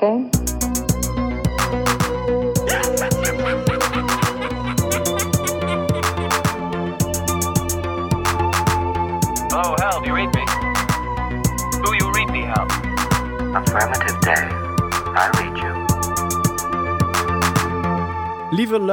that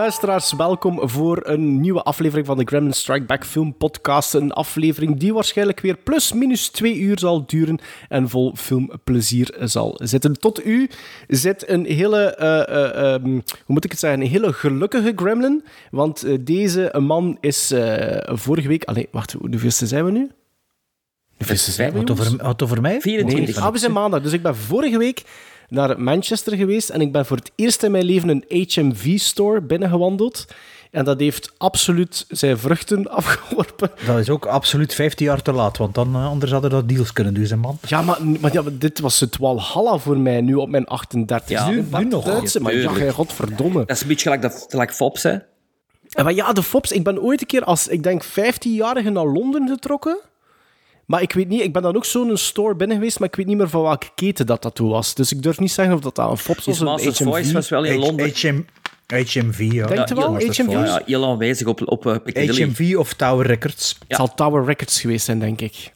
luisteraars, welkom voor een nieuwe aflevering van de Gremlin Strike Back Film Podcast. Een aflevering die waarschijnlijk weer plus minus twee uur zal duren en vol filmplezier zal zitten. Tot u zit een hele, eh, eh, ehm, hoe moet ik het zeggen, een hele gelukkige Gremlin. Want eh, deze man is vorige week, allee, wacht, hoeveelste zijn we nu? Hoeveelste zijn we, Wat over, wat over mij? 24. Ah, we zijn maandag. Dus ik ben vorige week naar Manchester geweest en ik ben voor het eerst in mijn leven een HMV-store binnengewandeld. En dat heeft absoluut zijn vruchten afgeworpen. Dat is ook absoluut 15 jaar te laat, want dan, eh, anders hadden dat deals kunnen doen, man. Ja, maar, maar ja, dit was het Walhalla voor mij nu op mijn 38. Ja, nu, nu nog. Duitse, maar ja, godverdomme. Dat is een beetje gelijk, dat, gelijk Fops, hè. En maar ja, de Fops, ik ben ooit een keer als, ik denk, 15-jarige naar Londen getrokken. Maar ik weet niet, ik ben dan ook zo'n store binnen geweest, maar ik weet niet meer van welke keten dat dat toen was. Dus ik durf niet zeggen of dat, dat een Fops was of een Master's Voice HMV. was wel in H- Londen. HM, HMV, ja. Denk je wel? HMV? Ja, heel aanwezig op, op Piccadilly. HMV of Tower Records. Het zal Tower Records geweest zijn, denk ik.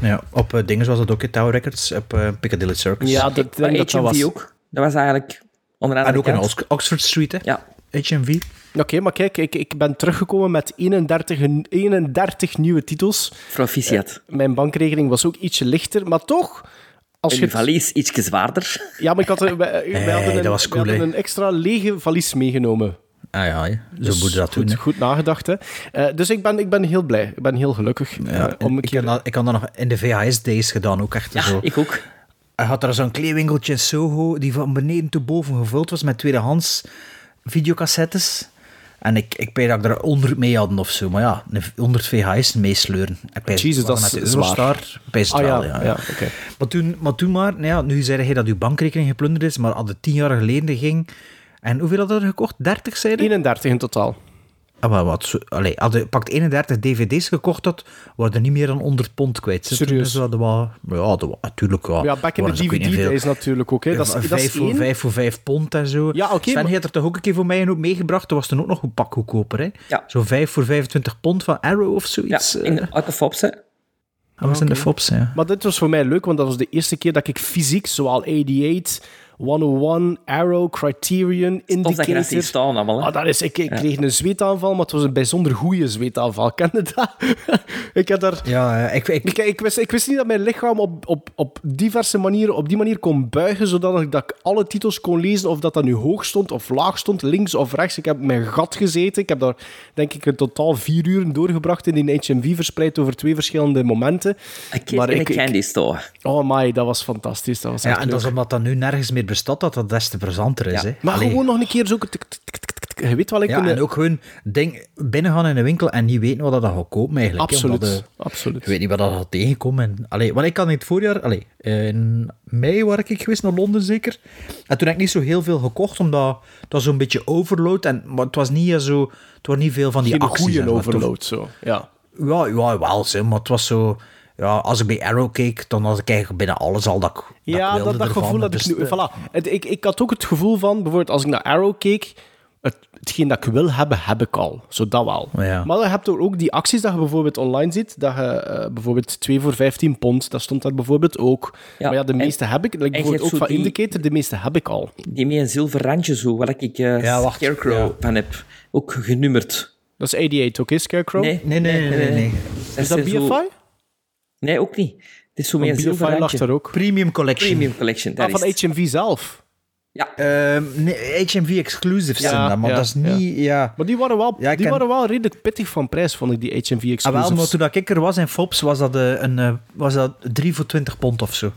Ja, op eh, dingen was het ook, Tower Records, op eh, Piccadilly Circus. Ja, dat dat dat HMV was. ook. Dat was eigenlijk onder andere En ook in Oxford Street, hè. Ja, HMV. Oké, maar kijk, ik, ik ben teruggekomen met 31, en- 31 nieuwe titels. proficiat. Mijn bankrekening was ook ietsje lichter, maar toch... Als En je valies iets zwaarder. ja, maar ik had, een- wij, wij Hey, hadden, een, dat was cool, wij hadden hè. een extra lege valies meegenomen. Ah ja, zo Dus moet je dat doen. goed, hè. goed nagedacht, hè. Eh, dus ik ben, ik ben heel blij. Ik ben heel gelukkig. Ja, eh, om een ik, keer... dat, ik had dat nog in de VHS-days gedaan, ook echt Ja, zo. ik ook. Hij had er zo'n kleewinkeltje in Soho, die van beneden tot boven gevuld was met tweedehands videocassettes. En ik, ik weet dat ik er 100 mee hadden of zo. Maar ja, een 100 VHS meesleuren. Jezus, dat is zwaar. Best Ah ja, wel, ja. ja, oké. Maar, toen, maar toen maar, nou ja, nu zei hij dat uw bankrekening geplunderd is, maar als het tien jaar geleden ging... En hoeveel had er gekocht? 30, zei hij? 31 in totaal. Ah, maar wat, zo, allee, als je pakt 31 dvd's gekocht had, worden niet meer dan 100 pond kwijt. Serieus? Dus dat was, ja, dat was, natuurlijk wel. Ja, back in waren niet veel. DVD-days natuurlijk ook. Hè. Dat is, dat vijf, is voor, één. vijf voor vijf pond en zo. Ja, oké, Sven maar- heeft er toch ook een keer voor mij een hoop meegebracht. Dat was toen ook nog een pak goedkoper. Hè? Ja. Zo vijf voor 25 pond van Arrow of Ja, zoiets. in, eh. uit de Fops, hè. dat was in de Fops, ja. Maar dit was voor mij leuk, want dat was de eerste keer dat ik fysiek, zoal 88, 101, Arrow, Criterion, Of dat je dat ziet Indicator... staan allemaal, hè. Ah, dat is, ik, ik kreeg een zweetaanval, maar het was een bijzonder goede zweetaanval. Ken je dat? ik heb daar... Ja, ik, ik, Ik, ik, wist, ik wist niet dat mijn lichaam op, op, op diverse manieren op die manier kon buigen, zodat ik, dat ik alle titels kon lezen, of dat dat nu hoog stond of laag stond, links of rechts. Ik heb mijn gat gezeten. Ik heb daar, denk ik, in totaal vier uur doorgebracht in die HMV, verspreid over twee verschillende momenten. Een keer in een candy store. Oh my, dat was fantastisch. Dat was ja, en dat is leuk. omdat dat nu nergens meer bestaat, dat dat des te plezanter is. Ja. Hè? Maar Allee. gewoon nog een keer zo... tik, tik, tik, tik, tik. Je weet wel, ik Ja, een- en ook gewoon ding, binnengaan in een winkel en niet weten wat dat gaat kopen eigenlijk. hè, Absoluut, omdat, eh, absoluut. Ik weet niet wat dat gaat tegenkomen. En, allee, want ik had in het voorjaar, allee, in mei waar ik geweest, naar Londen zeker. En toen heb ik niet zo heel veel gekocht, omdat het was zo'n beetje overload. En, maar het was niet zo, het was niet veel van die Geen acties. goede en wat. overload, zo. Ja. Ja, ja, wel, zo, maar het was zo... Ja, als ik bij Arrow keek, dan had ik eigenlijk binnen alles al dat ik dat Ja, dat, dat ervan. gevoel dat ik nu... eh, Voilà. Het, ik, ik had ook het gevoel van, bijvoorbeeld als ik naar Arrow keek, het, hetgeen dat ik wil hebben, heb ik al. Zo dat wel. Ja. Maar dan heb je ook die acties dat je bijvoorbeeld online ziet, dat je eh, bijvoorbeeld 2 voor 15 pond, dat stond daar bijvoorbeeld ook. Ja, Maar ja, de en- meeste heb ik. Like je bijvoorbeeld ook van die- Indicator, de meeste heb ik al. Die met een zilver randje zo, waar ik Ja, wacht. Scarecrow Ja. van heb. Ook genummerd. Dat is 88 ook, hè, Scarecrow? Nee, Nee, nee, nee, nee. nee. Is dat is zo- BFI? Nee, ook niet. Het is zo zilver lag daar ook. Premium Collection. Premium Collection, daar Ah, is van. HMV zelf. Ja, Ehm, nee, HMV exclusives Ja, zijn dat, maar ja, dat is niet... Ja. Maar die waren wel, die waren wel redelijk pittig van prijs, vond ik, die HMV Ah, wel, exclusives. maar toen dat ik er was in Fops, was dat, eh, een, eh, was dat 3 voor 20 pond of zo.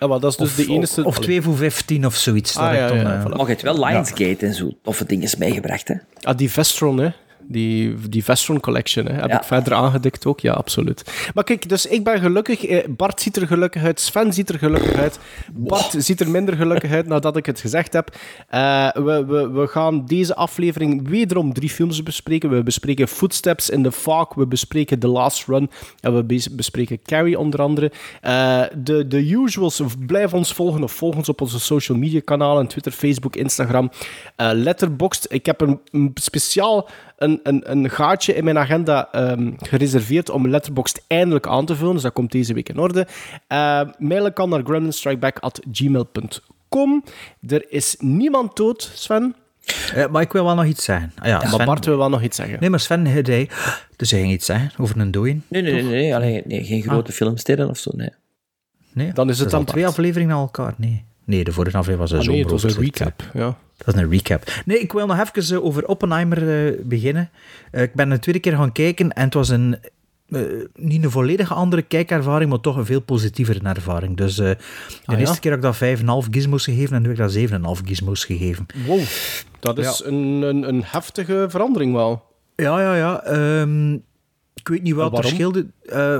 Ja, maar dat is dus of, de enige... Of, of 2 voor 15 of zoiets. Ah, ja, dan, ja, eh, voilà. maar je hebt wel Lionsgate en zo toffe dingen meegebracht, hè. Ah, die Vestron, hè. Die, die Vestron Collection, hè, heb Ja. ik verder aangedikt ook. Ja, absoluut. Maar kijk, dus ik ben gelukkig. Eh, Bart ziet er gelukkig uit. Sven ziet er gelukkig uit. Bart ziet er minder gelukkig uit nadat ik het gezegd heb. Eh, we, we, we gaan deze aflevering wederom drie films bespreken. We bespreken Footsteps in the Fog. We bespreken The Last Run. En we bes- bespreken Carrie onder andere. Eh, de, de usuals, blijf ons volgen of volg ons op onze social media kanalen. Twitter, Facebook, Instagram. Letterboxd. Ik heb een, een speciaal een, een, een gaatje in mijn agenda ehm, gereserveerd om Letterboxd eindelijk aan te vullen. Dus dat komt deze week in orde. Eh mailen kan naar gremlinstrikeback.gmail.com. Er is niemand dood, Sven. Eh, maar ik wil wel nog iets zeggen. Ah, ja, maar Sven- Bart wil wel nog iets zeggen. Nee, maar Sven, hij zei... Dus hij ging iets zeggen over een dooien. Nee, nee, nee, nee, allee, nee geen grote filmsterren of zo, nee. Nee, Dan is het dan twee afleveringen na elkaar. Nee. Nee, de vorige aflevering was een Ah, nee, het was een recap. Ja. Dat is een recap. Nee, ik wil nog even eh, over Oppenheimer eh, beginnen. Eh, ik ben een tweede keer gaan kijken en het was een, niet een volledige andere kijkervaring, maar toch een veel positievere ervaring. Dus de Ah, ja? eerste keer heb ik dat 5,5 gizmos gegeven en nu heb ik dat 7,5 gizmos gegeven. Wow, dat is een, een, een heftige verandering wel. Ja, ja, ja. ehm, ik weet niet wat er. Eh,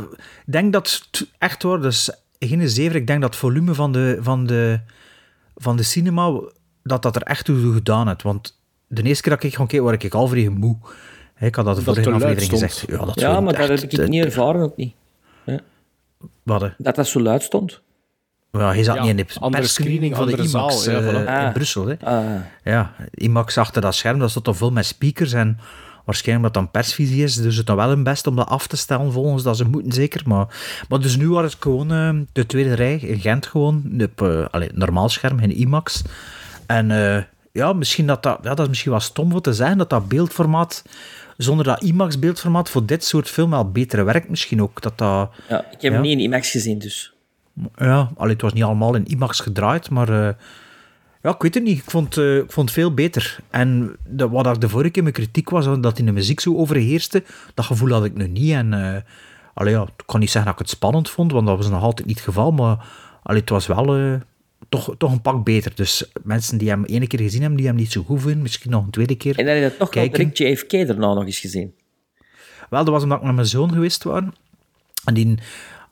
Ik denk dat het echt hoor, dus geen zever. Ik denk dat het volume van de, van de, van de cinema, dat dat er echt toe gedaan heeft. Want de eerste keer dat ik gewoon keek, was ik al vrij moe. Hè, Ik had dat de Dat vorige aflevering gezegd. Ja, dat Ja, maar dat heb ik eh, niet ervaren, ook niet. Wat, hè? Dat dat zo luid stond. Ja, hij zat Ja, niet in de perscreening screening, van de IMAX zaal, ja, eh, voilà. in Ah. Brussel. Hè. Ah, Ja, IMAX achter dat scherm, dat stond dan vol met speakers en waarschijnlijk dat dan persvisie is, dus het dan wel een best om dat af te stellen volgens dat ze moeten zeker. Maar, maar dus nu was het gewoon eh, de tweede rij in Gent gewoon, op eh, normaal scherm, in IMAX. En eh, ja, misschien dat, dat, ja, dat is misschien wel stom voor te zeggen, dat dat beeldformaat, zonder dat IMAX beeldformaat voor dit soort film wel beter werkt misschien ook. Dat dat, ja, ik heb Ja. hem niet in IMAX gezien, dus. ja, allee, het was niet allemaal in IMAX gedraaid, maar ja, ik weet het niet. Ik vond, uh, ik vond het veel beter. En de, wat ik de vorige keer mijn kritiek was, dat in de muziek zo overheerste, dat gevoel had ik nu niet. En uh, allee, ja, ik kan niet zeggen dat ik het spannend vond, want dat was nog altijd niet het geval, maar allee, het was wel uh, toch, toch een pak beter. Dus mensen die hem ene keer gezien hebben, die hem niet zo goed vinden, misschien nog een tweede keer En dan heb je toch kijken. JFK daarna nog eens gezien. Wel, dat was omdat ik met mijn zoon geweest was. En die nou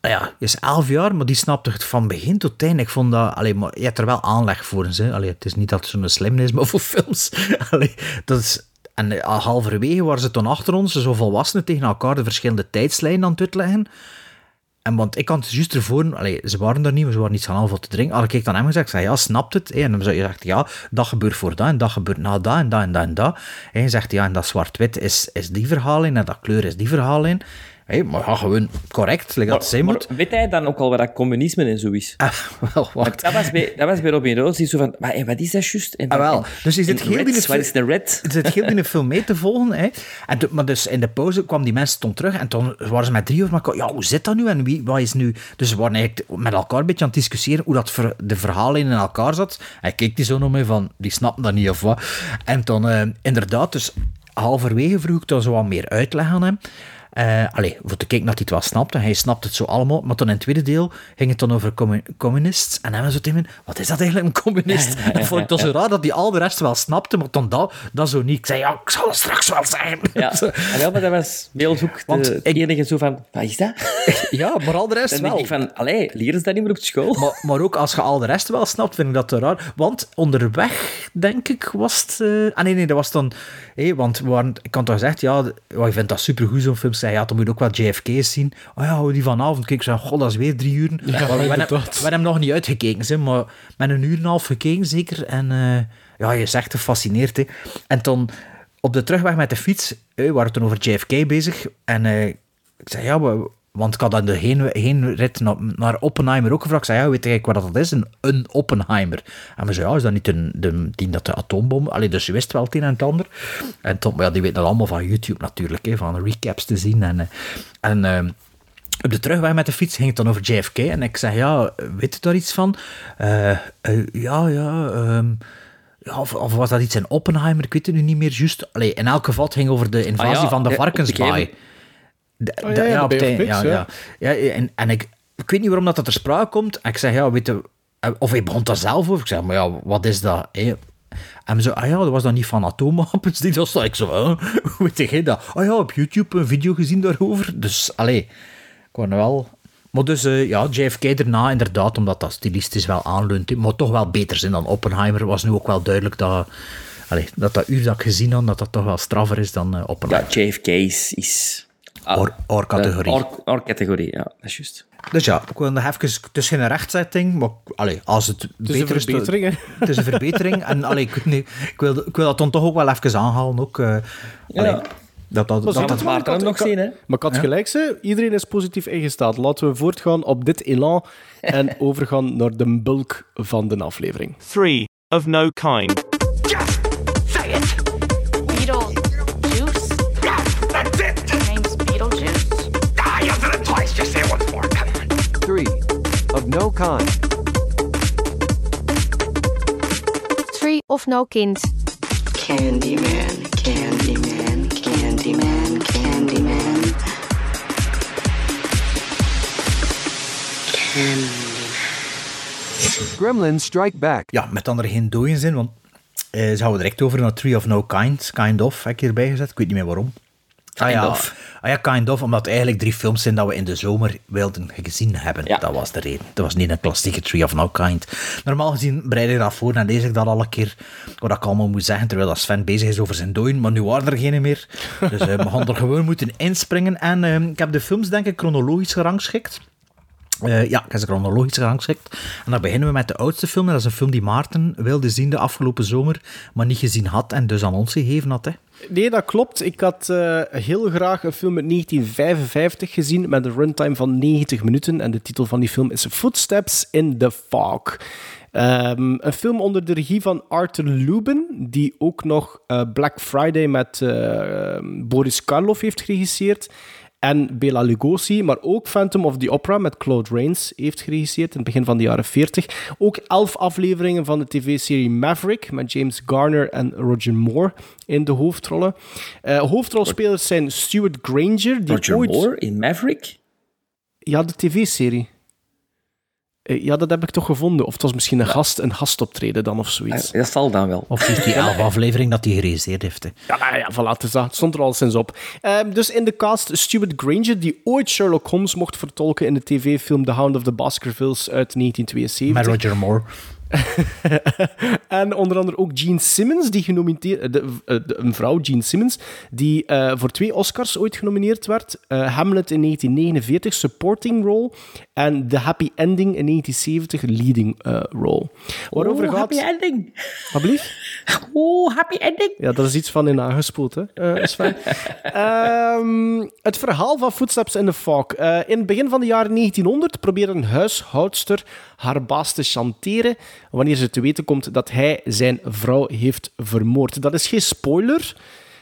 ja, is elf jaar, maar die snapte het van begin tot eind. Ik vond dat, allee, maar je hebt er wel aanleg voor. Hè. Allee, het is niet dat het zo'n slim is, maar voor films. Allee, dat is, en al halverwege waren ze toen achter ons, zo volwassenen tegen elkaar de verschillende tijdslijnen aan het uitleggen. En want ik had het juist ervoor, allee, ze waren er niet, maar ze waren niet gaan half te drinken. Al ik dan hem gezegd, zei, ja, snapt het? En dan zei je zegt, ja, dat gebeurt voor dat en dat gebeurt na dat en dat en dat en dat. En je zegt, ja, en dat zwart-wit is, is die verhaallijn en dat kleur is die verhaallijn. Hey, maar ja, gewoon correct, like dat zijn moet. weet hij dan ook al wat dat communisme en zo is? Ah, wel, dat was bij, dat was bij Robin Roos, die zo van, maar, wat is dat juist? En, Ah, wel. Dus is het heel Reds, die- Wat is een red? Zit heel in de film mee te volgen. Hè. En de- maar dus in de pauze kwam die mensen toen terug en toen waren ze met drie uur maar ja, hoe zit dat nu en wie, wat is nu... Dus ze waren eigenlijk met elkaar een beetje aan het discussiëren hoe dat ver, de verhalen in elkaar zat. En keek die zo naar mij van, die snappen dat niet of wat. En dan eh, inderdaad, dus halverwege vroeg ik dan zo wat meer uitleg aan hem. Uh, allee, voor te kijken dat hij het wel snapte. Hij snapt het zo allemaal. Maar dan in het tweede deel ging het dan over commu communists. En hij was zo tegen wat is dat eigenlijk, een communist? Ja, ja, ja, en vond ik het zo raar dat hij al de rest wel snapte, maar dan dat, dat zo niet. Ik zei, ja, ik zal het straks wel zeggen. Ja, en maar dat was ook Want de, ik- enige zo van, wat is dat? ja, maar al de rest Dan wel. denk ik van, allee, leren ze dat niet meer op school? Maar, maar ook als je al de rest wel snapt, vind ik dat te raar. Want onderweg, denk ik, was het... eh, Ah nee, nee, dat was dan... want we waren, ik had toch gezegd, ja, ja, ik vind dat supergoed, zo'n film. Zei, ja, dan moet je ook wel JFK's zien. Oh ja, die vanavond keek, ik zei, god, dat is weer drie uur. we, we, hebben- we hebben hem nog niet uitgekeken, zeg, maar met een uur en een half gekeken, zeker. En eh, ja, je is echt gefascineerd, hè. En toen, op de terugweg met de fiets, eh, we waren toen over JFK bezig. En eh, ik zei, ja, we- want ik had aan de heen, heenrit naar, naar Oppenheimer ook gevraagd. Ik zei, ja, weet jij wat dat is? Een, een Oppenheimer. En we zeiden, ja, is dat niet een, de, die dat de atoombom... Allee, dus je wist wel het een en het ander. En maar ja, die weten dat allemaal van YouTube natuurlijk, hè, van recaps te zien. En, eh, en eh, op de terugweg met de fiets ging het dan over JFK. En ik zei, ja, weet je daar iets van? Eh, ja, ja... ehm, of, of was dat iets in Oppenheimer? Ik weet het nu niet meer juist. Allee, in elk geval, het ging over de invasie Ah ja, van de varkensbaai. Oh, ja, ja, op het ja, ja. ja. ja. en, en ik, ik weet niet waarom dat, dat ter sprake komt. En ik zeg, ja, weet je... Of hij begon daar zelf over. Ik zeg, maar ja, wat is dat? hè? En zo, ah ja, dat was dan niet van atoomwapens. Die was ik zo, hoe weet jij dat? Ah ja, op YouTube een video gezien daarover. Dus, allee, ik word wel... Maar dus, eh, ja, JFK erna inderdaad, omdat dat stilistisch wel aanleunt. Maar toch wel beter zijn dan Oppenheimer. Was nu ook wel duidelijk dat... Allee, dat dat uur dat ik gezien had, dat dat toch wel straffer is dan eh, Ja, Oppenheimer. JFK is... or-categorie. eh, or- or-categorie, ja, dat is juist. Dus ja, ik wil nog even... Het is geen rechtzetting, maar allee, als het, Het is beter een verbetering, hè. Het is een verbetering. En allee, ik, wil, ik wil dat dan toch ook wel even aanhalen. Ook, eh, allee, dat, dat, Maar dat, dat, hem ik nog zien, hè? Maar ik had gelijk, ze. iedereen is positief ingesteld. Laten we voortgaan op dit elan en overgaan naar de bulk van de aflevering. Three of no kind. Of no kind. Three of no kind. Candyman, Candyman, Candyman, Candyman. Gremlins Strike Back. ja, met andere geen dooien zin, want eh ze we direct over naar Tree of No Kind. Kind of, heb ik hierbij gezet. Ik weet niet meer waarom. Ah, ja. of. Ah ja, kind of, omdat het eigenlijk drie films zijn dat we in de zomer wilden gezien hebben. Ja. Dat was de reden. Dat was niet een klassieke Tree of No Kind. Normaal gezien bereid ik dat voor en lees ik dat al een keer, wat ik allemaal moet zeggen, terwijl dat Sven bezig is over zijn dooien, maar nu waren er geen meer. Dus eh, we gaan er gewoon moeten inspringen. En eh, ik heb de films, denk ik, chronologisch gerangschikt. Eh, ja, ik heb ze chronologisch gerangschikt. En dan beginnen we met de oudste film. Dat is een film die Maarten wilde zien de afgelopen zomer, maar niet gezien had en dus aan ons gegeven had. Hè. Nee, dat klopt. Ik had eh, heel graag een film uit 1955 gezien met een runtime van 90 minuten. En de titel van die film is Footsteps in the Fog. Ehm, een film onder de regie van Arthur Lubin, die ook nog eh, Black Friday met Boris Karloff heeft geregisseerd. En Bela Lugosi, maar ook Phantom of the Opera met Claude Rains heeft geregisseerd in het begin van de jaren 40. Ook elf afleveringen van de tv-serie Maverick met James Garner en Roger Moore in de hoofdrollen. Eh, hoofdrolspelers zijn Stuart Granger, die Roger ooit... Moore in Maverick? Ja, de tv-serie. Eh, ja, dat heb ik toch gevonden. Of het was misschien een gast, een gastoptreden dan of zoiets. Dat zal dan wel. Of die elf aflevering dat hij geregisseerd heeft. Hè. Ja, ja, voilà, het is dat. Het stond er al sinds op. Ehm, dus in de cast Stuart Granger, die ooit Sherlock Holmes mocht vertolken in de tv-film The Hound of the Baskervilles uit 1972. Met Roger Moore. En onder andere ook Gene Simmons, die genomineerd, de, eh, de, een vrouw, Gene Simmons, die eh, voor twee Oscars ooit genomineerd werd. Eh, Hamlet in 1949, supporting role. En The Happy Ending in 1970, leading eh, role. Waarover oh, gaat... happy ending. Wat blieft? Oh, happy ending. Ja, dat is iets van in aangespoeld, hè, eh, Sven. Ehm, het verhaal van Footsteps in the Fog. Eh, in het begin van de jaren 1900 probeert een huishoudster haar baas te chanteren wanneer ze te weten komt dat hij zijn vrouw heeft vermoord. Dat is geen spoiler,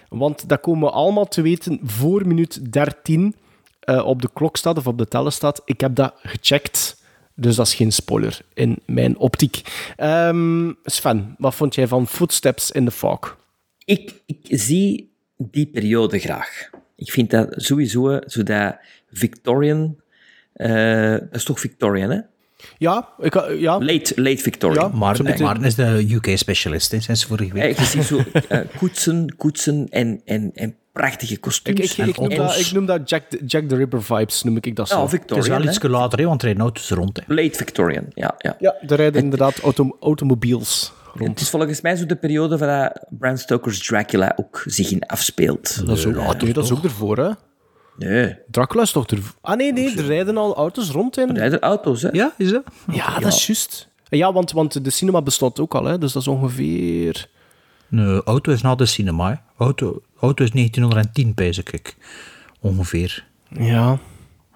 want dat komen we allemaal te weten voor minuut 13 eh, op de klok staat of op de teller staat. Ik heb dat gecheckt. Dus dat is geen spoiler in mijn optiek. Ehm, Sven, wat vond jij van Footsteps in the Fog? Ik, zie die periode graag. Ik vind dat sowieso, zo dat Victorian... eh, dat is toch Victorian, hè? Ja, ik, ja. Late, late Victorian. Ja. Maarten is de UK-specialist sinds vorige week. Eh, je ziet zo eh, koetsen, koetsen en, en, en prachtige Ik, kostuums. ik, ik, noem en, dat, ik noem dat Jack, the- Jack the Ripper vibes, noem ik dat zo. Ja, het is wel iets later, hè, want er rijden auto's rond. Hè. Late Victorian, ja. ja. ja, er rijden inderdaad auto, automobiels Het rond. is volgens mij zo de periode waar Bram Stoker's Dracula ook zich in afspeelt. Dat is ook, nee, dat is ook ervoor, hè. Nee, Dracula is toch ervoor? Ah, nee, nee, er rijden al auto's rond in. rijden auto's, hè? Ja, is dat? Ja, dat is juist. Ja, want, want de cinema bestaat ook al, hè. Dus dat is ongeveer... Nee, auto is na de cinema. hè. Auto, auto is 1910, pijs ik. Ongeveer. Ja.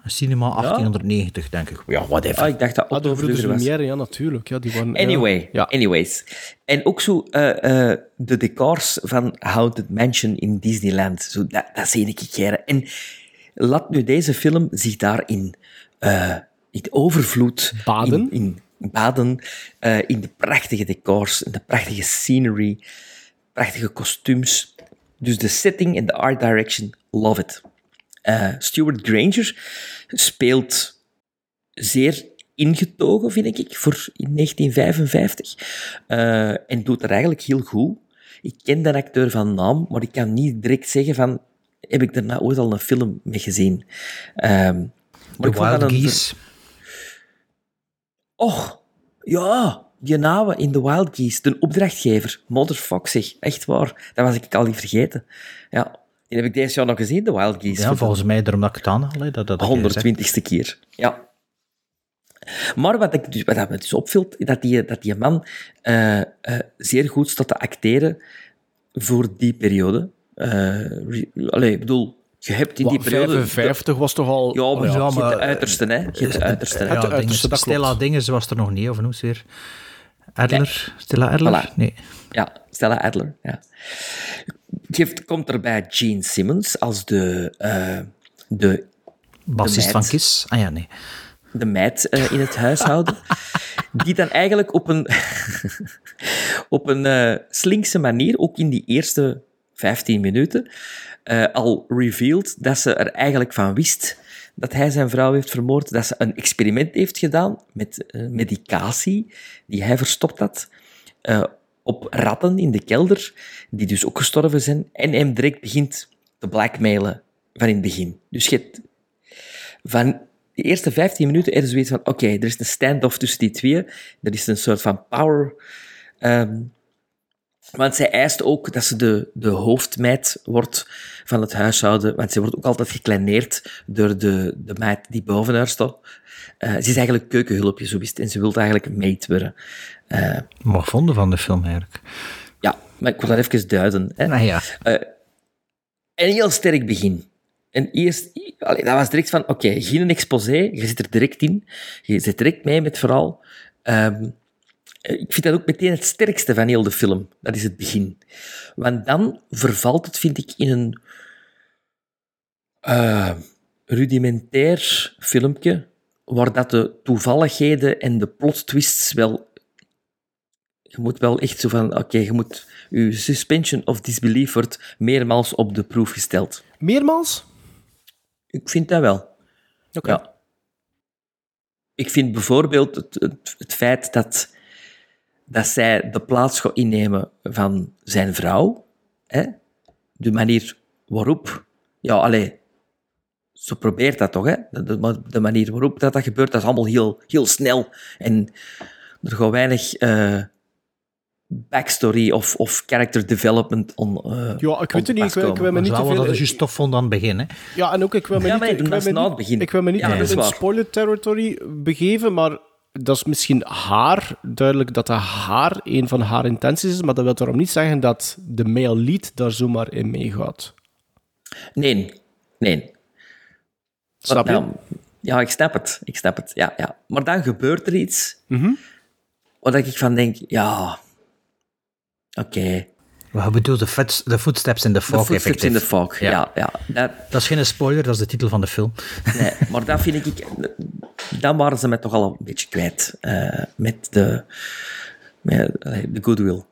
Cinema 1890, denk ik. Ja, whatever. Ah, ik dacht dat Ah, de Otto broeders vroeger was. Lumière, ja, natuurlijk. Ja, die waren, Anyway, Ja. anyways. En ook zo eh, eh, de decors van Haunted Mansion in Disneyland. Zo, dat, dat zie ik keer. En laat nu deze film zich daarin eh in overvloed Baden. In, in baden, eh, in de prachtige decors, in de prachtige scenery, prachtige kostuums. Dus de setting en de art direction, love it. Eh, Stuart Granger speelt zeer ingetogen, vind ik, voor in 1955. Eh, en doet er eigenlijk heel goed. Ik ken de acteur van naam, maar ik kan niet direct zeggen van... Heb ik daarna ooit al een film mee gezien? Ehm, maar The Wild een- Geese. Och, ja, die namen in The Wild Geese, de opdrachtgever, Motherfuck zeg, echt waar. Dat was ik al niet vergeten. Ja, die heb ik deze jaar nog gezien, The Wild Geese. Ja, volgens mij, daarom dat ik het aanhaal. Dat, dat, de 120ste keer. Ja. Maar wat, ik dus, wat me dus opviel, dat die, dat die man eh, eh, zeer goed staat te acteren voor die periode. Eh allee, ik bedoel, je hebt in die Wat, periode... 55 was toch al... Ja, maar Ja, je hebt maar, de uiterste, hè. Je de uiterste. hè. Ja, uiterste, dat klopt. Stella Dingen was er nog niet, of hoe weer? Adler? Stella Adler? Voilà. Nee. Ja, Stella Adler. Ja. Geeft, komt erbij Gene Simmons als de, eh, de, Bassist van Kiss? Ah ja, nee. de meid eh, in het huishouden. Die dan eigenlijk op een, op een slinkse manier, ook in die eerste 15 minuten, eh, al revealed dat ze er eigenlijk van wist dat hij zijn vrouw heeft vermoord, dat ze een experiment heeft gedaan met eh, medicatie die hij verstopt had eh, op ratten in de kelder, die dus ook gestorven zijn, en hem direct begint te blackmailen van in het begin. Dus je hebt van de eerste 15 minuten er zoiets van, oké, er is een stand-off tussen die twee. Er is een soort van power. ehm, want zij eist ook dat ze de, de hoofdmeid wordt van het huishouden. Want ze wordt ook altijd gekleineerd door de, de meid die boven haar staat. Eh, ze is eigenlijk keukenhulpje, zo is het. En ze wil eigenlijk maid worden. Eh, Wat vonden van de film eigenlijk? ja, maar ik wil dat even duiden. Hè. Nou ja. Een heel sterk begin. En eerst, allee, dat was direct van, oké, geen exposé, je zit er direct in, je zit direct mee met het verhaal. Ehm, ik vind dat ook meteen het sterkste van heel de film, dat is het begin. Want dan vervalt het, vind ik, in een eh, rudimentair filmpje, waar dat de toevalligheden en de plot twists wel... Je moet wel echt zo van, oké, je moet... Je suspension of disbelief wordt meermaals op de proef gesteld. Meermaals? Ik vind dat wel. Oké. Ja. Ik vind bijvoorbeeld het, het, het feit dat, dat zij de plaats gaat innemen van zijn vrouw, hè? de manier waarop, ja, allee, ze probeert dat toch, hè? De, de, de manier waarop dat, dat gebeurt, dat is allemaal heel, heel snel. En er gaat weinig eh, backstory of, of character development on. eh, Ja, ik weet het niet. Ik wil, ik wil me is niet te veel... dat je stof vond aan het begin. Hè? Ja, en ook, ik wil me Ja, niet, ik wil is me niet, het begin. ik wil me niet Ja, in is spoiler territory begeven, maar dat is misschien haar, duidelijk dat dat haar, een van haar intenties is, maar dat wil daarom niet zeggen dat de male lead daar zomaar in meegaat. Nee, nee. Snap je? Nou, ja, ik snap het. Ik snap het. Ja, ja. Maar dan gebeurt er iets Mhm. waar ik van denk, ja, oké. Wat bedoel de, foot- de footsteps in the De footsteps effectief. in the fog. Ja, ja. Dat, Dat is geen spoiler, dat is de titel van de film. nee, maar dat vind ik... Dan waren ze mij toch al een beetje kwijt. eh, met de... Met, de goodwill.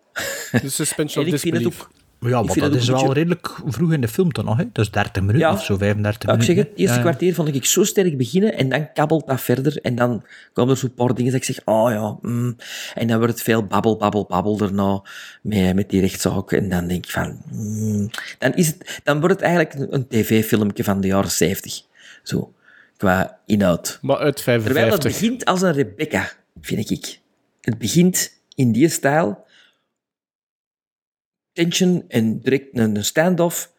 De suspension En of ik vind het disbelief. ook... Maar ja, Ik maar dat het is wel beetje- redelijk vroeg in de film dan nog. Hè? Dat is 30 minuten Ja. of zo, 35 Ja, ik zeg minuten. het, eerste Ja, ja. kwartier vond ik zo sterk beginnen en dan kabbelt dat verder en dan komen er zo'n paar dingen dat ik zeg, oh ja, mm. en dan wordt het veel babbel, babbel, babbel daarna met, met die rechtszaak en dan denk ik van, mm. dan, is het, dan wordt het eigenlijk een, een tv-filmpje van de jaren 70, zo, qua inhoud. Maar uit Terwijl het 55. begint als een Rebecca, vind ik. Het begint in die stijl. Tension en direct een stand-off.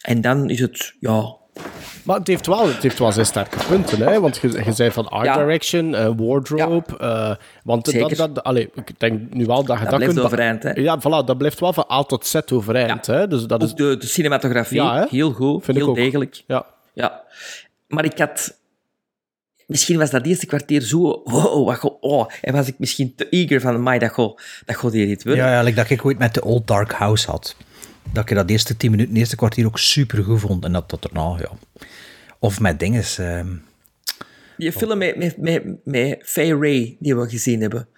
En dan is het, ja, Maar het heeft wel, het heeft wel zijn sterke punten, hè? want je, je zei van art Ja. direction, eh, wardrobe, eh, want dat, Zeker. dat, allee, ik denk nu wel dat je dat, blijft kunt... overeind, hè? Ja, voilà, dat blijft wel van A tot Z overeind. Hè? Dus dat is, Ook de, de cinematografie, Ja, heel goed, Vind heel degelijk. ja. Ja. Maar ik had... Misschien was dat eerste kwartier zo... Wow, wat go- oh, en was ik misschien te eager van... Amai, dat gaat dat gaat hier niet worden. Ja, ja, like dat ik ooit met de Old Dark House had. Dat ik dat eerste 10 minuten, eerste kwartier ook super goed vond. En dat dat erna, ja. Of met dingen. ehm Die film met, met, met, met Faye Ray, die we gezien hebben.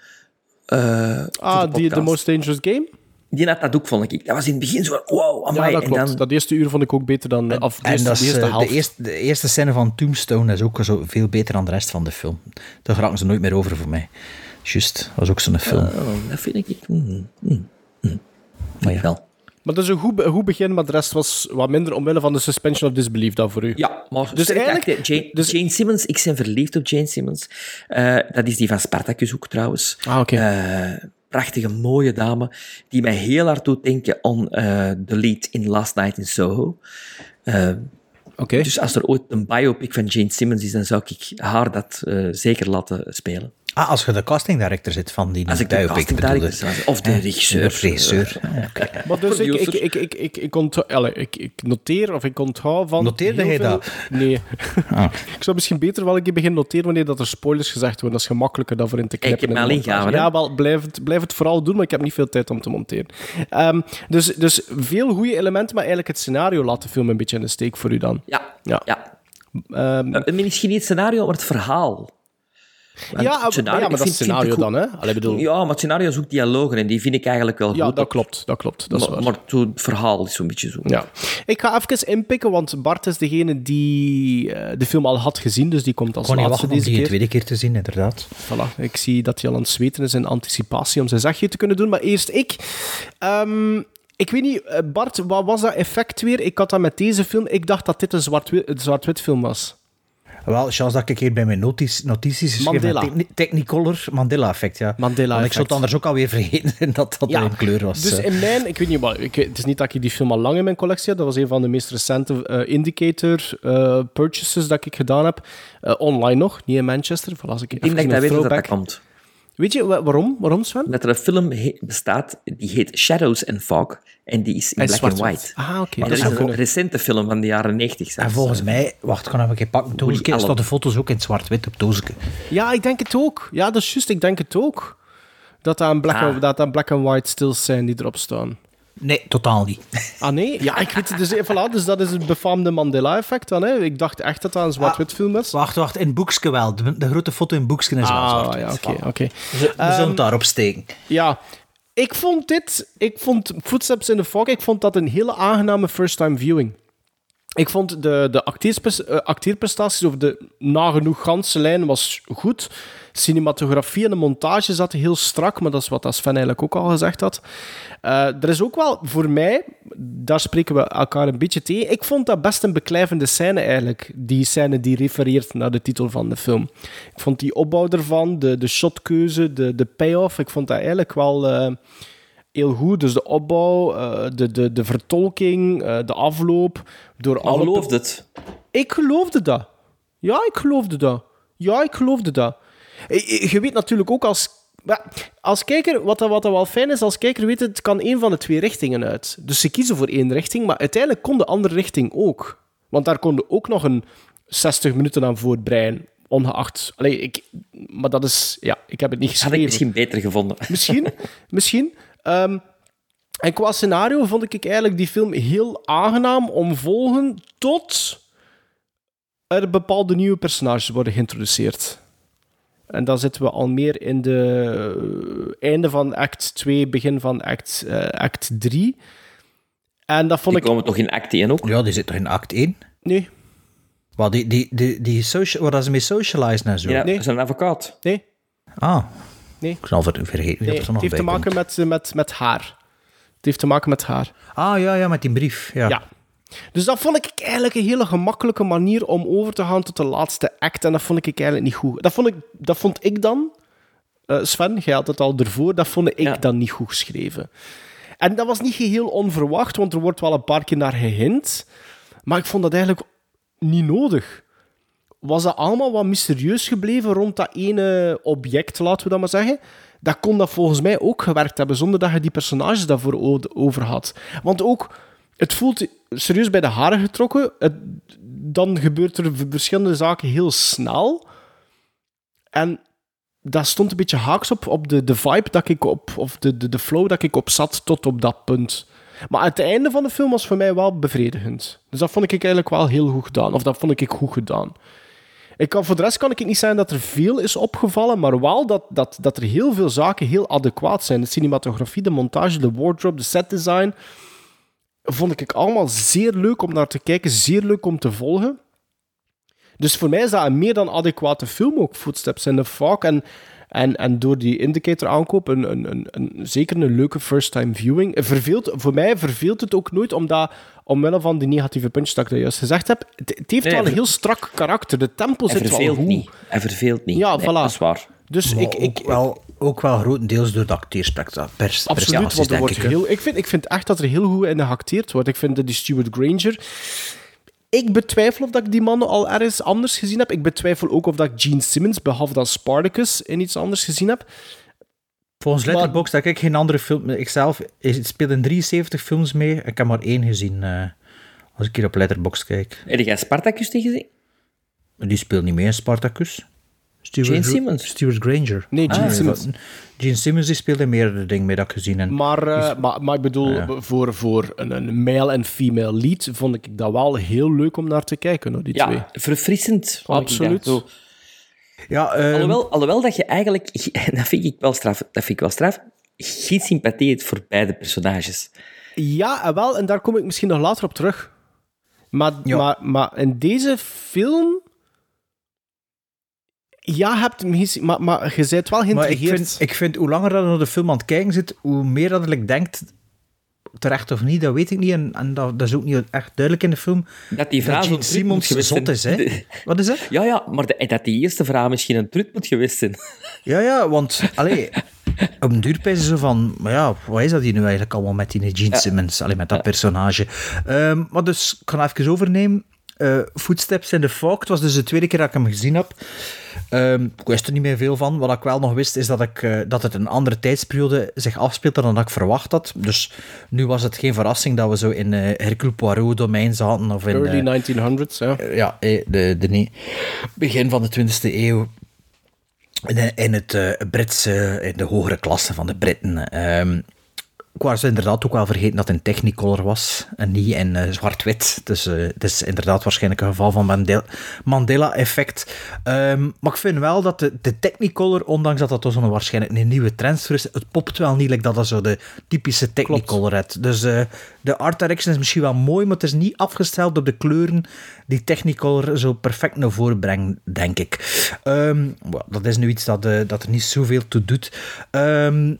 Eh, Ah, de die The. Most Dangerous Game? Die had dat ook, vond ik. Dat was in het begin zo wow, amai. Ja, dat en dan, Dat eerste uur vond ik ook beter dan... De En eerste, dat is, de eerste eh, de, helft. eerste, de eerste scène van Tombstone is ook zo veel beter dan de rest van de film. Daar geraken ze nooit meer over voor mij. Juist, dat was ook zo'n film. Dat vind ik... mm, mm, mm. Maar ja. Wel. Maar dat is een goed, be- goed begin, maar de rest was wat minder omwille van de suspension of disbelief dan voor u. Ja, maar Dus eigenlijk- eigenlijk... Jane, dus- Jane Simmons, ik ben verliefd op Jane Simmons. Eh, dat is die van Spartacus ook trouwens. Ah, oké. Eh, prachtige, mooie dame, die mij heel hard doet denken aan eh, de lead in Last Night in Soho. Oké. Dus als er ooit een biopic van Jane Simmons is, dan zou ik haar dat eh, zeker laten spelen. Ah, als je de casting director zit van die Als ik de casting director of de regisseur. De regisseur. Ja, oké. Maar dus ik, ik, ik, ik, ik, ik, noteer of ik onthoud van. Noteerde jij dat? Nee. Ah. ik zou misschien beter wel een keer beginnen noteren wanneer dat er spoilers gezegd worden. Dat is gemakkelijker dan voor in te Kijk, ik knippen. heb me? Ja, wel, blijf het, blijf het vooral doen, maar ik heb niet veel tijd om te monteren. Ehm, dus, dus veel goede elementen, maar eigenlijk het scenario laat de film een beetje in de steek voor u dan. Ja, Ja. ja. Ehm, Eh, misschien niet het scenario, maar het verhaal. Want ja, het scenario- ja, maar dat vind- scenario dan, hè? Allee, bedoel, ja, Ja, maar het scenario zoekt dialogen en die vind ik eigenlijk wel goed. dat klopt. Dat klopt. Dat is maar, waar. maar zo het verhaal is zo'n beetje zo. Ja. Ik ga even inpikken, want Bart is degene die eh, de film al had gezien, dus die komt als Ik kon niet laatste wachten om deze die een keer. tweede keer te zien, inderdaad. Voilà, ik zie dat hij al aan het zweten is in anticipatie om zijn zegje te kunnen doen. Maar eerst ik. Ehm, ik weet niet, eh, Bart, wat was dat effect weer? Ik had dat met deze film. Ik dacht dat dit een zwart-wit een zwart-wit film was. Wel, chance dat ik hier bij mijn notities, notities geschreven heb. Mandela. Techni- Technicolor Mandela-effect, ja. Want ik zou het anders ook alweer vergeten dat dat Ja, in kleur was. Dus in mijn, ik weet niet, maar ik, het is niet dat ik die film al lang in mijn collectie had. Dat was een van de meest recente eh, indicator eh, purchases dat ik gedaan heb. Eh, online nog, niet in Manchester. Voilà, als ik Ik denk dat even dat een weet dat, dat komt. Weet je wa- waarom? Waarom, Sven? Dat er een film bestaat, die heet Shadows and Fog. En die is in is black and zwart-wit. white. Ah, oké. Maar dat is een recente film van de jaren 90. En volgens mij, wacht, ik kan even pakken. Doosje, staat de foto's ook in het zwart-wit op doosje. Ja, ik denk het ook. Ja, dat is juist. Ik denk het ook. Dat dat een black, Ah. and, dat black and white stills zijn die erop staan. Nee, totaal niet. Ah nee? Ja, ik weet het. Dus, eh, voilà, dus dat is het befaamde Mandela-effect dan. Hè. Ik dacht echt dat dat een zwart-wit film was. Wacht, wacht, in boekske wel. De, de grote foto in boekske is wel Ah, zwart-wit. ja, oké, oké. We, we zullen het daarop steken. Ja, ik vond dit... Ik vond Footsteps in the Fog, ik vond dat een hele aangename first-time viewing. Ik vond de, de eh, acteerprestaties of de nagenoeg ganse lijn was goed. Cinematografie en de montage zaten heel strak, maar dat is wat Sven eigenlijk ook al gezegd had. Eh, er is ook wel voor mij, daar spreken we elkaar een beetje tegen. Ik vond dat best een beklijvende scène eigenlijk. Die scène die refereert naar de titel van de film. Ik vond die opbouw ervan, de, de shotkeuze, de, de payoff, ik vond dat eigenlijk wel eh, heel goed. Dus de opbouw, eh, de, de, de vertolking, de afloop. Door alle geloofde het. ik geloofde dat. Ja, ik geloofde dat. Ja, ik geloofde dat. Je weet natuurlijk ook als... maar Als kijker, wat, wat wel fijn is, als kijker weet het, het kan één van de twee richtingen uit. Dus ze kiezen voor één richting, maar uiteindelijk kon de andere richting ook. Want daar konden ook nog een 60 minuten aan voortbreien. Ongeacht... Allee, ik, maar dat is... Ja, ik heb het niet Had geschreven. ik misschien beter gevonden. Misschien, misschien. Ehm, en qua scenario vond ik eigenlijk die film heel aangenaam om volgen tot er bepaalde nieuwe personages worden geïntroduceerd. En dan zitten we al meer in de eh, einde van act 2, begin van act, eh, act 3. En dat vond Die ik... komen toch in act 1 ook? Ja, die zit toch in act 1? Nee, Wat, die, die, die, die social, waar ze mee socializen en zo. Ja, Nee. dat is een advocaat. nee, Ah. Nee. Ik zal ver- vergeten nee. dat er nog Het heeft te maken met, met, met haar. Het heeft te maken met haar. Ah, ja, ja, met die brief. Ja. Ja. Dus dat vond ik eigenlijk een hele gemakkelijke manier om over te gaan tot de laatste act. En dat vond ik eigenlijk niet goed. Dat vond ik, dat vond ik dan... eh, Sven, jij had het al ervoor. Dat vond ik Ja. dan niet goed geschreven. En dat was niet geheel onverwacht, want er wordt wel een paar keer naar gehint. Maar ik vond dat eigenlijk niet nodig. Was dat allemaal wat mysterieus gebleven rond dat ene object, laten we dat maar zeggen? Dat kon dat volgens mij ook gewerkt hebben, zonder dat je die personages daarvoor over had. Want ook, het voelt serieus bij de haren getrokken. Het, dan gebeurt er verschillende zaken heel snel. En dat stond een beetje haaks op, op de, de vibe dat ik op, of de, de, de flow dat ik op zat tot op dat punt. Maar het einde van de film was voor mij wel bevredigend. Dus dat vond ik eigenlijk wel heel goed gedaan. Of dat vond ik goed gedaan. Ik kan, voor de rest kan ik niet zeggen dat er veel is opgevallen, maar wel dat, dat, dat er heel veel zaken heel adequaat zijn. De cinematografie, de montage, de wardrobe, de setdesign. Vond ik allemaal zeer leuk om naar te kijken, zeer leuk om te volgen. Dus voor mij is dat een meer dan adequate film ook, Footsteps in the Fog. En, en, en door die indicator aankoop, een, een, een, een, zeker een leuke first-time viewing. Verveelt, voor mij verveelt het ook nooit, omdat, omwille van die negatieve puntjes dat ik dat juist gezegd heb, het, het heeft Nee, wel een heel strak karakter. De tempo zit wel goed. niet. Hij verveelt niet. Ja, Nee, voilà. Dat is waar. Dus Maar ik, ik, ook, wel, ook wel grotendeels door de acteerprestaties, Absoluut, want er denk wordt ik. heel, ik, vind, ik vind echt dat er heel goed in gehacteerd wordt. Ik vind dat die Stuart Granger... Ik betwijfel of dat ik die man al ergens anders gezien heb. Ik betwijfel ook of dat ik Gene Simmons, behalve dan Spartacus, in iets anders gezien heb. Volgens Letterboxd heb ik geen andere film. Ikzelf ik speel in 73 films mee. Ik heb maar één gezien eh, als ik hier op Letterboxd kijk. Heb jij Spartacus tegen gezien? Die speelt niet mee in Spartacus. Stuart Gene Simmons? Stuart Granger. Nee, Gene Ah, Simmons. Gene Simmons die speelde meerdere dingen mee dat ik gezien heb. Maar, eh, maar, maar ik bedoel, Ja. voor, voor een, een male en female lead vond ik dat wel heel leuk om naar te kijken, hoor, die twee. Ja, verfrissend. ik Absoluut. Ja, ehm, Alhoewel, alhoewel dat je eigenlijk, en dat vind ik wel straf, dat vind ik wel straf, geen sympathie hebt voor beide personages. Ja, en wel, en daar kom ik misschien nog later op terug. Maar, Ja. maar, maar in deze film... Ja, hebt misschien... Maar, maar je bent wel maar ik vind, ik vind hoe langer dat je naar de film aan het kijken zit, hoe meer dat ik denk, terecht of niet, dat weet ik niet. En, en dat, dat is ook niet echt duidelijk in de film. Dat die vrouw Dat zo'n Gene trut moet Simmons geweest zot is, zijn. hè? Wat is dat? Ja, ja, maar de- dat die eerste vrouw misschien een trut moet geweest zijn. Ja, ja, want allee, op een duur pijzen ze van, maar ja, wat is dat hier nu eigenlijk allemaal met die Gene Simmons, allee, met dat personage. Ehm, maar dus, ik ga even overnemen. Eh, Footsteps in the Fog, het was dus de tweede keer dat ik hem gezien heb. Ehm, ik wist er niet meer veel van. Wat ik wel nog wist, is dat, ik, eh, dat het een andere tijdsperiode zich afspeelde dan dat ik verwacht had. Dus nu was het geen verrassing dat we zo in eh Hercule Poirot domein zaten. Of in, Early 1900s, ja. ja, de, de, begin van de 20e eeuw. In, in het Britse, in de hogere klasse van de Britten. Ehm ik was inderdaad ook wel vergeten dat het in Technicolor was en niet in eh, zwart-wit. Dus eh, het is inderdaad waarschijnlijk een geval van Mandela- Mandela-effect. Ehm, maar ik vind wel dat de, de Technicolor, ondanks dat dat dus een waarschijnlijk een nieuwe trend is, het popt wel niet like dat dat zo de typische Technicolor heeft. Dus eh, de art direction is misschien wel mooi, maar het is niet afgesteld op de kleuren die Technicolor zo perfect naar voren brengt, denk ik. Ehm, dat is nu iets dat, dat er niet zoveel toe doet. Ehm,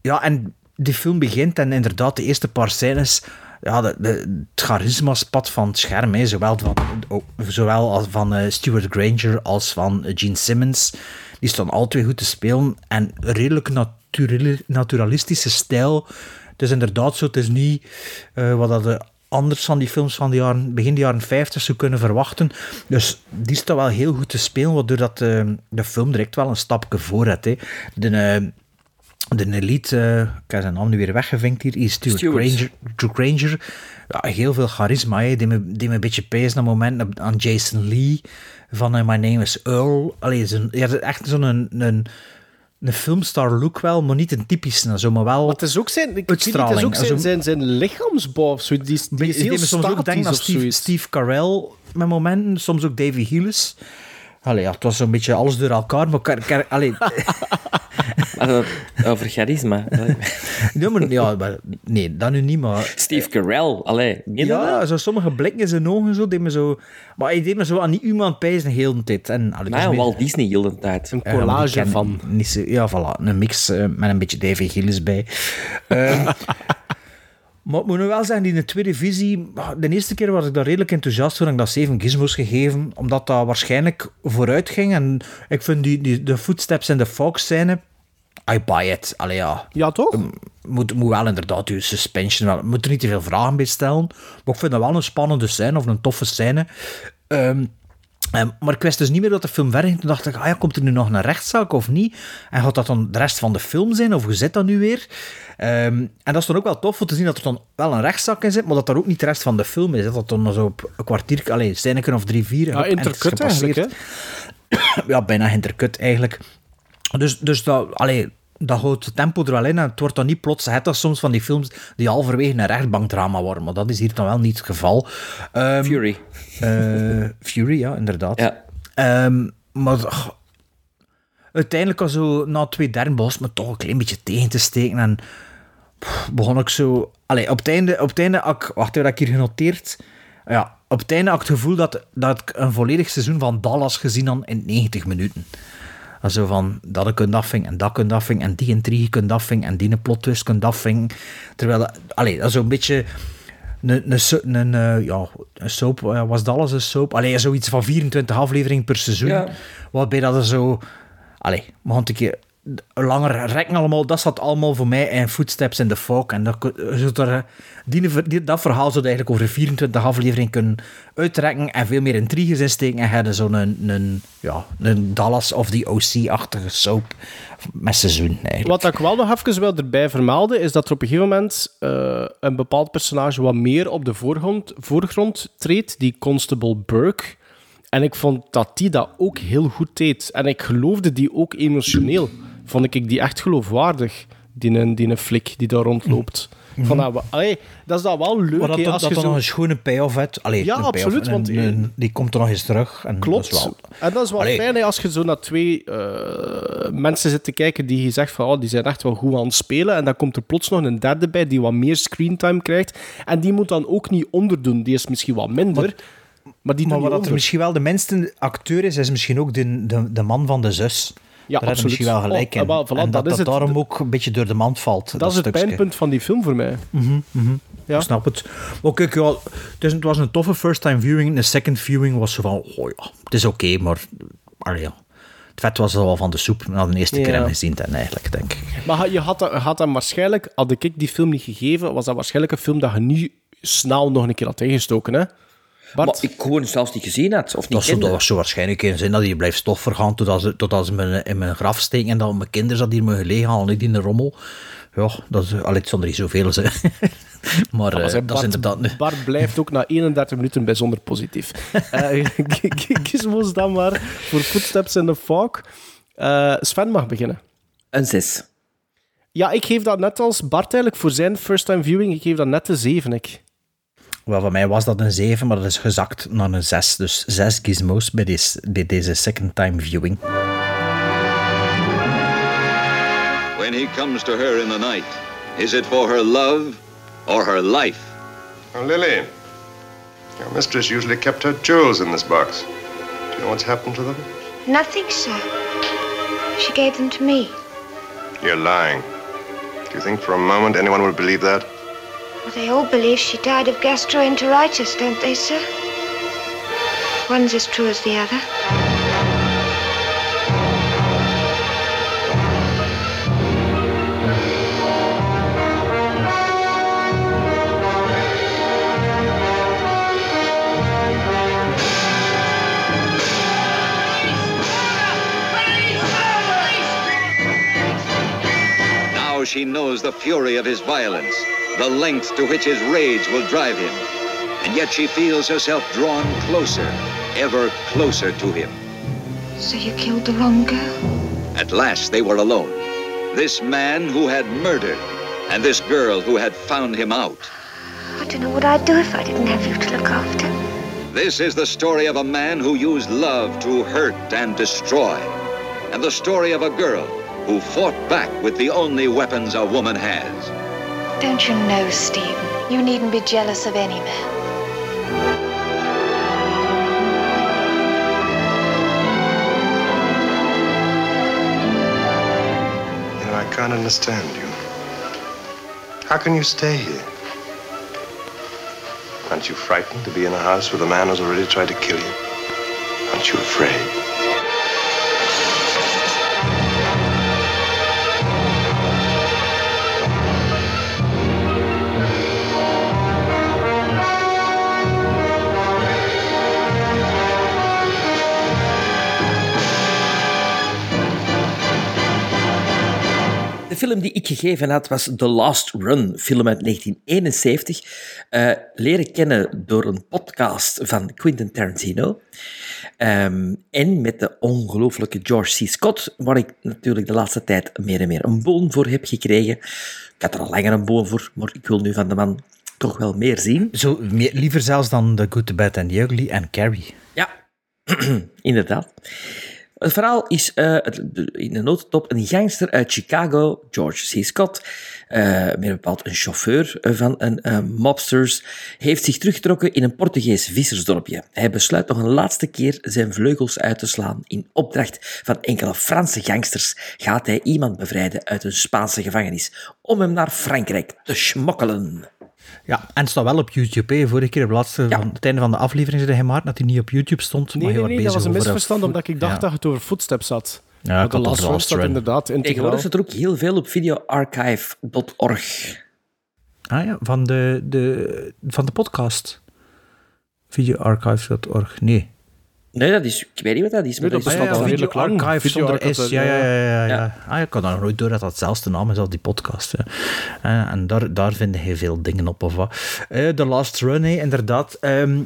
ja, en die film begint en inderdaad, de eerste paar scènes, ja, de, de, het charisma spat van het scherm, zowel van, ook- zowel als van eh, Stuart Granger als van eh, Gene Simmons. Die staan alle twee goed te spelen en redelijk naturali- naturalistische stijl. Het is inderdaad zo, het is niet eh, wat de anders van die films van de jaren, begin de jaren 50 zou kunnen verwachten. Dus die staat wel heel goed te spelen, waardoor dat, de film direct wel een stapje voor heeft. Hè. De, de elite, eh, ik heb zijn naam nu weer weggevinkt hier, is Stuart, Stuart. Granger. Stuart Granger. Ja, heel veel charisma. Die, me, die me een beetje pees naar moment aan Jason Lee van eh, My Name is Earl. Allee, zo'n, ja, echt zo'n een, een, een filmstar look wel, maar niet een typische, zo, maar wel... Maar het is ook zijn, ik niet, het is Uitstraling, ook zijn, zo- zijn, zijn lichaamsbouw of zo. Die, is- die Die is heel me soms ook denken statisch aan of Steve. Steve Carell met momenten, soms ook Davy Hillis. Allee, ja, het was zo'n beetje alles door elkaar, maar... Allee, eh, over charisma. nee, maar, ja, maar- nee, dat nu niet, maar... Steve Carell, allee. Ja, zo sommige blikken in zijn ogen, zo, deed me zo... Maar hij deed me zo aan die iemand pijzen de hele tijd. En, allee, is Walt Disney heel de tijd. Een collage van. Niet zo, ja, voilà. Een mix eh, met een beetje Davy Gillis bij. Ehm, maar ik moet nu wel zeggen, die in de tweede visie... ah, De eerste keer was ik daar redelijk enthousiast voor en ik dat 7 gizmos gegeven, omdat dat waarschijnlijk vooruit ging. En ik vind die, die, de footsteps en de Fox scène... I buy it. Allee, ja. Ja, toch? Moet, moet wel inderdaad je suspension... Wel, moet er niet te veel vragen bij stellen. Maar ik vind dat wel een spannende scène, of een toffe scène. Ehm, Ehm, maar ik wist dus niet meer dat de film verder ging. Toen dacht ik, ah ja, komt er nu nog een rechtszaak of niet? En gaat dat dan de rest van de film zijn? Of hoe zit dat nu weer? Ehm, en dat is dan ook wel tof om te zien dat er dan wel een rechtszaak in zit, maar dat dat ook niet de rest van de film is. hè. Dat dan zo op een kwartier, alleen scène of drie, vier. Ja, is intercut eigenlijk, hè? Ja, bijna intercut eigenlijk. Dus, dus dat, allee, dat houdt het tempo er wel in en het wordt dan niet plots het als soms van die films die halverwege een rechtbankdrama worden. Maar dat is hier dan wel niet het geval. Ehm, Fury. eh, Fury, ja, inderdaad. Ja. Ehm, maar ach, uiteindelijk was zo na twee derde begon me toch een klein beetje tegen te steken. En pff, begon ik zo... Allee, op het einde... Op het einde ik, wacht even, dat ik hier genoteerd... Ja, op het einde had ik het gevoel dat, dat ik een volledig seizoen van Dallas gezien had in 90 minuten. Zo van, dat kunt afving en dat kunt afving en die intrigue kunt afving en die een plot twist kunt afving. Terwijl, dat- allee, dat is zo'n beetje... Een, een, een, eh, ja, een soap, eh, was Dallas een soap? Allee, zoiets van 24 afleveringen per seizoen. Ja. Waarbij dat er zo... Allee, we gaan een keer langer rekken allemaal. Dat zat allemaal voor mij in Footsteps in the Fog. En dat, die, die- dat verhaal zou eigenlijk over 24 afleveringen kunnen uitrekken en veel meer intriges insteken. En hebben zo'n een, een, ja, een Dallas of the OC-achtige soap met seizoen. Wat ik wel nog even wil erbij vermelden, is dat er op een gegeven moment eh, een bepaald personage wat meer op de voorgrond, voorgrond treedt, die Constable Burke. En ik vond dat die dat ook heel goed deed. En ik geloofde die ook emotioneel. Vond ik die echt geloofwaardig, die, een- die een flik die daar rondloopt. Van dat, we- allee, dat is dat wel leuk, Maar dat, als dat je dan zo... nog een schone payoff hebt. Allee, Ja, absoluut, want- die komt er nog eens terug. En Klopt. Dat is wel, En dat is wel Allee. fijn als je zo naar twee eh, mensen zit te kijken die je zegt van oh, die zijn echt wel goed aan het spelen. En dan komt er plots nog een derde bij die wat meer screentime krijgt. En die moet dan ook niet onderdoen. Die is misschien wat minder. Maar, die Maar wat er misschien wel de minste acteur is, is misschien ook de, de, de man van de zus. Ja, Daar absoluut. misschien wel gelijk Oh, voilà, en dat dat het. daarom ook een beetje door de mand valt. Dat, is het stukje. pijnpunt van die film voor mij. Ja. Ik snap het. Maar kijk, ja, het, was een toffe first-time viewing. Een second viewing was zo van, oh ja, het is oké, maar... Allee, ja. Het vet was al van de soep na de eerste keer Ja. hem gezien, en eigenlijk, denk ik. Maar je had, had hem waarschijnlijk, had ik die film niet gegeven, was dat waarschijnlijk een film dat je niet snel nog een keer had ingestoken, hè? Bart? Maar ik gewoon zelfs niet gezien had. Of niet Dat, zo, dat was zo waarschijnlijk in zin dat hij blijft stof vergaan totdat ze, totdat ze me in mijn graf steken en dat mijn kinderen dat hier mogen liggen halen, niet in de rommel. Ja, dat is... Zonder niet zoveel, ze. maar eh, dat is inderdaad... Bart blijft ook na 31 minuten bijzonder positief. Eh, Kies ons dan maar voor Footsteps in the Fog. Eh, Sven mag beginnen. Een zes. Ja, ik geef dat net als Bart eigenlijk voor zijn first-time viewing. Ik geef dat net de 7. Ik. Wel, van mij was dat een 7, maar dat is gezakt naar een 6. Dus 6 gizmos bij, deze bij deze second time viewing. When he comes to her in the night, is it for her love or her life? Now, Lily, your mistress usually kept her jewels in this box. Do you know what's happened to them? Nothing, sir. She gave them to me. You're lying. Do you think for a moment anyone would believe that? Well, they all believe she died of gastroenteritis, don't they, sir? One's as true as the other. Now she knows the fury of his violence, the length to which his rage will drive him. And yet she feels herself drawn closer, ever closer to him. So you killed the wrong girl? At last they were alone. This man who had murdered, and this girl who had found him out. I don't know what I'd do if I didn't have you to look after. This is the story of a man who used love to hurt and destroy. And the story of a girl who fought back with the only weapons a woman has. Don't you know, Stephen? You needn't be jealous of any man. You know, I can't understand you. How can you stay here? Aren't you frightened to be in a house with a man who's already tried to kill you? Aren't you afraid? De film die ik gegeven had was The Last Run, film uit 1971. eh, leren kennen door een podcast van Quentin Tarantino. Ehm, en met de ongelooflijke George C. Scott, waar ik natuurlijk de laatste tijd meer en meer een boon voor heb gekregen. Ik had er al langer een boon voor, maar ik wil nu van de man toch wel meer zien. Zo, meer, liever zelfs dan The Good, The Bad and The Ugly en Carrie. Ja, Inderdaad. Het verhaal is eh, in de notendop een gangster uit Chicago, George C. Scott, eh meer bepaald een chauffeur eh, van een eh, mobsters, heeft zich teruggetrokken in een Portugees vissersdorpje. Hij besluit nog een laatste keer zijn vleugels uit te slaan. In opdracht van enkele Franse gangsters gaat hij iemand bevrijden uit een Spaanse gevangenis om hem naar Frankrijk te smokkelen. Ja, en het staat wel op YouTube. Hè. Vorige keer op het, laatste, van, het einde van de aflevering zei hij maar dat hij niet op YouTube stond. maar Nee, hij nee, nee, bezig dat was een misverstand, voet- omdat ik dacht Ja. dat het over Footsteps had. Ja, Maar ik de Last staat inderdaad integraal. Tegenwoordig staat er ook heel veel op videoarchive.org. Ah ja, van de, de, van de podcast. Videoarchives.org. Nee. Nee, dat is, ik weet niet wat dat is. Maar Nee, dat is bestaat wel- al redelijk lang. Archive zonder S. Ja, ja, ja. ja, Ja. ja. Ah, ik daar nog nooit door dat dat zelfs naam is als die podcast. Ja. Eh, en daar, daar vind je veel dingen op of wat. Eh, The Last Run, inderdaad. Ehm,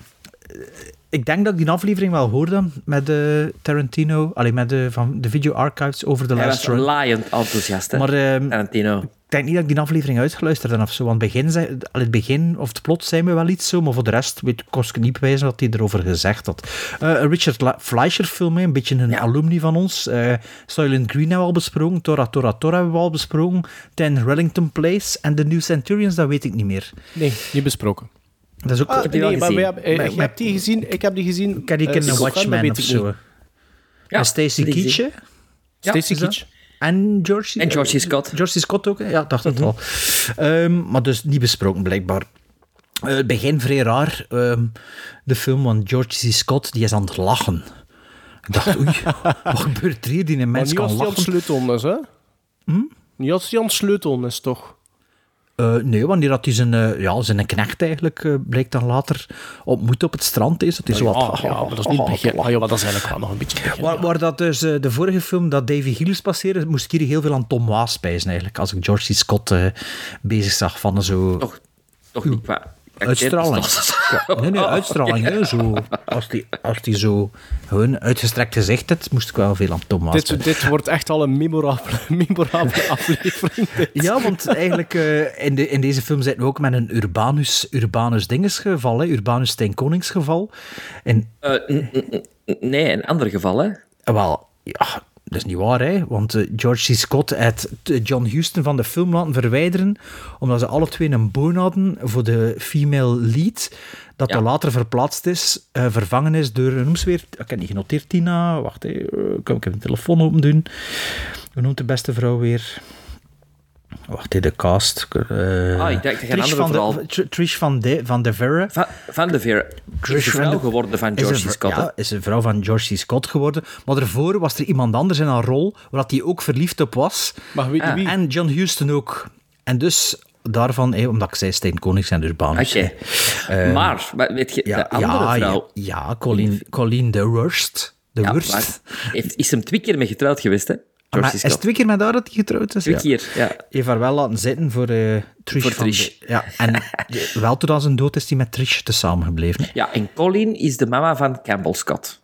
ik denk dat ik die aflevering wel hoorde met de Tarantino, alleen met de, van de video archives over The Hij Last was Run. laaiend enthousiast, hè? Maar ehm, Tarantino. ik denk niet dat ik die aflevering uitgeluisterd heb of zo. Want het begin, zei, het begin of het plot zei me wel iets zo, maar voor de rest weet, kon ik niet bewijzen wat hij erover gezegd had. Eh, een Richard La- Fleischer film, een beetje een alumni van ons. Eh Soylent Green hebben we al besproken. Tora Tora Tora hebben we al besproken. Ten Rellington Place en The New Centurions, dat weet ik niet meer. Nee, niet besproken. Dat is ook... Ah, heb die wel nee, maar gezien. hebben, eh, Maar- je maar- hebt die gezien, ik heb die gezien. Ik heb die Eh, in een Watchmen of zo. niet. Ja, Stacey die gezien. Keach. En George, En George C. Scott. George C. Scott ook, ja, ik dacht het al. Ehm, maar dus niet besproken, blijkbaar. Eh, het begin vrij raar, ehm, de film van George C. Scott, die is aan het lachen. Ik dacht, oei, wat gebeurt er hier? Die een mens niet kan als die aan het lachen. sleutelen is, hè? Niet als die aan het sleutelen is, toch? Eh, nee, wanneer dat hij zijn, eh, ja, zijn knecht eigenlijk, eh, blijkt dan later, ontmoet op het strand is. Dat hij zo wat... Ah, ja, maar dat is niet begin. Ah, ja, maar dat is eigenlijk wel nog een beetje begin. Waar, waar dat dus de vorige film dat Davy Gillis passeerde, moest ik hier heel veel aan Tom Waas spijzen eigenlijk. Als ik George C. Scott bezig zag van zo... Toch, toch niet qua... Uitstraling. Nee, nee, uitstraling. hè, Zo, als, die, als die zo gewoon uitgestrekt gezicht had, moest ik wel veel aan Tom Waas Dit, dit wordt echt al een memorabele, memorabele aflevering. dit. Ja, want eigenlijk eh, in, de, in deze film zitten we ook met een Urbanus, Urbanus dingesgeval, hè, Urbanus ten Koningsgeval. En Eh, nee, een ander geval, hè? Eh, Wel, ja, dat is niet waar, hè? want eh, George C. Scott had t- John Huston van de film laten verwijderen, omdat ze alle twee een boon hadden voor de female lead, dat Ja. er later verplaatst is, eh, vervangen is door, noem ze weer, ik heb niet genoteerd, Tina, wacht, hè, eh, ik kan ik even de telefoon open doen. Hoe noemt de beste vrouw weer? Wacht, de cast. eh, Ah, ik dacht Trish van de, Tr- Trish van de, van de Verre. Van, van de Veer. Trish Is de van vrouw de- geworden van George Scott? Ja, is een vrouw van George C. Scott geworden. Maar daarvoor was er iemand anders in haar rol, waar hij ook verliefd op was. Maar weet je Ah. wie? En John Huston ook. En dus daarvan, hé, omdat ik zei Steen Konings en Urbanus. Oké. Eh, maar, maar weet je, ja, de andere ja, vrouw... Ja, ja Colleen, Colleen de Worst. De Ja, Worst. heeft, is hem twee keer mee getrouwd geweest, hè? George Maar is het twee keer met haar dat hij getrouwd is? Twee Ja. keer, ja. Heeft haar wel laten zitten voor eh Trish. Voor van Trish. de- ja, en wel tot aan zijn dood is hij met Trish te samengebleven. Ja, en Colleen is de mama van Campbell Scott.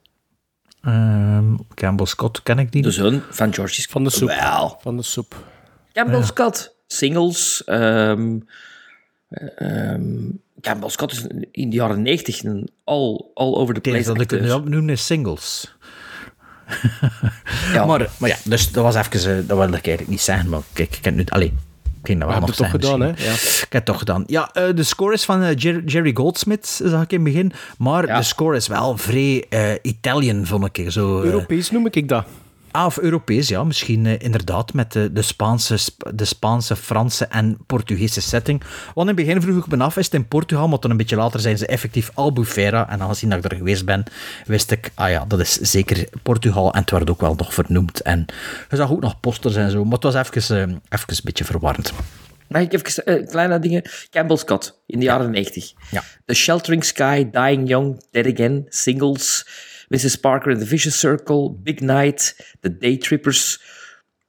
Ehm, Campbell Scott, ken ik die De zoon van George. Scott. Van de soep. Wel. Van de soep. Campbell Scott. Singles. ehm, ehm, Campbell Scott is in de jaren negentig een all, all over the Het enige place dat ik acteur. nu opnoem is singles. Ja. Maar, maar ja, dus dat was even, eh, dat wilde ik eigenlijk niet zeggen, maar kijk, ik heb nu, allee, ik dat wel heb nog het toch gedaan, hè? Ja. Ik heb het toch gedaan. Ja, eh, de score is van eh, Jer- Jerry Goldsmith, zag ik in het begin, maar Ja. de score is wel vrij eh Italian, vond ik. Zo, Europees noem ik dat. Ah, of Europees, ja. Misschien eh, inderdaad met de, de, Spaanse, Sp- de Spaanse, Franse en Portugese setting. Want in het begin vroeg ik me af, is het in Portugal? Maar dan een beetje later zijn ze effectief Albufeira. En aangezien dat ik er geweest ben, wist ik, ah ja, dat is zeker Portugal. En het werd ook wel nog vernoemd. En je zag ook nog posters en zo. Maar het was even, eh, even een beetje verwarrend. Mag ik even eh, kleine dingen? Campbell Scott in de jaren 90. Ja. The Sheltering Sky, Dying Young, Dead Again, Singles, Mrs. Parker and the Vicious Circle, Big Night, The Daytrippers.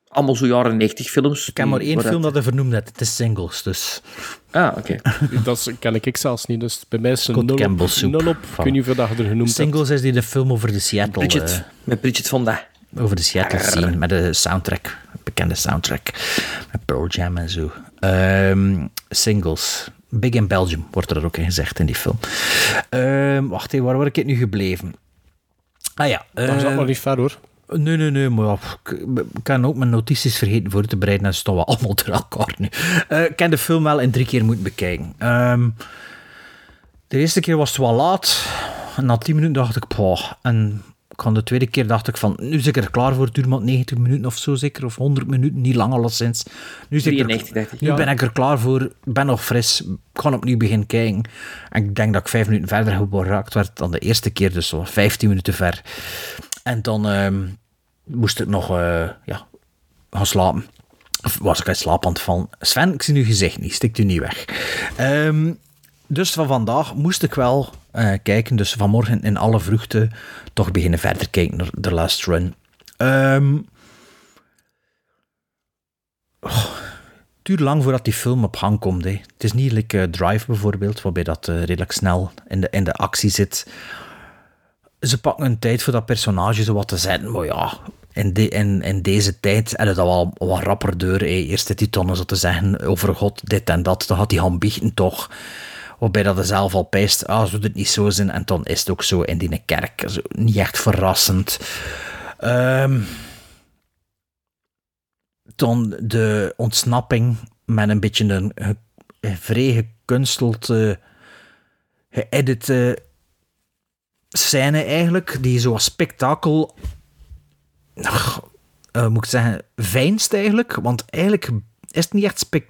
Allemaal zo jaren 90 films. Ik heb maar één film dat hij vernoemd heeft. Het is Singles, dus... Ah, oké. Dat ken ik zelfs niet. Dus bij mij is een nul op. Nul op. Ik weet niet hoeveel er genoemd hebt. Singles is die de film over de Seattle... Bridget, eh, met Bridget Fonda. over de Seattle scene met de soundtrack, bekende soundtrack met Pearl Jam en zo. Ehm, singles. Big in Belgium wordt er ook in gezegd in die film. Ehm, wacht even, waar word ik het nu gebleven? Ah ja. Daar zat eh, nog niet ver hoor. Nee, nee, nee, maar ik, kan ook mijn notities vergeten voor te bereiden en staan wel allemaal door elkaar nu. Eh, ik heb de film wel in drie keer moeten bekijken. Ehm, de eerste keer was het wel laat. En na tien minuten dacht ik, poh. En had de tweede keer dacht ik van, nu zit ik er klaar voor. Het duurt maar 90 minuten of zo zeker, of 100 minuten, niet lang alleszins. Nu, zit ik er- 93, dacht ik. nu Ja. ben ik er klaar voor, ben nog fris, ga opnieuw beginnen kijken. En ik denk dat ik vijf minuten verder geraakt werd dan de eerste keer, dus zo 15 minuten ver. En dan ehm, moest ik nog eh, ja, gaan slapen. Of was ik uit slaap aan het vallen. Sven, ik zie nu gezicht niet, stikt u niet weg. Ehm, dus van vandaag moest ik wel eh, kijken. Dus vanmorgen in alle vroegte toch beginnen verder kijken naar The Last Run. Oh, het duurt lang voordat die film op gang komt. Hè. Het is niet like eh, Drive bijvoorbeeld, waarbij dat eh, redelijk snel in de, in de actie zit ze pakken een tijd voor dat personage zo wat te zetten. Maar ja, in, de, in, in deze tijd en dat wel wat rapper deur. Hey. Eerst die tonnen zo te zeggen over God, dit en dat. Dan had hij gaan biechten toch. Waarbij dat hij zelf al pijst, ah, zou dit niet zo zijn? En dan is het ook zo in die kerk. Zo, niet echt verrassend. Ehm, dan de ontsnapping met een beetje een, een vrij gekunsteld, eh, geëdite scène eigenlijk, die zoals spektakel, ach, eh, moet ik zeggen, veinst eigenlijk. Want eigenlijk is het niet echt spek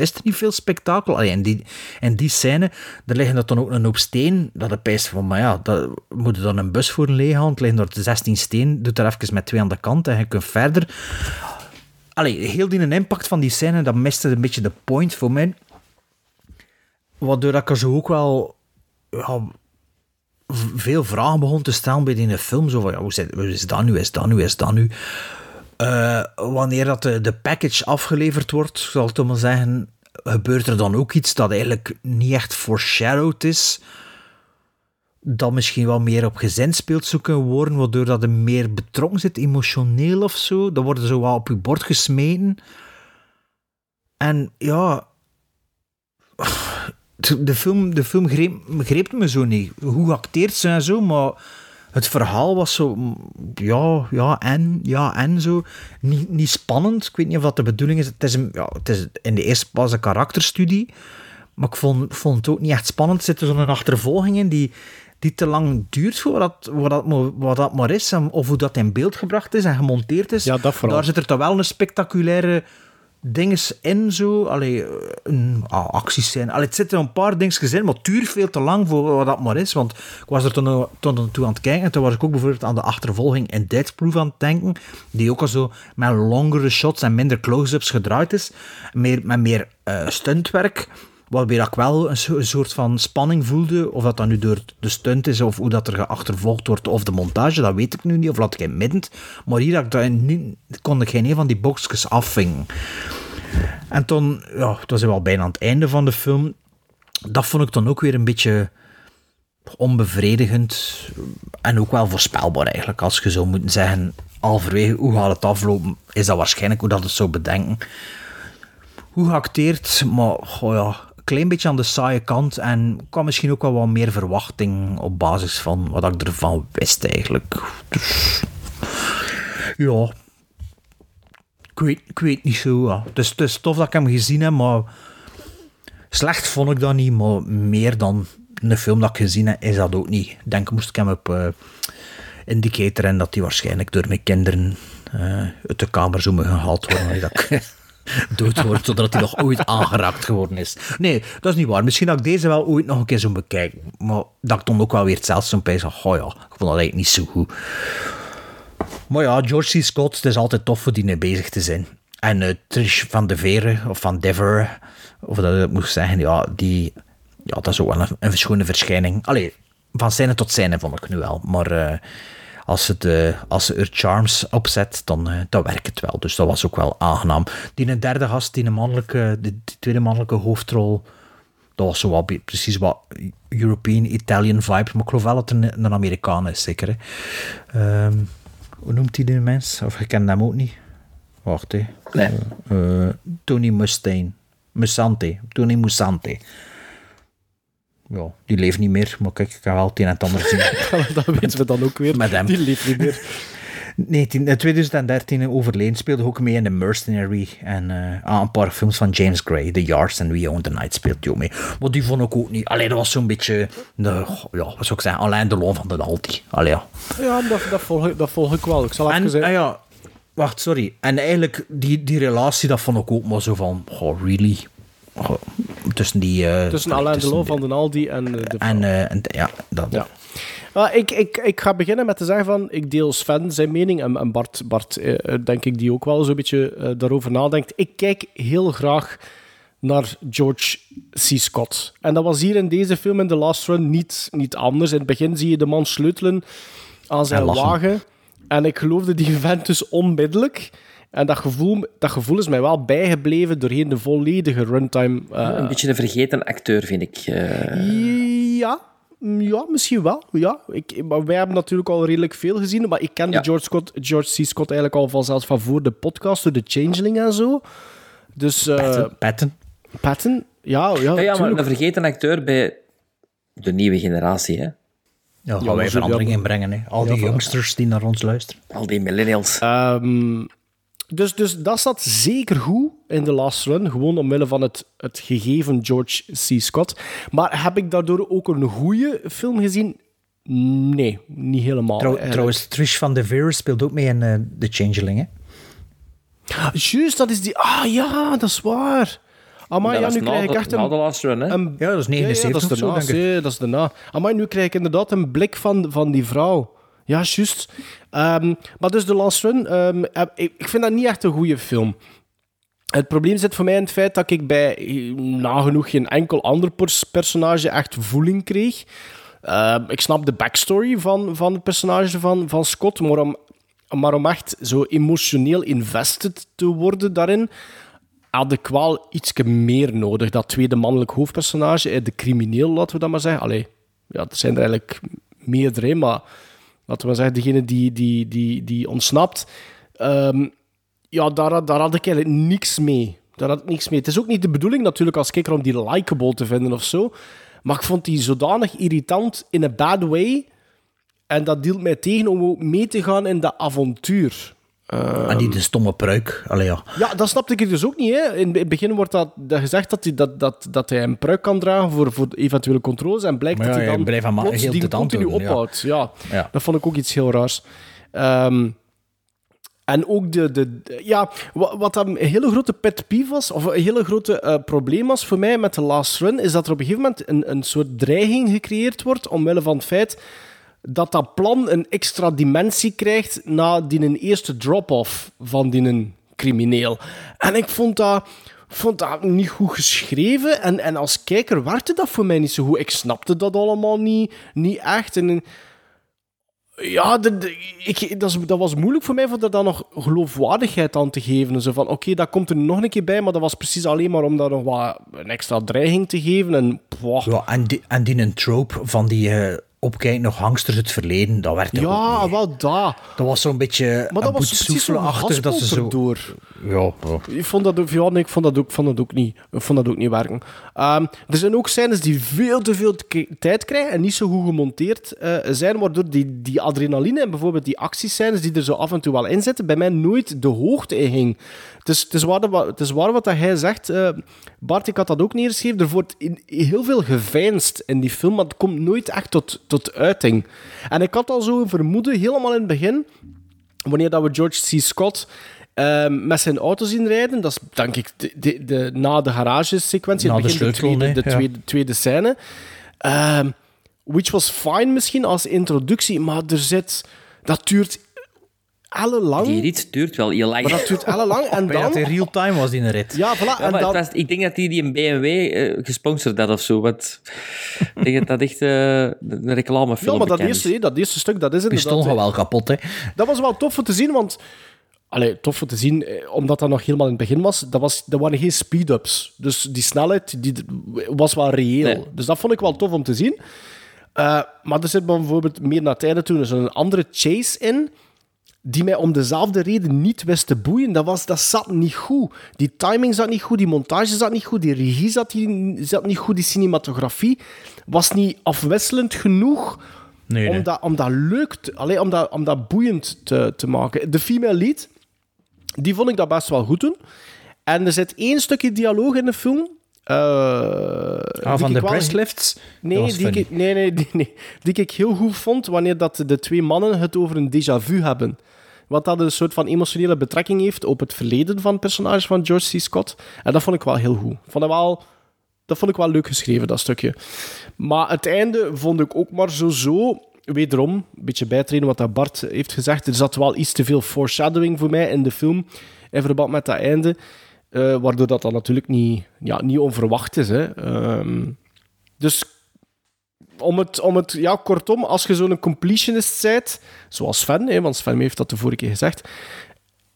is er niet veel spektakel. Allee, in, die, in die scène, daar liggen dat dan ook een hoop steen. Dat de pijst van, maar ja, dat moet dan een bus voor leeghand. Het liggen er 16 steen, doet er even met twee aan de kant en je kunt verder. Allee, heel die impact van die scène, dat miste een beetje de point voor mij. Waardoor ik er zo ook wel ja, veel vragen begon te stellen bij die film. Zo van, ja, hoe is dat nu, is dat nu, is dat nu? Eh, wanneer dat de, de package afgeleverd wordt, zal ik maar zeggen, gebeurt er dan ook iets dat eigenlijk niet echt foreshadowed is. Dat misschien wel meer op gezinspeeld zoeken worden, waardoor dat er meer betrokken zit, emotioneel of zo. Dan worden zo wel op je bord gesmeten. En ja, de film, de film greep me zo niet. Hoe acteert ze en zo, maar het verhaal was zo, mm, ja, ja, en, ja, en zo. Niet, niet spannend. Ik weet niet of dat de bedoeling is. Het is, een, ja, het is in de eerste plaats een karakterstudie, maar ik vond, vond het ook niet echt spannend. Er zit zo'n achtervolging in die, die te lang duurt voor wat, wat, dat, maar- wat dat maar is, en- of hoe dat in beeld gebracht is en gemonteerd is. Ja, dat vooral. Daar zit er toch wel een spectaculaire dinges in, zo. Allee, eh, een ah, acties zijn. Allee, het zitten een paar dingetjes in, maar het duurt veel te lang voor wat dat maar is. Want ik was er toen, toen aan toe aan het kijken. En toen was ik ook bijvoorbeeld aan de achtervolging in Dead Proof aan het denken. Die ook al zo met longere shots en minder close-ups gedraaid is. Meer, met meer eh, stuntwerk. Waarbij dat ik wel een, so- een soort van spanning voelde. Of dat dan nu door de stunt is, of hoe dat er geachtervolgd wordt, of de montage, dat weet ik nu niet. Of laat ik in midden. Maar hier dat ik dat niet, kon ik geen een van die boxjes afvingen. En toen, ja, dat is wel bijna aan het einde van de film. Dat vond ik dan ook weer een beetje onbevredigend. En ook wel voorspelbaar eigenlijk. Als je zou moeten zeggen, halverwege, hoe gaat het aflopen? Is dat waarschijnlijk hoe dat het zou bedenken. Hoe geacteerd, maar goh ja, klein beetje aan de saaie kant. En had misschien ook wel wat meer verwachting op basis van wat ik ervan wist eigenlijk. Dus, ja, ik weet, ik weet niet zo. Ja. Is, het is tof dat ik hem gezien heb, maar slecht vond ik dat niet. Maar meer dan een film dat ik gezien heb, is dat ook niet. Denk, moest ik hem op eh Indicator en dat die waarschijnlijk door mijn kinderen eh, uit de kamer zou gehaald worden. en dat ik dood word, zodat hij nog ooit aangeraakt geworden is. Nee, dat is niet waar. Misschien dat ik deze wel ooit nog een keer zou bekijken. Maar dat ik dan ook wel weer hetzelfde zo'n pijs oh ja, ik vond dat eigenlijk niet zo goed. Maar ja, George C. Scott, het is altijd tof voor die bezig te zijn. En eh, Trish van de Vere, of van Dever, of dat ik moet zeggen, ja, die, ja, dat is ook wel een, een schone verschijning. Allee, van scène tot scène vond ik nu wel. Maar eh, als, ze de, als ze er charms opzet, dan, eh, dan werkt het wel. Dus dat was ook wel aangenaam. Die een derde gast, die, een mannelijke, de, die tweede mannelijke hoofdrol, dat was zo wat, precies wat European, Italian vibe. Maar ik geloof wel dat het een, een Amerikaan is, zeker. Hè. Ehm, hoe noemt hij die mens? Of ik ken hem ook niet. Wacht, hè. Nee. Eh, Tony Mustaine. Musante. Tony Musante. Ja, die leeft niet meer, maar kijk, ik kan wel het een en het ander zien. dat weten we dan ook weer. Met hem. Die leeft niet meer. 19, in 2013 overleden speelde ook mee in The Mercenary en aan een paar films van James Gray, The Yards en We Own the Night speelt hij ook mee. Maar die vond ik ook niet. Alleen dat was zo'n beetje, de, ja, wat zou ik zeggen, Alain Delon van de Alti. Allee, ja. Ja, dat, dat, volg, ik- dat volg ik wel. Ik zal even En, zeggen... ah ja, wacht, sorry. En eigenlijk, die, die relatie, dat vond ik ook maar zo van, oh, really? Tussen die... eh, Tussen Alain Delon van den Aldi en eh, de En, eh, en ja, dat. Ja. Ah, ik, ik, ik ga beginnen met te zeggen van, ik deel Sven zijn mening en, en Bart, Bart denk ik die ook wel zo'n beetje daarover nadenkt. Ik kijk heel graag naar George C. Scott. En dat was hier in deze film in The Last Run niet, niet anders. In het begin zie je de man sleutelen aan zijn wagen. En ik geloofde die vent dus onmiddellijk. En dat gevoel, dat gevoel is mij wel bijgebleven doorheen de volledige runtime. eh, een beetje een vergeten acteur, vind ik. eh. ja, mm, ja, misschien wel. Ja. Ik, maar wij hebben natuurlijk al redelijk veel gezien, maar ik kende Ja. George, Scott, George C. Scott eigenlijk al van, zelfs van voor de podcast, door de Changeling en zo. Dus... eh Patton. Ja, ja, Ja, ja, maar een vergeten acteur bij de nieuwe generatie. Hè? Ja, gaan wij verandering ja, inbrengen. Hè. Al ja, die voilà. youngsters die naar ons luisteren. Al die millennials. Ehm, dus, dus dat zat zeker goed in de last run, gewoon omwille van het, het gegeven George C. Scott. Maar heb ik daardoor ook een goede film gezien? Nee, niet helemaal. Eigenlijk. trouwens, Trish van de Veer speelt ook mee in eh, The Changeling. Hè? Juist, dat is die... Ah ja, dat is waar. Amai, dat ja, nu krijg ik de- echt een... de last run, hè? een- Ja, dat is 79 ja, ja, dat is daarna, denk ik. dat is daarna. Amai, nu krijg ik inderdaad een blik van, van die vrouw. Ja, juist. Ehm, maar dus The Last Run, ehm, heb- ik, vind dat niet echt een goede film. Het probleem zit voor mij in het feit dat ik bij eh, nagenoeg geen enkel ander pers- personage echt voeling kreeg. Ehm, ik snap de backstory van, van het personage van, van Scott, maar om, maar om echt zo emotioneel invested te worden daarin, had ik wel iets meer nodig. Dat tweede mannelijk hoofdpersonage, eh, de crimineel, laten we dat maar zeggen. Allee, ja, er zijn er eigenlijk meerdere, maar laten we zeggen, degene die, die, die, die ontsnapt. Ehm, ja, daar, daar had ik eigenlijk niks mee. Daar had ik niks mee. Het is ook niet de bedoeling natuurlijk als kijker om die likable te vinden of zo. Maar ik vond die zodanig irritant in a bad way. En dat hield mij tegen om ook mee te gaan in dat avontuur. En die de stomme pruik. Allee, ja. Ja, dat snapte ik dus ook niet. Hè. In het begin wordt dat, dat gezegd dat hij, dat, dat, dat hij een pruik kan dragen voor, voor eventuele controles. En blijkt Maar dat ja, hij dan blijft aan plots die continu ja. ophoudt. Ja. Ja. dat vond ik ook iets heel raars. Ehm, en ook de... de, de- ja, wat, wat een hele grote pet peeve was, of een hele grote eh, probleem was voor mij met de Last Run, is dat er op een gegeven moment een, een soort dreiging gecreëerd wordt, omwille van het feit dat dat plan een extra dimensie krijgt na die eerste drop-off van die crimineel. En ik vond dat, vond dat niet goed geschreven. En, en als kijker werkte dat voor mij niet zo goed. Ik snapte dat allemaal niet, niet echt. En, ja, dat, dat was moeilijk voor mij om er dan nog geloofwaardigheid aan te geven. Zo van, oké, dat komt er nog een keer bij, maar dat was precies alleen maar om daar nog wat een extra dreiging te geven. En. Ja, en, die, en die een trope van die eh opkijken nog hangsters het verleden, dat werd ook ja, wel dat. Dat was zo'n beetje Maar dat was precies achter dat ze zo... door. Ja, ja. Ik vond dat ook, ja, nee, ik vond dat ook, vond dat ook niet, ik vond dat ook niet werken. Ehm, er zijn ook scènes die veel te veel tijd krijgen en niet zo goed gemonteerd eh, zijn, waardoor die, die adrenaline en bijvoorbeeld die actiescènes die er zo af en toe wel in zitten, bij mij nooit de hoogte in ging. Het is, het is, waar, wat- het is waar wat hij zegt. eh, Bart, ik had dat ook neergeschreven. Er wordt in, heel veel geveinsd in die film, maar het komt nooit echt tot, tot uiting. En ik had al zo een vermoeden, helemaal in het begin, wanneer dat we George C. Scott ehm, met zijn auto zien rijden, dat is denk ik de, de, de- na de garagesequentie, Na het de begin de, sleutel, tweede, nee, de ja. tweede, tweede scène. Ehm, which was fine misschien als introductie, maar er zit... Dat duurt ellenlang. Die rit duurt wel heel lang. Maar dat duurt ellenlang. En Bij dat dan... in real time was die een rit. Ja, voilà. Ja, en dan... was- ik denk dat die, die een BMW eh, gesponsord had of zo. Wat, ik denk dat dat echt eh, een reclamefilm Ja, maar dat eerste, dat eerste stuk, dat is Pistool inderdaad... gaat wel kapot, hè. Dat was wel tof om te zien, want... Allee, tof om te zien, eh, omdat dat nog helemaal in het begin was. Dat, was er waren geen speed-ups. Dus die snelheid die was wel reëel. Nee. Dus dat vond ik wel tof om te zien. Eh, maar er zit bijvoorbeeld meer naar het einde toe dus een andere chase in, die mij om dezelfde reden niet wist te boeien. Dat, was, dat zat niet goed. Die timing zat niet goed, die montage zat niet goed, die regie zat, die, zat niet goed, die cinematografie was niet afwisselend genoeg Nee, nee. om, dat, om dat leuk, te, om, dat, om dat boeiend te, te maken. De female lead, die vond ik dat best wel goed doen. En er zit één stukje dialoog in de film. die Ah, van de breastlifts? Nee, die ik, nee, nee, die, nee, die ik heel goed vond wanneer dat de twee mannen het over een déjà vu hebben. Wat dat een soort van emotionele betrekking heeft op het verleden van het personage van George C. Scott. En dat vond ik wel heel goed. Vond dat, wel, dat vond ik wel leuk geschreven, dat stukje. Maar het einde vond ik ook maar zo zo. Wederom, een beetje bijtreden wat dat Bart heeft gezegd. Er zat wel iets te veel foreshadowing voor mij in de film. In verband met dat einde. Eh, waardoor dat dan natuurlijk niet, ja, niet onverwacht is. Hè. Ehm, dus om het, om het, ja, kortom, als je zo'n completionist bent, zoals Sven, hè, want Sven heeft dat de vorige keer gezegd,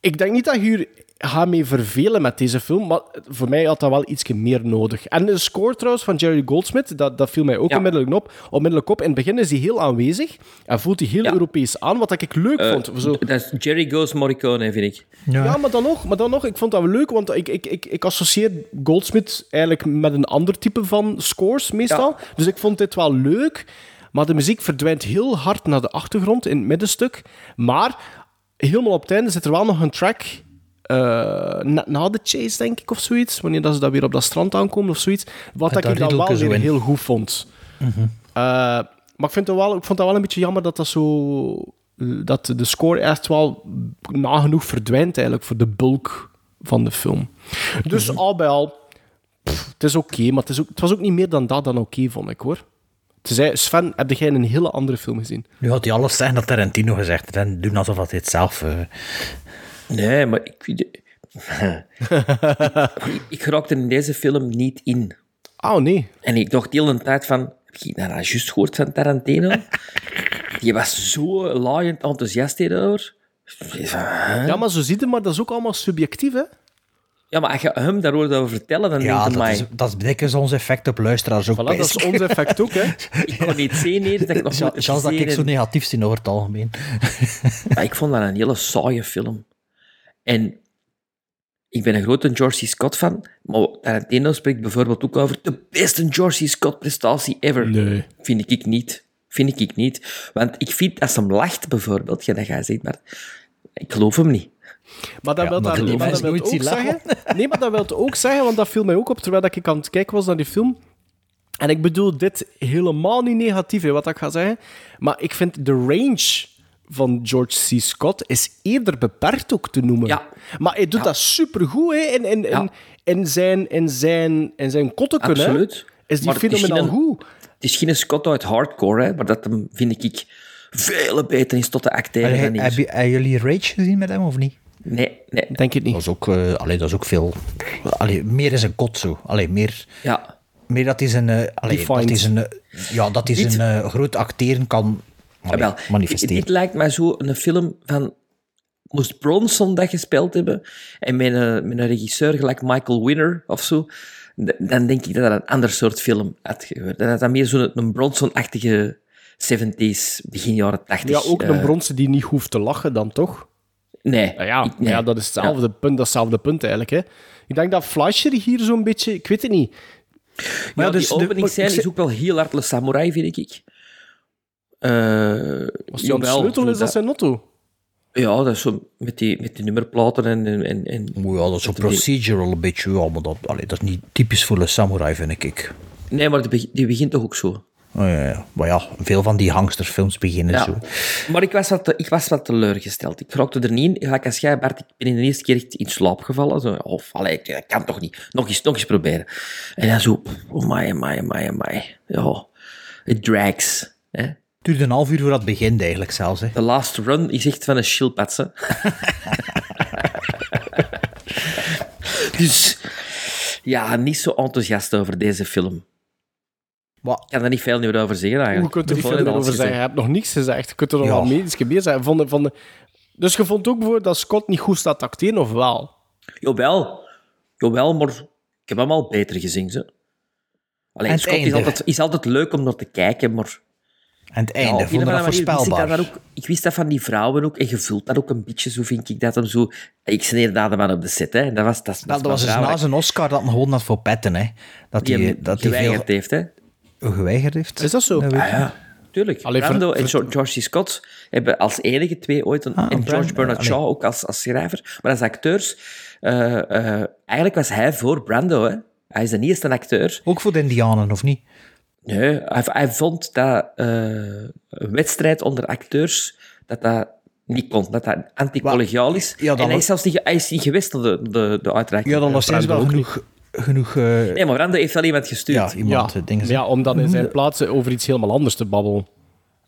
ik denk niet dat je hier gaat mee vervelen met deze film, maar voor mij had dat wel iets meer nodig. En de score trouwens van Jerry Goldsmith, dat, dat viel mij ook Ja. onmiddellijk, op, onmiddellijk op. In het begin is hij heel aanwezig en voelt hij heel Europees aan, wat ik leuk Eh, vond. Zo, Dat is Jerry Goes Morricone, vind ik. ja, maar, dan nog, maar dan nog, ik vond dat wel leuk, want ik, ik, ik, ik associeer Goldsmith eigenlijk met een ander type van scores meestal. Dus ik vond dit wel leuk, maar de muziek verdwijnt heel hard naar de achtergrond in het middenstuk. Maar helemaal op het einde zit er wel nog een track eh, na, na de chase, denk ik, of zoiets. Wanneer dat ze dat weer op dat strand aankomen of zoiets. Wat dat ik dan wel weer in. heel goed vond. Mhm. Eh, maar ik, vind het wel, ik vond dat wel een beetje jammer dat dat zo... Dat de score echt wel nagenoeg verdwijnt eigenlijk voor de bulk van de film. Dus al bij al, pff, het is oké, maar het, is ook, het was ook niet meer dan dat dan oké, vond ik hoor. Tenzij, Sven, heb jij een hele andere film gezien? Nu had hij alles zeggen dat Tarantino gezegd heeft en doen alsof hij het zelf... eh, Nee, maar ik... ik, ik raakte in deze film niet in. Oh, nee. En ik dacht de hele tijd van... Heb je nou dat juist gehoord van Tarantino? Die was zo laaiend enthousiast hierover. Ja, maar zo ziet het, maar dat is ook allemaal subjectief, hè? Ja, maar als je hem daarover over vertellen, dan Ja, denk je, dat mij... is, dat is dikwijls ons effect op luisteraars ook. Voilà, dat is ons effect ook, hè? Ik kon niet zien hier, dat ik nog Zelfs dat ik zo negatief zie over het algemeen. Maar ik vond dat een hele saaie film. En ik ben een grote George C. Scott fan, maar Tarantino spreekt bijvoorbeeld ook over de beste George C. Scott prestatie ever. Nee. Vind ik niet. Vind ik niet. Want ik vind, als hem lacht bijvoorbeeld, ja, dat ga je zeggen, maar ik geloof hem niet. Maar dat Ja, wil maar dat, maar wil ook zeggen... Nee, maar dat wil ook zeggen, want dat viel mij ook op terwijl ik aan het kijken was naar die film. En ik bedoel dit helemaal niet negatief, hè, wat ik ga zeggen. Maar ik vind de range van George C. Scott is eerder beperkt ook te noemen. Ja. Maar hij doet Ja. dat supergoed, hè. In, in, in, Ja. in zijn, in zijn, in zijn kotteken, hè. Absoluut. Is die Maar het is fenomenaal goed. Het is geen Scott uit hardcore, hè, maar dat hem, vind ik, veel beter is tot te acteren Heb, dan heb, hebben jullie Rage gezien met hem of niet? Nee, nee. Denk het niet. Dat is ook, allee, dat is ook veel. Allee, meer is een kot zo. Allee, meer, Ja. meer dat hij zijn. eh, allee, dat hij zijn, eh, ja, dat Dit- zijn eh, groot acteren kan allee, Jawel. manifesteren. Dit lijkt mij zo een film van... Moest Bronson dat gespeeld hebben en met een, met een regisseur gelijk Michael Winner of zo, dan denk ik dat dat een ander soort film had gebeurd. Dat dat meer zo'n een Bronson-achtige 70s, begin jaren 80. Ja, ook eh, een bronzen die niet hoeft te lachen dan, toch? Nee. Ja, ja, ik- nee. ja dat is hetzelfde punt, datzelfde punt eigenlijk. Hè. Ik denk dat Fleischer hier zo'n beetje... Ik weet het niet. Maar ja, dus die de- openingsscène ik is ook wel heel hard Le Samurai, vind ik. Eh Als die aan de sleutel is, dat zijn auto. Ja, dat is zo met die, met die nummerplaten en... en, en, ja, dat is zo die- procedural een beetje. Ja, maar dat, allee, dat is niet typisch voor een samurai, vind ik. Nee, maar die, die begint toch ook zo. Oh, ja, ja. Maar ja, veel van die hangsterfilms beginnen Ja. zo. Maar ik was, wat, ik was wat teleurgesteld. Ik raakte er niet in. Gelijk als jij, Bart, ik ben in de eerste keer echt in slaap gevallen. Zo, of, allee, dat kan toch niet. Nog eens, nog eens proberen. En dan zo, oh my, my, my, my. Ja, het drags. Hè. Het duurde een half uur voordat het begint, eigenlijk zelfs. Hè. De last run is echt van een schildpad, hè. dus, ja, niet zo enthousiast over deze film. Wat? Ik kan er niet veel meer over zeggen, eigenlijk. Hoe kunt er niet Veel over zeggen? Je hebt nog niks gezegd. Je kunt er nog Ja. wel medisch meer zeggen. Van de, van de... Dus je vond ook bijvoorbeeld dat Scott niet goed staat te acteren, of wel? Jawel. Jawel, maar ik heb hem al beter gezien, ze. Alleen Scott is altijd, is altijd leuk om naar te kijken, maar En het Ja, einde, vond of dat andere manier wist ik, dat voorspelbaar? ook, ik wist dat van die vrouwen ook, en je voelt dat ook een beetje, zo vind ik dat hem zo... Ik sneerde daar de man op de set, hè. En dat was, dat, is- Wel, is dat was dus na zijn Oscar dat hij gewoon had voor petten, hè. Dat Die hij, hem dat hij geweigerd veel heeft, hè. geweigerd heeft. Is dat zo? Ah, ja. Tuurlijk. Allee, Brando ver- en George C. Scott hebben als enige twee ooit... Een, Ah, en Brand- George Bernard eh, Shaw ook als, als schrijver. Maar als acteurs... eh, eh, eigenlijk was hij voor Brando, hè. Hij is de eerste acteur. Ook voor de Indianen, of niet? Nee, hij, hij vond dat eh, een wedstrijd onder acteurs, dat dat niet kon. Dat dat anticollegiaal is. Ja, en hij is zelfs niet, hij is niet geweest naar de, de, de uitreiking. Ja, dan wel ook genoeg... genoeg eh, Nee, maar Brando heeft wel iemand gestuurd. ja, iemand, Ja, eh, dingen. ja, om dan in zijn plaats over iets helemaal anders te babbelen.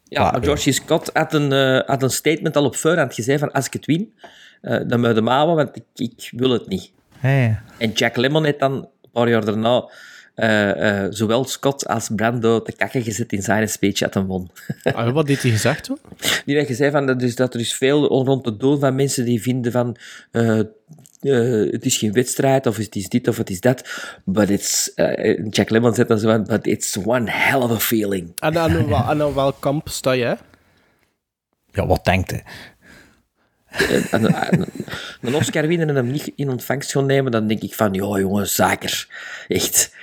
Ja, maar George. Scott had een, eh, had een statement al op voorhand gezegd van als ik het win, eh, dan moet je hem houden, want ik, ik wil het niet. En Jack Lemmon heeft dan een paar jaar daarna eh, eh, zowel Scott als Brando te kakken gezet in zijn speech at een won. Ah, wat deed hij gezegd? Hoor? Die heeft gezegd van, dat, is, dat er is veel rond de dood van mensen die vinden van eh, eh, het is geen wedstrijd of het is dit of het is dat. But it's, eh, Jack Lemmon zegt dan zo van, but it's one hell of a feeling. En aan, aan welk kamp sta jij? ja, wat denkt hij? Eh, en- en- een Oscar winnen en hem niet in ontvangst gaan nemen, dan denk ik van, ja jongen, zaker. Echt.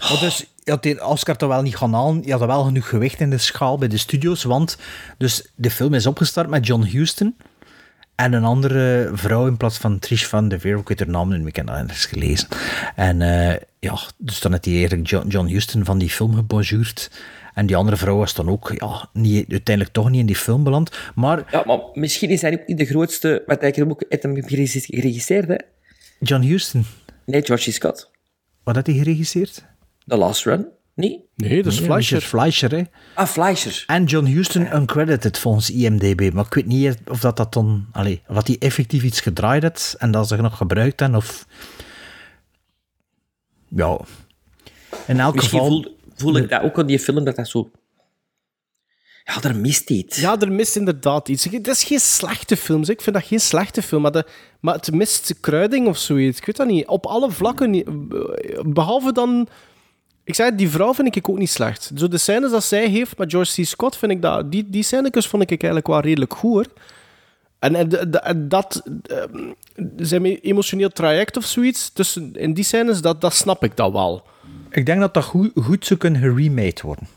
Maar dus, je had die Oscar toch wel niet gaan halen. Je had wel genoeg gewicht in de schaal bij de studio's, want dus de film is opgestart met John Huston en een andere vrouw in plaats van Trish van de Veer. Ik weet haar naam niet, meer, ik heb dat ergens gelezen. En eh, ja, dus dan had hij eigenlijk John, John Huston van die film gebonjourd. En die andere vrouw was dan ook ja, niet, uiteindelijk toch niet in die film beland. Maar Ja, maar misschien is hij ook niet de grootste, wat hij ook heeft hem geregisseerd, hè? John Huston, Nee, George. Scott. wat had hij geregisseerd? The Last Run? Nee? Nee, dat is Nee, Fleischer. Fleischer, hè. Ah, Fleischer. En John Huston uncredited volgens IMDb. Maar ik weet niet of dat, dat dan... Allee, of dat hij effectief iets gedraaid had en dat ze nog gebruikt hebben, of... Ja. In elk Misschien geval... voel, voel ik dat ook aan die film, dat dat zo... Ja, er mist iets. Ja, er mist inderdaad iets. Het is geen slechte film. zeg. Ik vind dat geen slechte film. Maar, de, maar het mist kruiding of zoiets. Ik weet dat niet. Op alle vlakken niet. Behalve dan... Ik zei, die vrouw vind ik ook niet slecht. Zo de scènes dat zij heeft met George C. Scott, vind ik dat... Die, die scènes vond ik eigenlijk wel redelijk goed, hoor. En, en, en dat... ehm, zijn emotioneel traject of zoiets, tussen, in die scènes, dat, dat snap ik dat wel. Ik denk dat dat goed, goed zou kunnen geremade worden.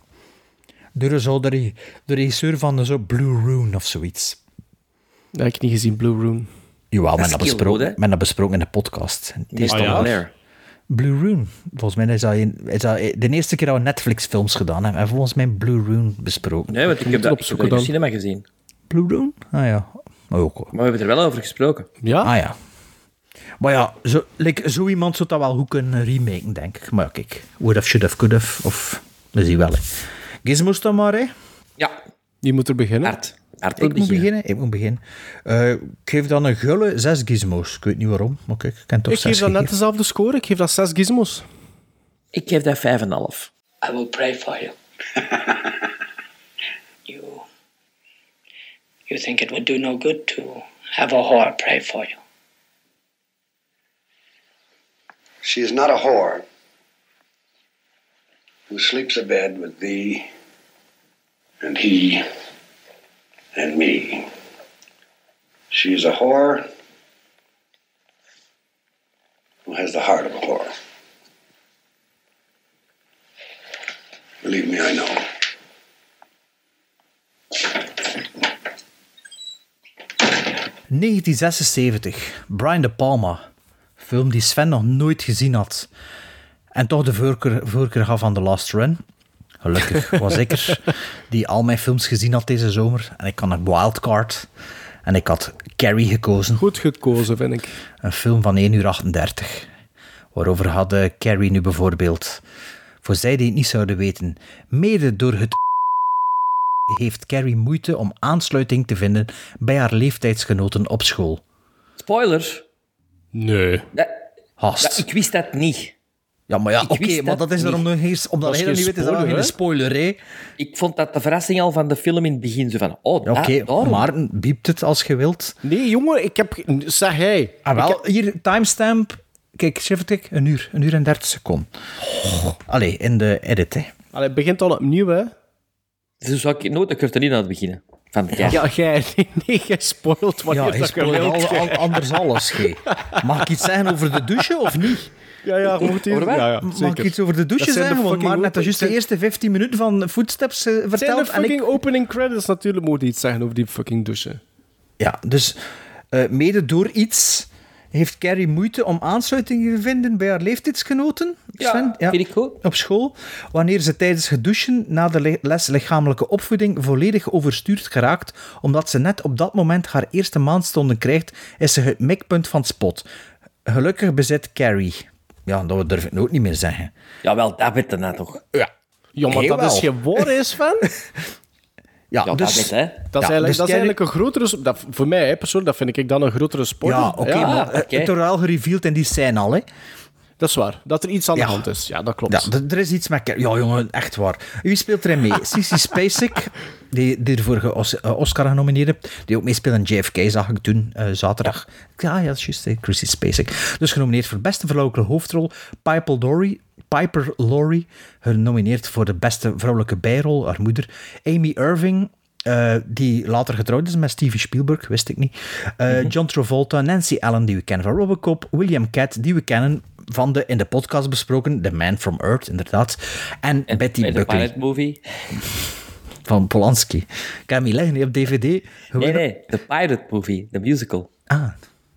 Door zo de, re- de regisseur van zo Blue Rune of zoiets. Dat heb ik niet gezien, Blue Room. Jawel, men dat, besproken, men dat besproken in de podcast. Het is Ah, toch ja. Blue Rune. Volgens mij is dat, in- is dat de eerste keer dat we Netflix-films gedaan hebben. En volgens mij Blue Rune besproken. Nee, want ik heb het dat, ik heb dat in de dan. cinema gezien. Blue Rune? Ah ja. Maar ook. hoor. Maar we hebben er wel over gesproken. Ja? Ah ja. Maar ja, zo, like, zo iemand zou dat wel goed kunnen remaken, denk ik. Maar ja, kijk, would have, should have, could have. Of, we zien wel. Gizmos dan maar, hè. Ja, Die moet er beginnen. Ik moet beginnen. Ik moet beginnen. Eh, ik geef dan een gulle zes gizmos. Ik weet niet waarom, maar kijk, ik ken toch Ik zes geef dat net dezelfde score. Ik geef dat 6 gizmos. Ik geef dat 5,5. I will pray for you. you. You think it would do no good to have a whore pray for you. She is not a whore who sleeps abed with thee and he and me. Is a whore who has the heart of a whore. Believe me, I know. ...1976. Brian De Palma. Film die Sven nog nooit gezien had. En toch de voorkeur, voorkeur gaf aan The Last Run. Gelukkig was ik er, die al mijn films gezien had deze zomer. En ik had een wildcard. En ik had Carrie gekozen. Goed gekozen, vind ik. Een film van 1 uur 38. Waarover hadden Carrie nu bijvoorbeeld... Voor zij die het niet zouden weten... Mede door het... heeft Carrie moeite om aansluiting te vinden bij haar leeftijdsgenoten op school. Spoilers? Nee. Hast. dat- ik wist dat niet. Ja, maar ja, oké, maar dat is daarom niet. nog eens... Omdat hij dat geen niet weet, is dat nog geen spoiler, hè? Ik vond dat de verrassing al van de film in het begin. Zo van, oh, Ja, Oké. Maarten, biept het als je wilt. Nee, jongen, ik heb... Zeg hij. Ah, wel, hier, timestamp... Kijk, schrijf het ik, een uur. Een uur en dertig seconden. Allee, in de edit, hè. Allee, het begint al opnieuw, hè. Dus zou ik nooit een curtain aan het beginnen. Van de Ja, jij, nee, nee, jij spoilt wanneer Ja, je al, al- anders alles. gij. Mag ik iets zeggen over de douche of niet? Ja, ja, moet hier... Ja, ja, Mag zeker. ik iets over de douche Dat zijn de zeggen? Want fucking maar net als juist de eerste 15 minuten van Footsteps eh, Het zijn de verteld. En fucking ik, opening credits natuurlijk, moet iets zeggen over die fucking douchen. ja, dus eh, mede door iets heeft Carrie moeite om aansluiting te vinden bij haar leeftijdsgenoten. Sven? vind ik goed. Op school, wanneer ze tijdens het douchen na de le- les lichamelijke opvoeding volledig overstuurd geraakt, omdat ze net op dat moment haar eerste maandstonden krijgt, is ze het mikpunt van spot. Gelukkig bezit Carrie. Ja, dat durf ik ook niet meer zeggen. Jawel, dat weet je nou toch. Ja. Ja, maar Heel dat is woord, is van. Ja, Ja, dus, dat weet hè. Dat is, Ja, eigenlijk, dus dat is eigenlijk een grotere... Dat, voor mij, hè, persoonlijk, dat vind ik dan een grotere sport. ja, oké, maar oké. het wordt wel gereveeld in die scène al, hè. Dat is waar. Dat er iets aan de hand is. Ja, dat klopt. Ja, er is iets met. Ja, jongen, echt waar. Wie speelt erin mee? Sissy Spacek, die, die ervoor eh, Oscar genomineerd heeft. Die ook meespeelt in JFK, zag ik toen, eh, zaterdag. Ja, ja, dat is juist, Chrissy Spacek. Dus genomineerd voor beste vrouwelijke hoofdrol. Piper Laurie, Piper Laurie, genomineerd voor de beste vrouwelijke bijrol, haar moeder. Amy Irving, eh, die later getrouwd is met Steven Spielberg, wist ik niet. Eh, John Travolta, Nancy Allen, die we kennen van Robocop. William Cat, die we kennen van de in de podcast besproken The Man from Earth, inderdaad. En, Betty de Buckley movie. van Polanski. Ik heb hem hier liggen hier op DVD. Nee, Gewoon- nee, de pilot movie, de musical. Ah,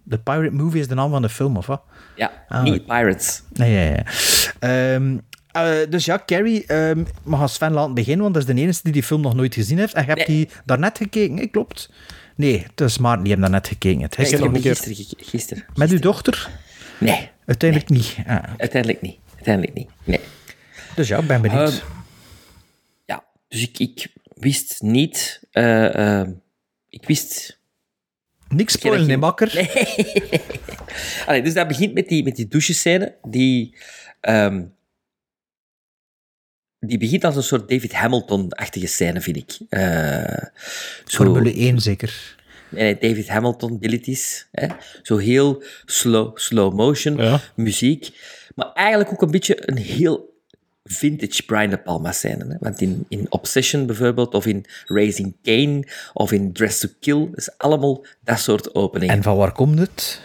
The Pirate Movie is de naam van de film, of wat? Ja, Ah, niet Pirates. Nee, ja, ja. Ehm, eh, dus ja, Carrie, ehm mag als Sven laten beginnen, want dat is de enige die die film nog nooit gezien heeft. En je hebt Nee. die daarnet gekeken, hè, klopt? Nee, het is Maarten die hem daarnet gekeken. Nee, ik heb gisteren. Met uw dochter? Nee, Uiteindelijk niet. Ah, uiteindelijk niet. Uiteindelijk niet. Nee. dus ja, ik ben benieuwd. Ehm, ja, dus ik, ik wist niet... eh, ehm, ik wist... Niks spoilen, nee, makker. Nee. Allee, dus dat begint met die, met die douchescène, die... ehm, die begint als een soort David Hamilton-achtige scène, vind ik. Eh, zo- Formule 1 zeker. Nee, nee, David Hamilton abilities. Hè? Zo heel slow, slow motion Ja. muziek. Maar eigenlijk ook een beetje een heel vintage Brian De Palma scène. Hè? Want in, in Obsession bijvoorbeeld, of in Raising Kane, of in Dress to Kill, is allemaal dat soort openingen. En van waar komt het?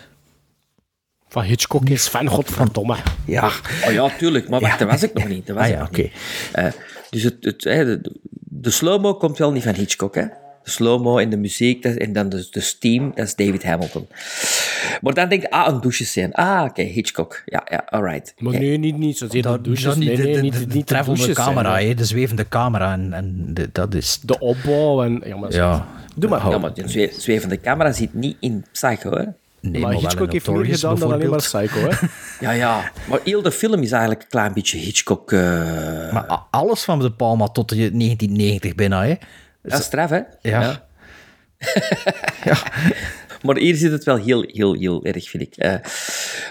Van Hitchcock is fan, godverdomme. Ja. Oh ja, tuurlijk. Maar wacht, dat was ik nog niet. Dat was Ah ik ja, nog oké. niet. Eh, dus het, het, hè, de, de slow-mo komt wel niet van Hitchcock, hè. De slow-mo en de muziek, dat, en dan de, de steam, dat is David Hamilton. Maar dan denk je, ah, een douchescène. Ah, oké, Hitchcock. Ja, ja, alright. Maar Oké. nee, niet, niet zozeer de Dat, douches. nee, de, nee, de, niet, de, de de treffende douches camera, hè, de zwevende camera. En, en de, dat is... De opbouw en... Ja, maar, Ja. Doe maar. Ja, maar die zwe- zwevende camera zit niet in Psycho, hè. Nee, maar Hitchcock in heeft meer gedaan dan alleen maar. Psycho, hè. Ja, ja. Maar heel de film is eigenlijk een klein beetje Hitchcock... eh, Maar alles van De Palma tot de 1990 bijna, hè. Dat is straf, hè? Ja. Maar hier zit het wel heel, heel, heel erg, vind ik. Eh,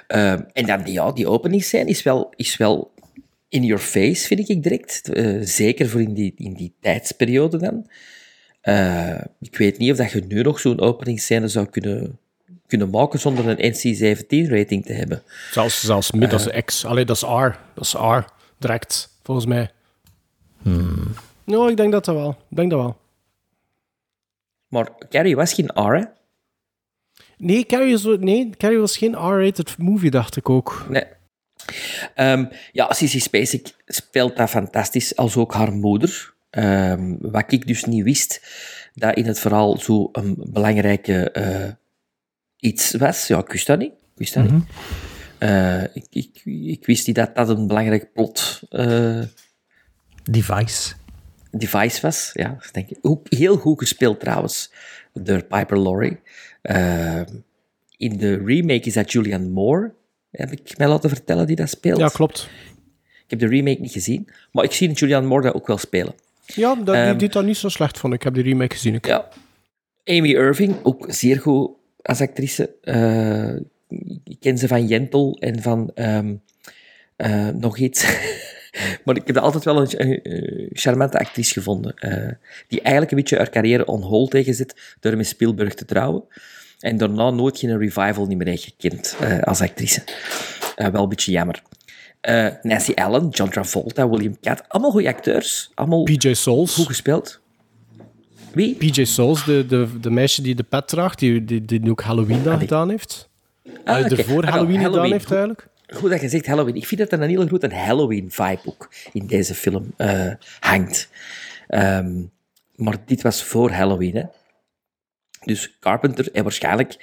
eh, en dan, ja, die openingsscène is wel, is wel in your face, vind ik direct. Eh, zeker voor in die, in die tijdsperiode dan. Eh, ik weet niet of dat je nu nog zo'n openingsscène zou kunnen, kunnen maken zonder een NC-17-rating te hebben. Zelfs, zelfs mid als X. Allee, dat is R. Dat is R. Direct, volgens mij. Nou, ik denk dat dat wel. Ik denk dat wel. Maar Carrie was geen R, hè? Nee, Carrie, is, nee, Carrie was geen R-rated movie, dacht ik ook. Nee. Ehm, ja, Sissy Spacek speelt dat fantastisch, als ook haar moeder. Ehm, wat ik dus niet wist, dat in het verhaal zo een belangrijke eh, iets was. Ja, ik wist dat niet. Ik wist dat niet. Eh, ik, ik, ik wist niet dat dat een belangrijk plot eh, Device. Device was. Ja, denk ik. Ook heel goed gespeeld trouwens, door Piper Laurie. Ehm, in de remake is dat Julianne Moore, heb ik mij laten vertellen, die dat speelt. Ja, klopt. Ik heb de remake niet gezien, maar ik zie Julianne Moore dat ook wel spelen. Ja, dat, die Ehm, deed dat niet zo slecht, vond ik. Heb die remake gezien. Ik. Ja. Amy Irving, ook zeer goed als actrice. Eh, ik ken ze van Jentel en van ehm, eh, nog iets. maar ik heb altijd wel een, een charmante actrice gevonden. eh, die eigenlijk een beetje haar carrière on hold tegenzet door met Spielberg te trouwen. En daarna nooit geen revival niet meer heeft gekend eh, als actrice. Eh, wel een beetje jammer. Eh, Nancy Allen, John Travolta, William Cat. Allemaal goede acteurs. Allemaal PJ Souls. goed gespeeld. Wie? PJ Souls, de, de, de meisje die de pet draagt, die, die, die nu ook Halloween dan gedaan heeft. Ah, Ah, de voor Ah, Halloween gedaan heeft eigenlijk. Goed dat je zegt Halloween. Ik vind dat er een hele grote Halloween-vibe ook in deze film eh, hangt. Ehm, maar dit was voor Halloween, hè. Dus Carpenter en waarschijnlijk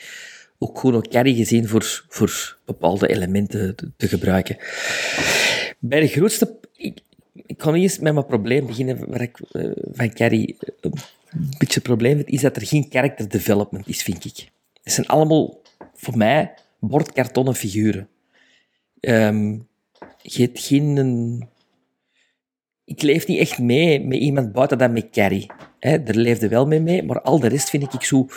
ook gewoon ook gezien voor, voor bepaalde elementen te, gebruiken. Bij de grootste... Ik, ik kan eerst met mijn probleem beginnen waar ik eh, van Carrie eh, een beetje probleem vind, is dat er geen character development is, vind ik. Het zijn allemaal, voor mij, bordkartonnen figuren. Ehm, je hebt geen... een- Ik leef niet echt mee met iemand buiten dan met Carrie. Hè, daar leefde wel mee mee, maar al de rest vind ik zo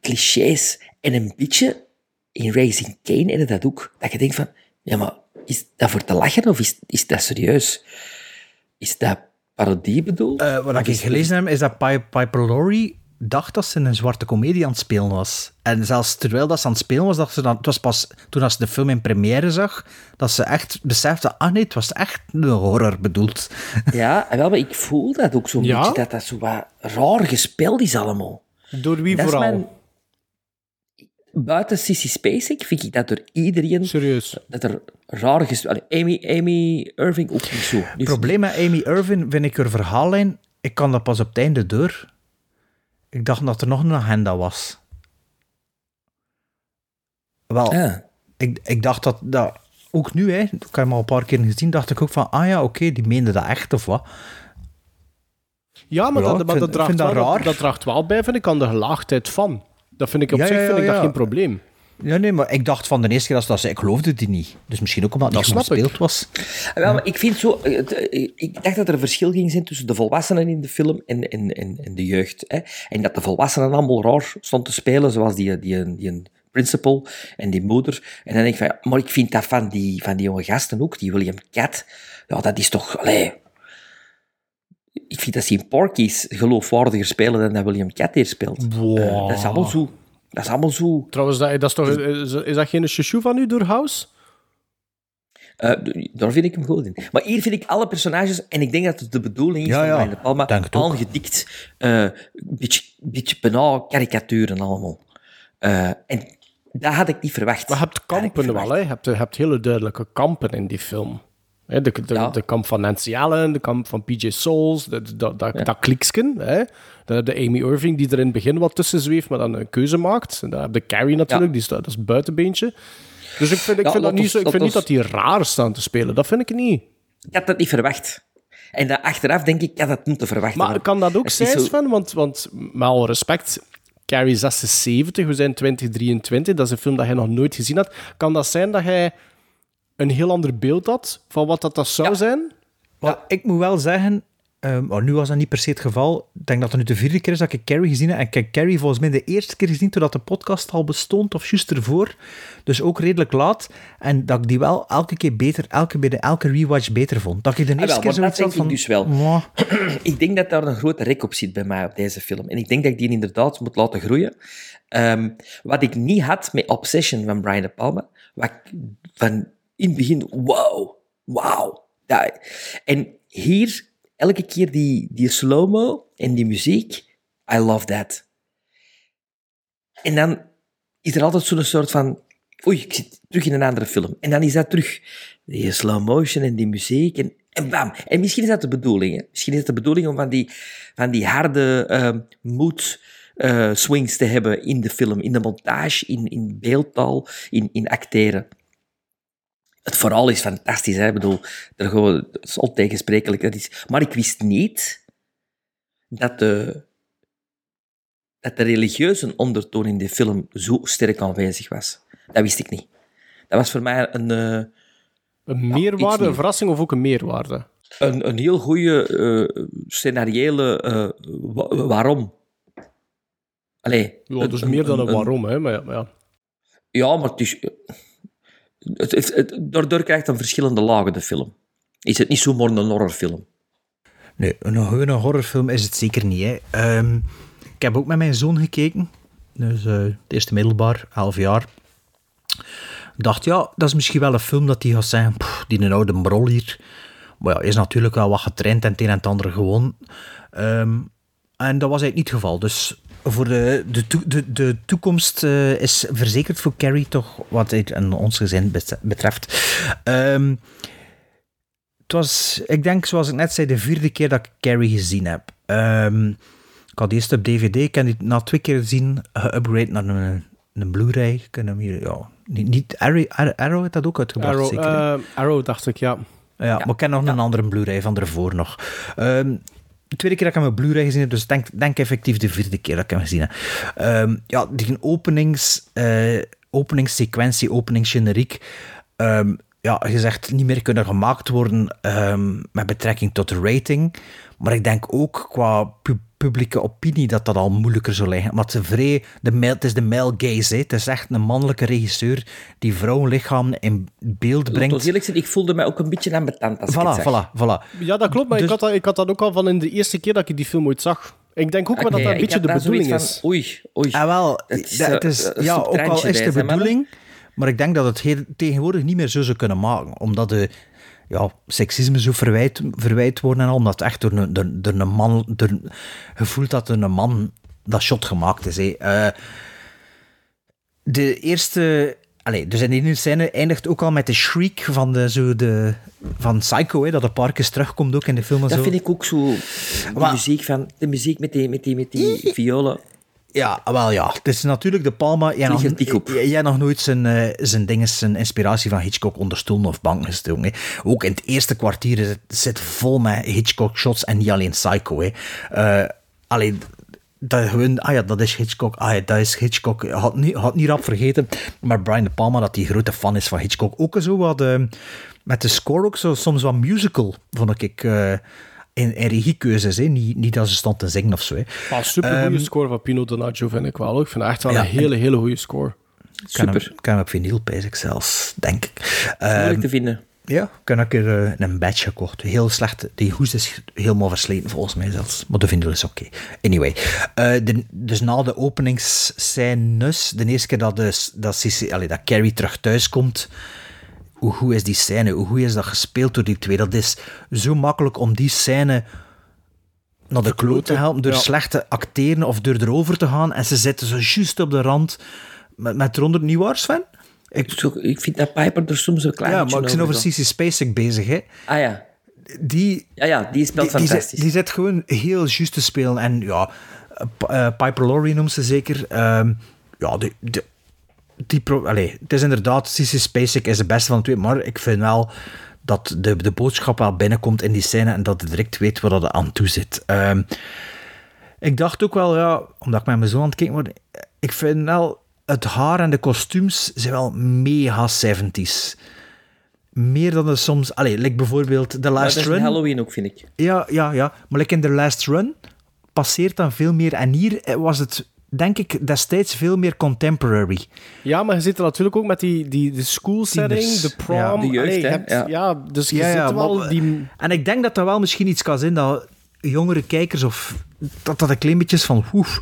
clichés. En een beetje in Raising Kane en dat ook, dat je denkt van, ja, maar is dat voor te lachen of is, is dat serieus? Is dat parodie bedoeld? Eh, wat ik gelezen heb, is dat Pi- Piper Laurie dacht dat ze een zwarte komedie aan het spelen was. En zelfs terwijl dat ze aan het spelen was, dacht ze dan, het was pas toen als ze de film in première zag, dat ze echt besefte, ah nee, het was echt een horror bedoeld. Ja, en wel, maar ik voel dat ook zo'n Ja? beetje, dat dat zo wat raar gespeeld is allemaal. Door wie Dat vooral? mijn- Buiten Sissy Spacek vind ik dat door iedereen... Serieus? Dat er raar gespeeld... Amy, Amy Irving ook niet zo. Het probleem met Amy Irving vind ik haar verhaallijn, ik kan dat pas op het einde door. Ik dacht dat er nog een agenda was. Wel, ik, ik dacht dat, dat ook nu, hè, ik heb hem al een paar keer gezien, dacht ik ook van, ah ja, oké, die meende dat echt of wat. Ja, maar, Ja, dat, ik maar vind- dat, draagt dat wel, raar. dat draagt wel bij, vind ik, aan de gelaagdheid van. Dat vind ik op Ja, zich ja, vind ik ja, dat ja. geen probleem. Ja, nee, maar ik dacht van de eerste keer dat ze ik geloofde die niet. Dus misschien ook omdat het Dat niet gespeeld was. Ah, Wel, maar ik vind zo... eh, eh, Ik dacht dat er een verschil ging zijn tussen de volwassenen in de film en, en, en, en de jeugd. Hè. En dat de volwassenen allemaal raar stond te spelen, zoals die, die, die een principal en die moeder. En dan denk ik van, ja, maar ik vind dat van die, van die jonge gasten ook, die William Cat, ja, dat is toch... Allee, ik vind dat ze in Porky's geloofwaardiger spelen dan dat William Cat hier speelt. Eh, dat is allemaal zo... Dat is allemaal zo... Trouwens, dat, dat is, toch, is, is dat geen chouchou van u door House? Eh, daar vind ik hem goed in. Maar hier vind ik alle personages, en ik denk dat het de bedoeling is Ja, van ja. Brian De Palma, aangedikt, eh, een beetje, beetje bijna karikaturen allemaal. Eh, en dat had ik niet verwacht. Maar je hebt kampen wel, hè. Je hebt, je hebt hele duidelijke kampen in die film. Hè, de, de, de kamp van Nancy Allen, de kamp van PJ Souls, dat, dat, dat, dat kliksken. Hè. Dan heb je Amy Irving, die er in het begin wat tussen zweeft, maar dan een keuze maakt. En dan heb je Carrie natuurlijk, die is, dat is het buitenbeentje. Dus ik vind, ik Ja, vind, dat niet zo, ik vind niet dat die raar staan te spelen. Dat vind ik niet. Ik had dat niet verwacht. En dat achteraf denk ik, had dat moeten verwachten. Maar kan dat ook zijn, zo- Sven? Want, want met alle respect, Carrie 76, we zijn 2023, dat is een film dat hij nog nooit gezien had. Kan dat zijn dat hij een heel ander beeld had van wat dat, dat zou zijn? Maar ik moet wel zeggen, ehm, maar nu was dat niet per se het geval. Ik denk dat het nu de vierde keer is dat ik Carrie gezien heb. En ik heb Carrie volgens mij de eerste keer gezien toen dat de podcast al bestond, of juist ervoor. Dus ook redelijk laat. En dat ik die wel elke keer beter, elke, bij de, elke rewatch beter vond. Dat ik de Ah, eerste wel, keer zoiets denk van... ik dus wel. "Mwah." ik denk dat daar een grote rek op zit bij mij op deze film. En ik denk dat ik die inderdaad moet laten groeien. Ehm, wat ik niet had met Obsession van Brian De Palma, wat ik van in het begin, wow, wow. Dat, en hier, elke keer die, die slow-mo en die muziek, I love that. En dan is er altijd zo'n soort van, oei, ik zit terug in een andere film. En dan is dat terug, die slow motion en die muziek en, bam. En misschien is dat de bedoeling. Hè? Misschien is het de bedoeling om van die, van die harde ehm mood eh, swings te hebben in de film, in de montage, in, in beeldtaal, in, in acteren. Het verhaal is fantastisch, hè? ik bedoel, er gewoon, het is ontegensprekelijk. Dat is, maar ik wist niet dat de, dat de religieuze ondertoon in de film zo sterk aanwezig was. Dat wist ik niet. Dat was voor mij een... eh, Een meerwaarde, een verrassing of ook een meerwaarde? een, een heel goede eh scenariële eh, wa- waarom. Allee, Ja, dus meer dan een waarom, hè. Maar ja, maar ja. Ja, maar het is... Het, het, daardoor krijgt een verschillende lagen, de film. Is het niet zomaar een horrorfilm? Nee, een gewone horrorfilm is het zeker niet. Ehm, ik heb ook met mijn zoon gekeken. Dus eh, het eerste middelbaar, 11 jaar. Ik dacht, ja, dat is misschien wel een film dat die gaat "Pff, die een oude brol hier. Maar ja, is natuurlijk wel wat getraind en het een en het ander gewoon. Ehm, en dat was eigenlijk niet het geval. Dus voor de, de, de, de toekomst eh, is verzekerd voor Carrie, toch, wat het en ons gezin bet- betreft. Ehm, het was, ik denk, zoals ik net zei, de vierde keer dat ik Carrie gezien heb. Ehm, ik had eerst op DVD, ik heb die na twee keer gezien, geüpgrade naar een, een Blu-ray. Ik kan hem hier, ja, niet, niet Arrow, Arrow, heeft dat ook uitgebracht, Arrow, zeker? eh, Arrow, dacht ik, ja. Ja, maar ik ken nog een andere Blu-ray van ervoor nog. Ehm, de tweede keer dat ik hem op Blu-ray gezien heb, dus denk, denk effectief de vierde keer dat ik hem gezien heb. Ehm, ja, die openings, eh, openingssequentie, openingsgeneriek, ehm, ja, gezegd niet meer kunnen gemaakt worden ehm, met betrekking tot de rating. Maar ik denk ook qua pu- publieke opinie dat dat al moeilijker zou liggen. Het is, vrij, de male, het is de male gaze. hè. Het is echt een mannelijke regisseur die vrouwenlichaam in beeld brengt. moet eerlijk zijn, ik voelde mij ook een beetje ambetant als ik het Voilà, voilà, voilà. Ja, dat klopt, maar ik, Dus- had dat, ik had dat ook al van in de eerste keer dat ik die film ooit zag. Ik denk ook wel dat dat een beetje de bedoeling van, is. Oei, oei. Ah, wel, Het is, het eh, is, een ja, ook al is de bedoeling, maar ik denk dat het tegenwoordig niet meer zo zou kunnen maken, omdat de ja, seksisme zo verwijt, verwijt worden en al, omdat echt door een, door, door een man, door, voelt dat een man dat shot gemaakt is. Eh, de eerste, allee, dus in die scène eindigt ook al met de shriek van, de, zo de, van Psycho, hè, dat een paar keer terugkomt ook in de film. en Dat zo. vind ik ook zo. De Maar- muziek, van, de muziek met die, met die, met die violen. Ja, wel ja. Het is natuurlijk de Palma. Jij nog, jij nog nooit zijn, eh, zijn, dingen, zijn inspiratie van Hitchcock onder stoelen of banken gestoken. Hè. Ook in het eerste kwartier het, zit vol met Hitchcock-shots en niet alleen Psycho. Hè. Eh, alleen dat gewoon, ah ja, dat is Hitchcock, ah ja, dat is Hitchcock. Had niet, had niet rap vergeten, maar Brian De Palma, dat hij grote fan is van Hitchcock. Ook zo wat, eh, met de score ook zo, soms wat musical, vond ik, eh, in, in regiekeuzes. Hè. Niet, niet dat ze stond te zingen of zo. Hè. Ah, super goede Ehm, score van Pino Donaggio vind ik wel. Ik vind het echt wel Ja, een hele, hele goede score. Kan hem, kan hem op vinyl, ik zelfs, denk ik. Moeilijk Ehm, te vinden. Ja, ik heb een keer een badge gekocht. Heel slecht. Die hoes is helemaal versleten, volgens mij zelfs. Maar de vinyl is oké. Anyway. eh, de, dus na de openingsscènes, de eerste keer dat, de, dat, Cici- allee, dat Carrie terug thuis komt, hoe goed is die scène? Hoe goed is dat gespeeld door die twee? Dat is zo makkelijk om die scène naar de kloot te helpen door ja. slecht te acteren of door erover te gaan. En ze zitten zo juist op de rand met, met eronder niet waar, Sven? Ik, Zo, ik vind dat Piper er soms een klein ja, beetje maar ik ben over. CC Spacek bezig, hè. Ah ja. Die, Ja, ja, die speelt die, fantastisch. die zit gewoon heel juist te spelen. En ja, P- eh, Piper Laurie noemt ze zeker. Ehm, ja, die, die, die pro, allee, het is inderdaad, CC Spacek is de beste van de twee, maar ik vind wel dat de, de boodschap wel binnenkomt in die scène en dat je direct weet waar dat aan toe zit. Ehm, ik dacht ook wel, ja, omdat ik met mijn zoon aan het kijken word, ik vind wel, het haar en de kostuums zijn wel mega 70s. Meer dan er soms... Allee, like bijvoorbeeld The Last dat is in Run. Halloween ook, vind ik. Ja, ja, ja. Maar like in The Last Run passeert dan veel meer. En hier was het, denk ik, destijds veel meer contemporary. Ja, maar je zit er natuurlijk ook met die, die de school setting, Tieners. de prom. Ja. De jeugd, Allee, je hè, hebt- ja. ja. dus je Ja, ja, zit wel maar- die... En ik denk dat dat wel misschien iets kan zijn dat jongere kijkers of dat dat een klein beetje is van oef,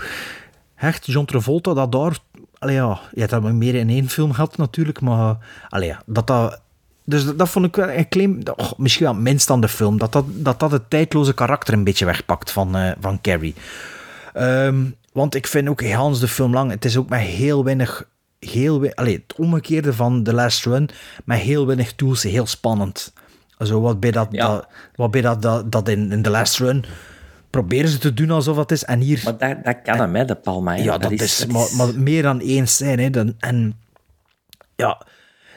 hecht John Travolta dat daar, allee ja, je hebt dat meer in één film gehad natuurlijk, maar allee ja, dat dat dus dat, dat vond ik wel een oh, misschien wel minst aan de film, dat dat, dat dat het tijdloze karakter een beetje wegpakt van, eh, van Carrie. Ehm, want ik vind ook Hans de film lang, het is ook met heel weinig, heel we- het omgekeerde van The Last Run, met heel weinig tools, heel spannend. Also, wat bij dat, Ja. dat, wat bij dat, dat, dat in, in The Last Run proberen ze te doen alsof het is, en hier... Maar dat, dat kan hem, hè, de Palma. hè. ja, dat, is, maar, maar meer dan één scène, hè. Dan, en ja...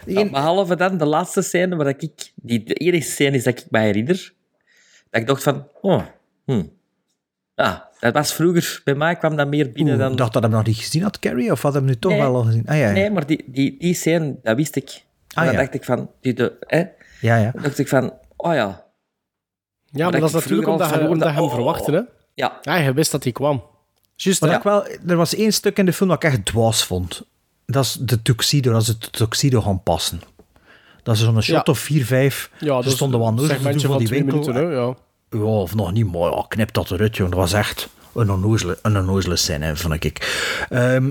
Ja, behalve dan de laatste scène, waar ik, die de enige scène is dat ik mij herinner, dat ik dacht van, oh, hm. Ja, dat was vroeger, bij mij kwam dat meer binnen Oeh, dan... Ik dacht dat hij hem nog niet gezien had, Carrie, of had hij hem nu toch Nee. wel al gezien? Ah, ja, ja. Nee, maar die, die, die scène, dat wist ik. En Ah, dan ja. dacht ik van, die de, hè, ja, ja. dan dacht ik van, oh ja. Ja, maar dat dat is natuurlijk vroeger omdat al je, omdat hem verwachtte, hè. Ja, Ja, je wist dat hij kwam. Juist, Maar wel, er was één stuk in de film dat ik echt dwaas vond. Dat is de tuxedo, dat ze de tuxedo gaan passen. Dat is zo'n shot Ja. of vier, vijf. Ja, dat stonden wel nodig voor van die twee winkel. minuten, hè, ja. Ja, of nog niet, maar ja, knip dat eruit, joh. Dat was echt een onnozele, een scène, vond ik. Ehm,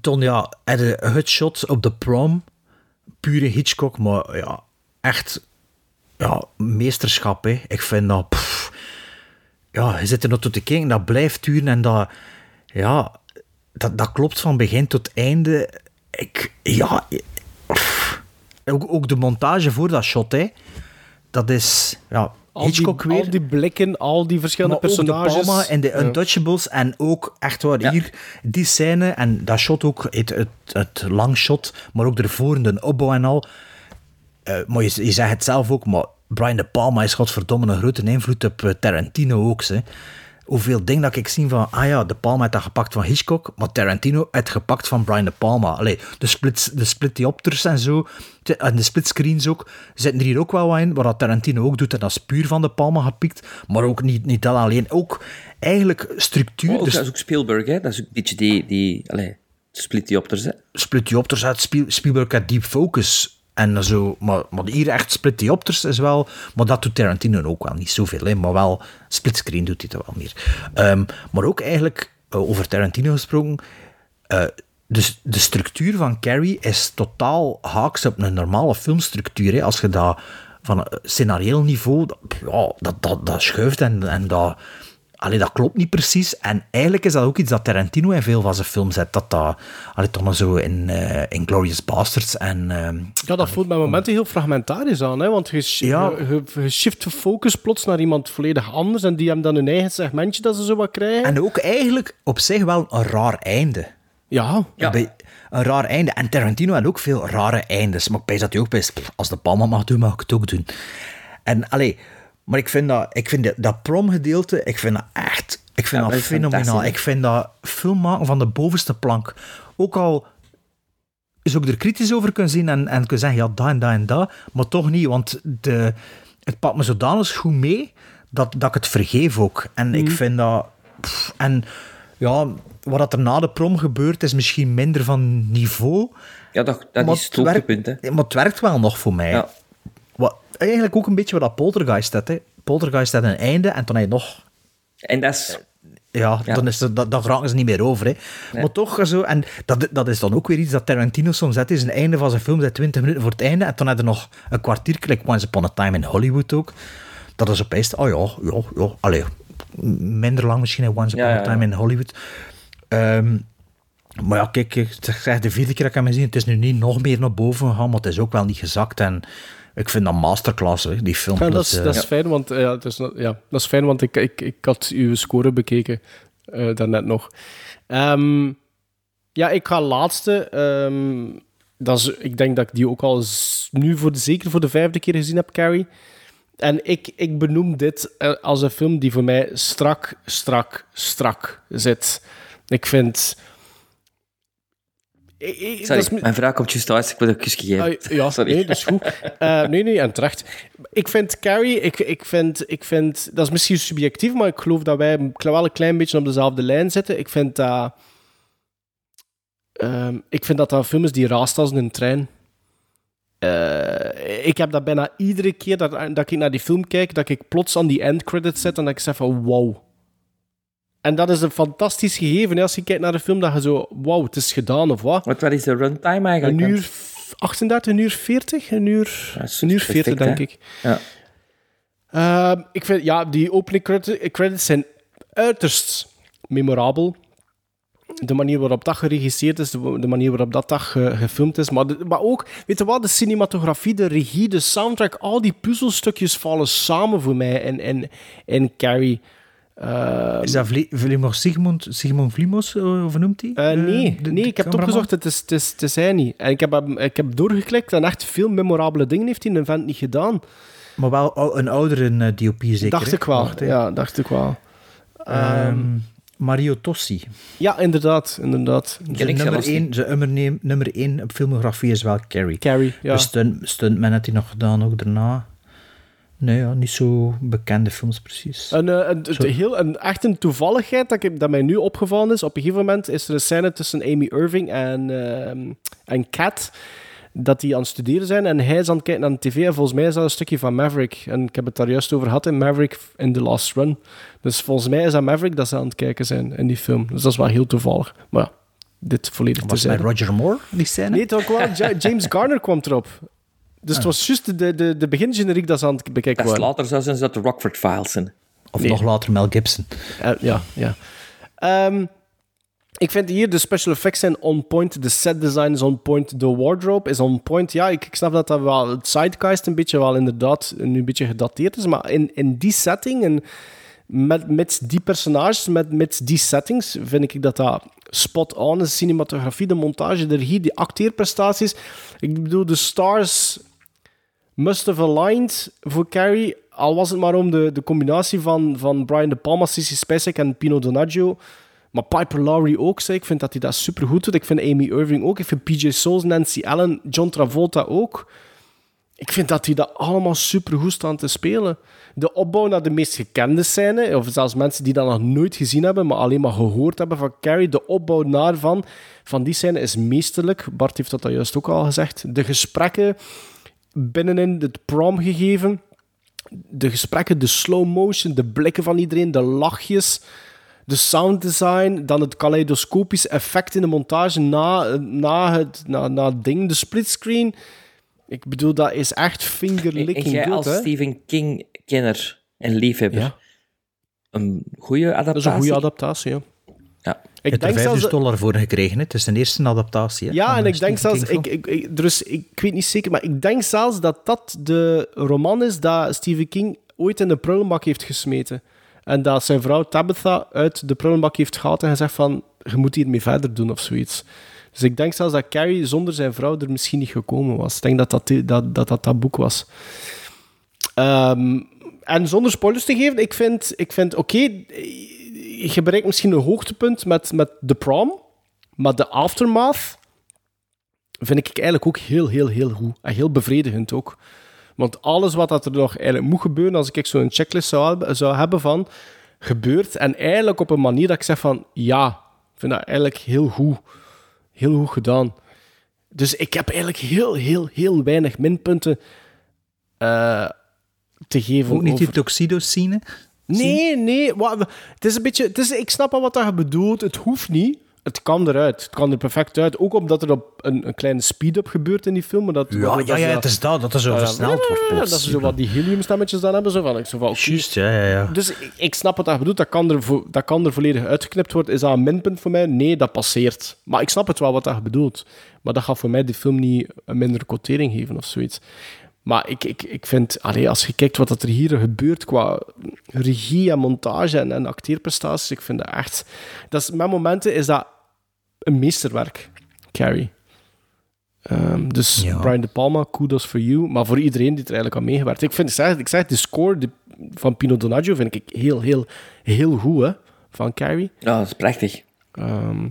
Ton, ja, had een hutshot op de prom. Pure Hitchcock, maar ja, echt ja, meesterschap. Hè. Ik vind dat... pff, ja, je zit er nog tot te kijken, dat blijft duren en dat... Ja, dat, dat klopt van begin tot einde. Ik... Ja... Ook, ook de montage voor dat shot, hè. Dat is... Ja, Al die, Hitchcock weer. al die blikken, al die verschillende Maar ook personages. de Palma en de Ja. Untouchables en ook echt waar hier die scène en dat shot ook, het, het, het lang shot, maar ook ervoor de opbouw en al. Eh, maar je, je zegt het zelf ook, maar Brian De Palma is godverdomme een grote invloed op eh, Tarantino ook. Hè. Hoeveel dingen dat ik zie van, ah ja, De Palma heeft dat gepakt van Hitchcock, maar Tarantino heeft gepakt van Brian De Palma. Allee, de splits, de split diopters en zo, en de splitscreens ook, zitten er hier ook wel wat in, wat Tarantino ook doet, en dat is puur van De Palma gepikt, maar ook niet, niet dat alleen. Ook eigenlijk structuur. Ook, dus- dat is ook Spielberg, hè? Dat is ook een beetje die... die allee, split diopters, hè? split diopters uit Spiel, Spielberg had deep focus en zo, maar, maar hier echt split diopters is wel, maar dat doet Tarantino ook wel niet zoveel, hè, maar wel splitscreen doet hij dat wel meer. Ehm, maar ook eigenlijk eh, over Tarantino gesproken, eh, dus de structuur van Carrie is totaal haaks op een normale filmstructuur. Hè. Als je dat van scenarioel niveau, ja, dat, dat, dat schuift en, en dat, allee, dat klopt niet precies. En eigenlijk is dat ook iets dat Tarantino in veel van zijn films zet. Dat dat, allee, toch nog zo in, eh in Glorious Bastards en... ehm, Ja, dat voelt bij momenten heel fragmentarisch aan, hè? want je, Ja. je, shift de focus plots naar iemand volledig anders en die hebben dan hun eigen segmentje dat ze zo wat krijgen. En ook eigenlijk op zich wel een raar einde. Ja. Bij- Een raar einde. En Tarantino had ook veel rare eindes. Maar ik dat hij ook best... pff, Als de Palma mag doen, mag ik het ook doen. En, allee... Maar ik vind dat, ik vind dat, dat prom-gedeelte, ik vind dat echt... Ik vind Ja, dat fenomenaal. Ik vind dat film maken van de bovenste plank. Ook al is ook er kritisch over kunnen zien en, en kunnen zeggen, ja, dat en dat en dat. Maar toch niet, want de, het pakt me zodanig goed mee dat, dat ik het vergeef ook. En ik vind dat... pff, en ja, wat er na de prom gebeurt, is misschien minder van niveau. Ja, dat, dat is het hoogtepunt, hè? Maar het werkt wel nog voor mij. Ja. Wat, eigenlijk ook een beetje wat dat Poltergeist had. Hè. Poltergeist had een einde en dan heb je nog... En dat is... Ja, Ja. Dan, is dat, dan raken ze niet meer over. Hè. Maar toch zo... En dat, dat is dan ook weer iets dat Tarantino soms zet. Is een einde van zijn film, zet 20 minuten voor het einde. En dan heb je nog een kwartier, like Once Upon a Time in Hollywood ook. Dat is opeens... Oh ja, ja, ja. Allee, minder lang misschien, Once Upon Ja, a. Time in Hollywood. Ehm, maar ja, kijk, ik zeg de vierde keer dat ik hem zie, het is nu niet nog meer naar boven gegaan, maar het is ook wel niet gezakt. En ik vind dat masterclass, hè, die film. Ja, dat, is, eh, dat is fijn, want, ja, het is, ja, dat is fijn, want ik, ik, ik had uw score bekeken eh daarnet nog. Ehm, ja, ik ga laatste. ehm, dat is, ik denk dat ik die ook al nu voor de, zeker voor de vijfde keer gezien heb, Carrie. En ik, ik benoem dit eh, als een film die voor mij strak, strak, strak zit. Ik vind... Ik- ik- dat Sorry, is mi- mijn vrouw komt juist thuis. Ik wil een kusje geven. Ah, ja, Sorry. nee, dat is goed. Eh, nee, nee, en terecht. Ik vind Carrie, ik, ik, vind, ik vind, dat is misschien subjectief, maar ik geloof dat wij wel een klein beetje op dezelfde lijn zitten. Ik vind dat, ehm, ik vind dat dat film is die raast als een trein. Eh, ik heb dat bijna iedere keer dat, dat ik naar die film kijk, dat ik plots aan die endcredits zet en dat ik zeg van wow. En dat is een fantastisch gegeven. Als je kijkt naar de film, dat je zo, wow, het is gedaan of wat. Wat, wat is de runtime eigenlijk? Een uur f- 38, een uur 40, een uur, Ja, een uur perfect, 40, denk hè? ik. Ja. Ehm, ik vind, ja, die opening credit- credits zijn uiterst memorabel. De manier waarop dat geregisseerd is, de, manier waarop dat, dat ge- gefilmd is. Maar, de- maar ook, weet je wat, de cinematografie, de regie, de soundtrack, al die puzzelstukjes vallen samen voor mij in, in, in Carrie. Ehm, Is dat Vli- Vlimos Sigmund, Sigmund Vlimos, eh, of hoe noemt hij? Eh, nee, de- nee, de ik heb het opgezocht, het is, het, is, het is hij niet. En ik heb, ik heb doorgeklikt en echt veel memorabele dingen heeft hij in een vent niet gedaan. Maar wel een oudere eh, DOP zeker. dacht ik wel, Wacht, ja, dacht ik wel. Ehm, Mario Tossi. Ja, inderdaad, inderdaad. Zijn nummer zelfs 1 zijn nummer, nummer één op filmografie is wel Carrie. Carrie, ja. De stunt, stuntman had hij nog gedaan ook daarna. Nee, ja, niet zo bekende films precies. Een, eh, een, heel, een, echt een toevalligheid dat, ik, dat mij nu opgevallen is. Op een gegeven moment is er een scène tussen Amy Irving en, ehm en Kat. Dat die aan het studeren zijn en hij is aan het kijken naar de tv. En volgens mij is dat een stukje van Maverick. En ik heb het daar juist over gehad in Maverick in The Last Run. Dus volgens mij is dat Maverick dat ze aan het kijken zijn in die film. Dus dat is wel heel toevallig. Maar ja, dit volledig te Was zijn. met Roger Moore, die scène? Nee, toch wel. Ja- James Garner kwam erop. Dus het Ah. was juist de, de, de begingeneriek dat ze aan het bekijken waren. later zou zijn dat de Rockford Files zijn. Of Nee. nog later Mel Gibson. Eh, ja, ja. Ehm, ik vind hier de special effects zijn on point, de set design is on point, de wardrobe is on point. Ja, ik, ik snap dat dat wel het sidecast een beetje wel inderdaad nu een beetje gedateerd is, maar in, in die setting en met, met die personages, met, met die settings, vind ik dat dat spot on is. Cinematografie, de montage, de regie, die acteerprestaties. Ik bedoel, de stars must have aligned voor Carrie. Al was het maar om de, de combinatie van, van Brian De Palma, Sissy Spacek en Pino Donaggio. Maar Piper Laurie ook, zeg. ik vind dat hij dat supergoed doet. Ik vind Amy Irving ook. Ik vind PJ Souls, Nancy Allen, John Travolta ook. Ik vind dat die dat allemaal supergoed staan te spelen. De opbouw naar de meest gekende scène, of zelfs mensen die dat nog nooit gezien hebben, maar alleen maar gehoord hebben van Carrie, de opbouw naar van, van die scène is meesterlijk. Bart heeft dat juist ook al gezegd. De gesprekken binnenin het prom gegeven, de gesprekken, de slow motion, de blikken van iedereen, de lachjes, de sound design, dan het kaleidoscopisch effect in de montage na, na, het, na, na het ding, de splitscreen. Ik bedoel, dat is echt fingerlicking en jij als hè? Stephen King-kenner en liefhebber, Ja. een goede adaptatie? Dat is een goede adaptatie, ja. Ja. Je hebt er 5000 dollar voor gekregen. hè. Het is de eerste adaptatie. hè, Ja, en een ik denk zelfs, ik, ik, ik, dus ik weet niet zeker, maar ik denk zelfs dat dat de roman is dat Stephen King ooit in de prullenbak heeft gesmeten. En dat zijn vrouw Tabitha uit de prullenbak heeft gehaald en gezegd van, je moet hiermee verder doen of zoiets. Dus ik denk zelfs dat Carrie zonder zijn vrouw er misschien niet gekomen was. Ik denk dat dat dat, dat, dat, dat boek was. Ehm, en zonder spoilers te geven, ik vind, ik vind oké, je bereikt misschien een hoogtepunt met, met The Prom, maar de aftermath vind ik eigenlijk ook heel, heel, heel goed. En heel bevredigend ook. Want alles wat dat er nog eigenlijk moet gebeuren, als ik zo'n checklist zou, hebben- zou hebben van, gebeurt. En eigenlijk op een manier dat ik zeg van, ja, ik vind dat eigenlijk heel goed. Heel goed gedaan. Dus ik heb eigenlijk heel, heel, heel weinig minpunten eh, te geven. Ook niet die over- tuxedo-scene? Nee, nee. Het is een beetje, het is, ik snap al wat je bedoelt. Het hoeft niet. Het kan eruit. Het kan er perfect uit. Ook omdat er op een, een kleine speed-up gebeurt in die film. maar Dat, Ja, dat- ja, dat ja, ze het is dat, dat er zo Ja, versneld wordt ja. Dat ze zo wat die heliumstemmetjes dan hebben. Zo van, ik zo van. Juist, ja, ja, ja. Dus ik, ik snap wat je bedoelt. Dat kan, er vo- dat kan er volledig uitgeknipt worden. Is dat een minpunt voor mij? Nee, dat passeert. Maar ik snap het wel wat je bedoelt. Maar dat gaat voor mij die film niet een mindere quotering geven of zoiets. Maar ik, ik, ik vind, allee, als je kijkt wat er hier gebeurt qua regie en montage en, en acteerprestaties, ik vind dat echt... Dat is, met momenten is dat een meesterwerk, Carrie. Ehm, dus Ja. Brian De Palma, kudos for you. Maar voor iedereen die er eigenlijk aan meegewerkt heeft. Ik, vind, ik, zeg, ik zeg, de score van Pino Donaggio vind ik heel, heel, heel goed, hè, van Carrie. Ja, dat is prachtig. Ehm,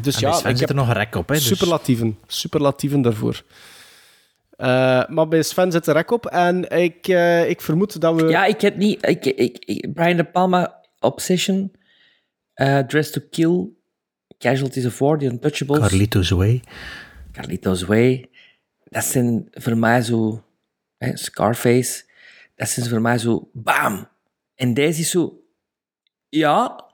dus En ja, ik zit heb er nog een rek op, hè. Dus. superlatieven. Superlatieven daarvoor. Eh, maar bij Sven zit er rek op. En ik, eh, ik vermoed dat we... Ja, ik heb niet... Ik, ik, ik- Brian De Palma, Obsession, eh Dress to Kill, Casualties of War, The Untouchables, Carlito's Way. Carlito's Way. Dat zijn voor mij zo... Hè, Scarface. Dat zijn voor mij zo... Bam! En deze is zo... Ja...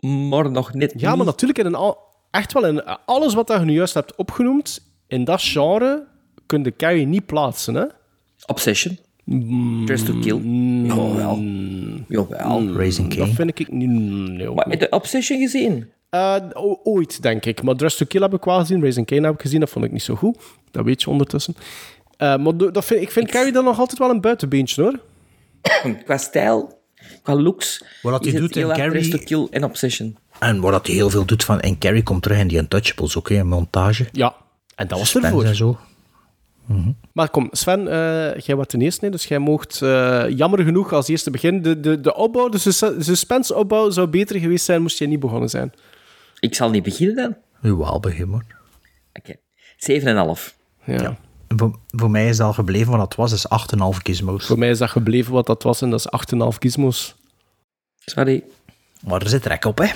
Maar nog net Ja, maar natuurlijk in een al, echt wel in alles wat je nu juist hebt opgenoemd, in dat genre kun je Carrie niet plaatsen, hè? Obsession. Dress to Kill. Jawel. Jawel. Raising Dat King. vind ik niet. Nee, ook Maar heb je Obsession gezien? Eh, ooit, denk ik. Maar Dress to Kill heb ik wel gezien. Raising Kane heb ik gezien. Dat vond ik niet zo goed. Dat weet je ondertussen. Eh, maar dat vind, ik vind Carrie dan nog altijd wel een buitenbeentje, hoor. Qua stijl, qua looks... Wat dat hij doet in erg Dress to Carrie... Kill en Obsession. En wat dat hij heel veel doet van... En Carrie komt terug in die Untouchables ook, hè. in Montage. Ja, en dat was Suspense ervoor. en zo. Maar kom, Sven, eh, jij wordt de eerste, hè, dus jij moogt eh, jammer genoeg als eerste beginnen. De, de, de opbouw, de sus- suspense-opbouw zou beter geweest zijn moest jij niet begonnen zijn. Ik zal niet beginnen dan. Jawel, begin maar. Oké. 7,5. Ja. Voor, voor mij is dat al gebleven wat het was, is 8,5 gizmos. Voor mij is dat gebleven wat dat was en dat is 8,5 gizmos. Sorry. Maar er zit rek op, hè.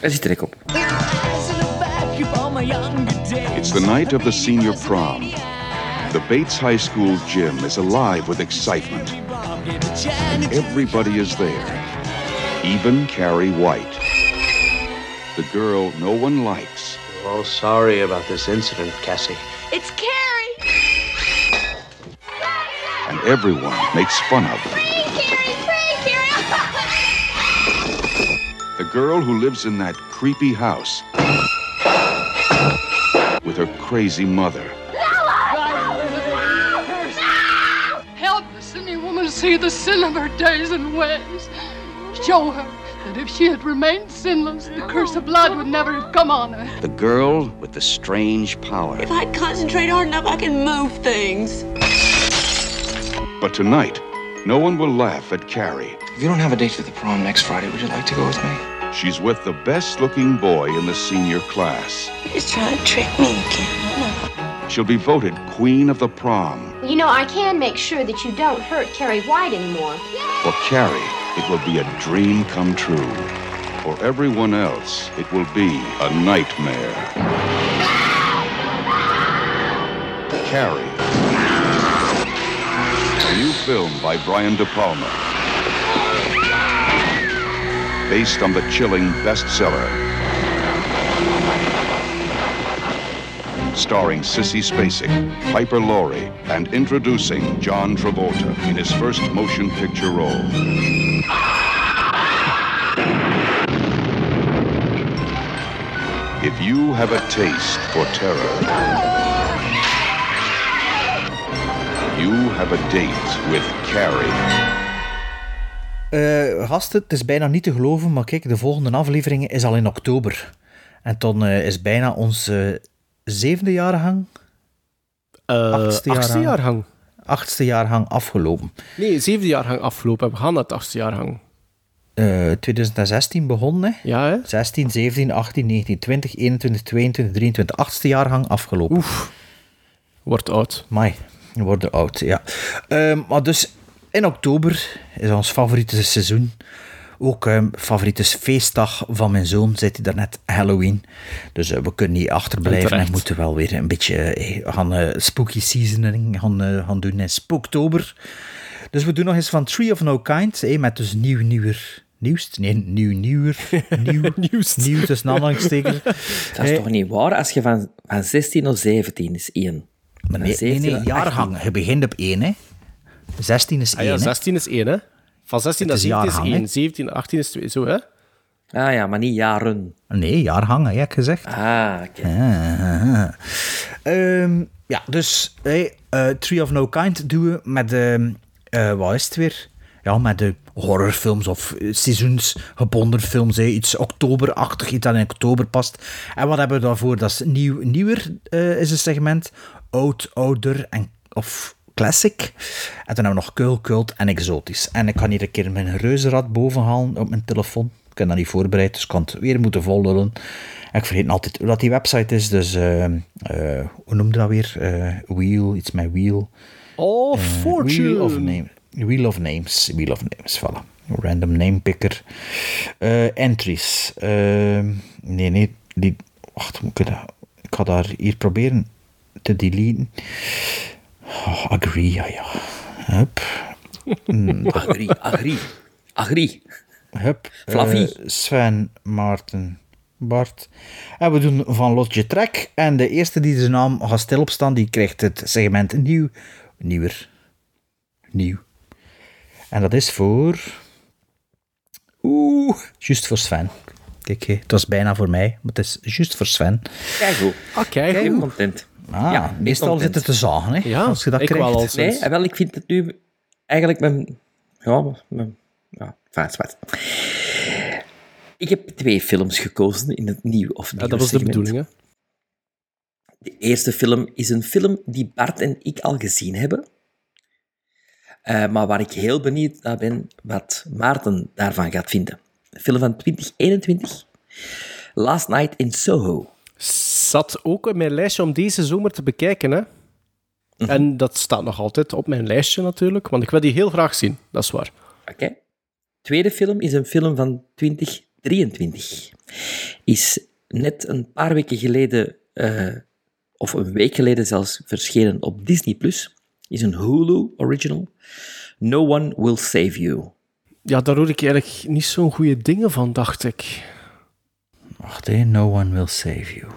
Er zit trek op. It's the night of the senior prom. The Bates High School gym is alive with excitement. And everybody is there, even Carrie White. the girl no one likes. Oh, sorry about this incident, Cassie. It's Carrie! and everyone makes fun of her. The girl who lives in that creepy house with her crazy mother. See the sin of her days and ways. Show her that if she had remained sinless, the curse of blood would never have come on her. The girl with the strange power. If I concentrate hard enough, I can move things. But tonight, no one will laugh at Carrie. If you don't have a date for the prom next Friday, would you like to go with me? She's with the best looking boy in the senior class. He's trying to trick me again. She'll be voted queen of the prom. You know, I can make sure that you don't hurt Carrie White anymore. For Carrie, it will be a dream come true. For everyone else, it will be a nightmare. Carrie. A new film by Brian De Palma. Based on the chilling bestseller. Starring Sissy Spacek, Piper Laurie, and introducing John Travolta in his first motion picture role. If you have a taste for terror, you have a date with Carrie. Eh, gasten, het is bijna niet te geloven, maar kijk, de volgende aflevering is al in oktober. En dan eh, is bijna onze zevende jaargang, Eh, achtste achtste jaargang. achtste jaargang afgelopen. Nee, zevende jaargang afgelopen. We gaan naar het achtste jaargang. Eh 2016 begonnen? Ja, hè? 16, 17, 18, 19, 20, 21, 22, 23, achtste jaargang afgelopen. Oef. Wordt oud. Mai, we worden oud, ja. Ehm, maar dus in oktober is ons favoriete seizoen. Ook ehm favoriete feestdag van mijn zoon, zit hij daarnet, Halloween. Dus eh, we kunnen niet achterblijven en Terecht. moeten wel weer een beetje eh, gaan eh, spooky seasoning gaan, eh, gaan doen in spooktober. Dus we doen nog eens van Tree of No Kind, eh, met dus nieuw, nieuwer nieuws. Nee, nieuw, nieuwer. Nieuw, nieuws. Nieuw tussen aanhalingstekens. Dat is toch niet waar? Als je van, van 16 of 17 is 1. Maar nee, nee, nee, jaargang. Je begint op 1, hè. 16 is 1, Ah ja, hè. 16 is 1, hè? Van 16 naar Het is 17 is jaargang, 1. hè? 17 18 is 2, zo, hè? Ah ja, maar niet jaren. Nee, jaargang, heb ik gezegd. Ah, oké. Ah, ah. Ehm, ja, dus hey, eh, Tree of No Kind doen we met, ehm eh wat is het weer? Ja, met de horrorfilms of eh, seizoensgebonden films. Iets oktoberachtig, iets dat in oktober past. En wat hebben we daarvoor? Dat is nieuw, nieuwer, eh, is een segment. Oud, ouder en, of classic. En dan hebben we nog keul, cult en exotisch. En ik kan hier een keer mijn reuzenrad boven halen op mijn telefoon. Ik heb dat niet voorbereid, dus ik kan het weer moeten vollullen. En ik vergeet altijd hoe dat die website is, dus eh, eh, hoe noemde dat weer? Eh, wheel, iets met wheel. Oh, fortune. Wheel of, name, wheel of Names. Wheel of Names, voilà. Random name picker. Entries. Nee, nee. Die, wacht, moet ik, dat, ik ga daar hier proberen te deleten. Oh, agree, ja, ja. Hup. Hmm. Agri, agri, agri. Hup. Flavie. Eh, Sven, Maarten, Bart. En we doen van Lotje Trek. En de eerste die zijn naam gaat stil staan, die krijgt het segment nieuw. Nieuwer. Nieuw. En dat is voor... Oeh, juist voor Sven. Kijk, het was bijna voor mij, maar het is juist voor Sven. Kijk goed. Oké, Kijk, content. Ah, Ja, meestal content. zit het te zagen, hè, Ja, als je dat ik krijgt. wel al. Nee, wel, ik vind het nu eigenlijk mijn... Ja, mijn... Ja, wat. Ik heb twee films gekozen in het nieuw of Ja, nieuwe dat was de bedoeling, hè? De eerste film is een film die Bart en ik al gezien hebben. Eh, maar waar ik heel benieuwd naar ben wat Maarten daarvan gaat vinden. Een film van 2021. Last Night in Soho. Zat ook in mijn lijstje om deze zomer te bekijken, hè? Mhm. En dat staat nog altijd op mijn lijstje natuurlijk, want ik wil die heel graag zien, dat is waar. Oké. Tweede film is een film van 2023. Is net een paar weken geleden, eh, of een week geleden zelfs, verschenen op Disney+. Plus. Is een Hulu original. No One Will Save You. Ja, daar hoor ik eigenlijk niet zo'n goede dingen van, dacht ik. Wacht. No one will save you.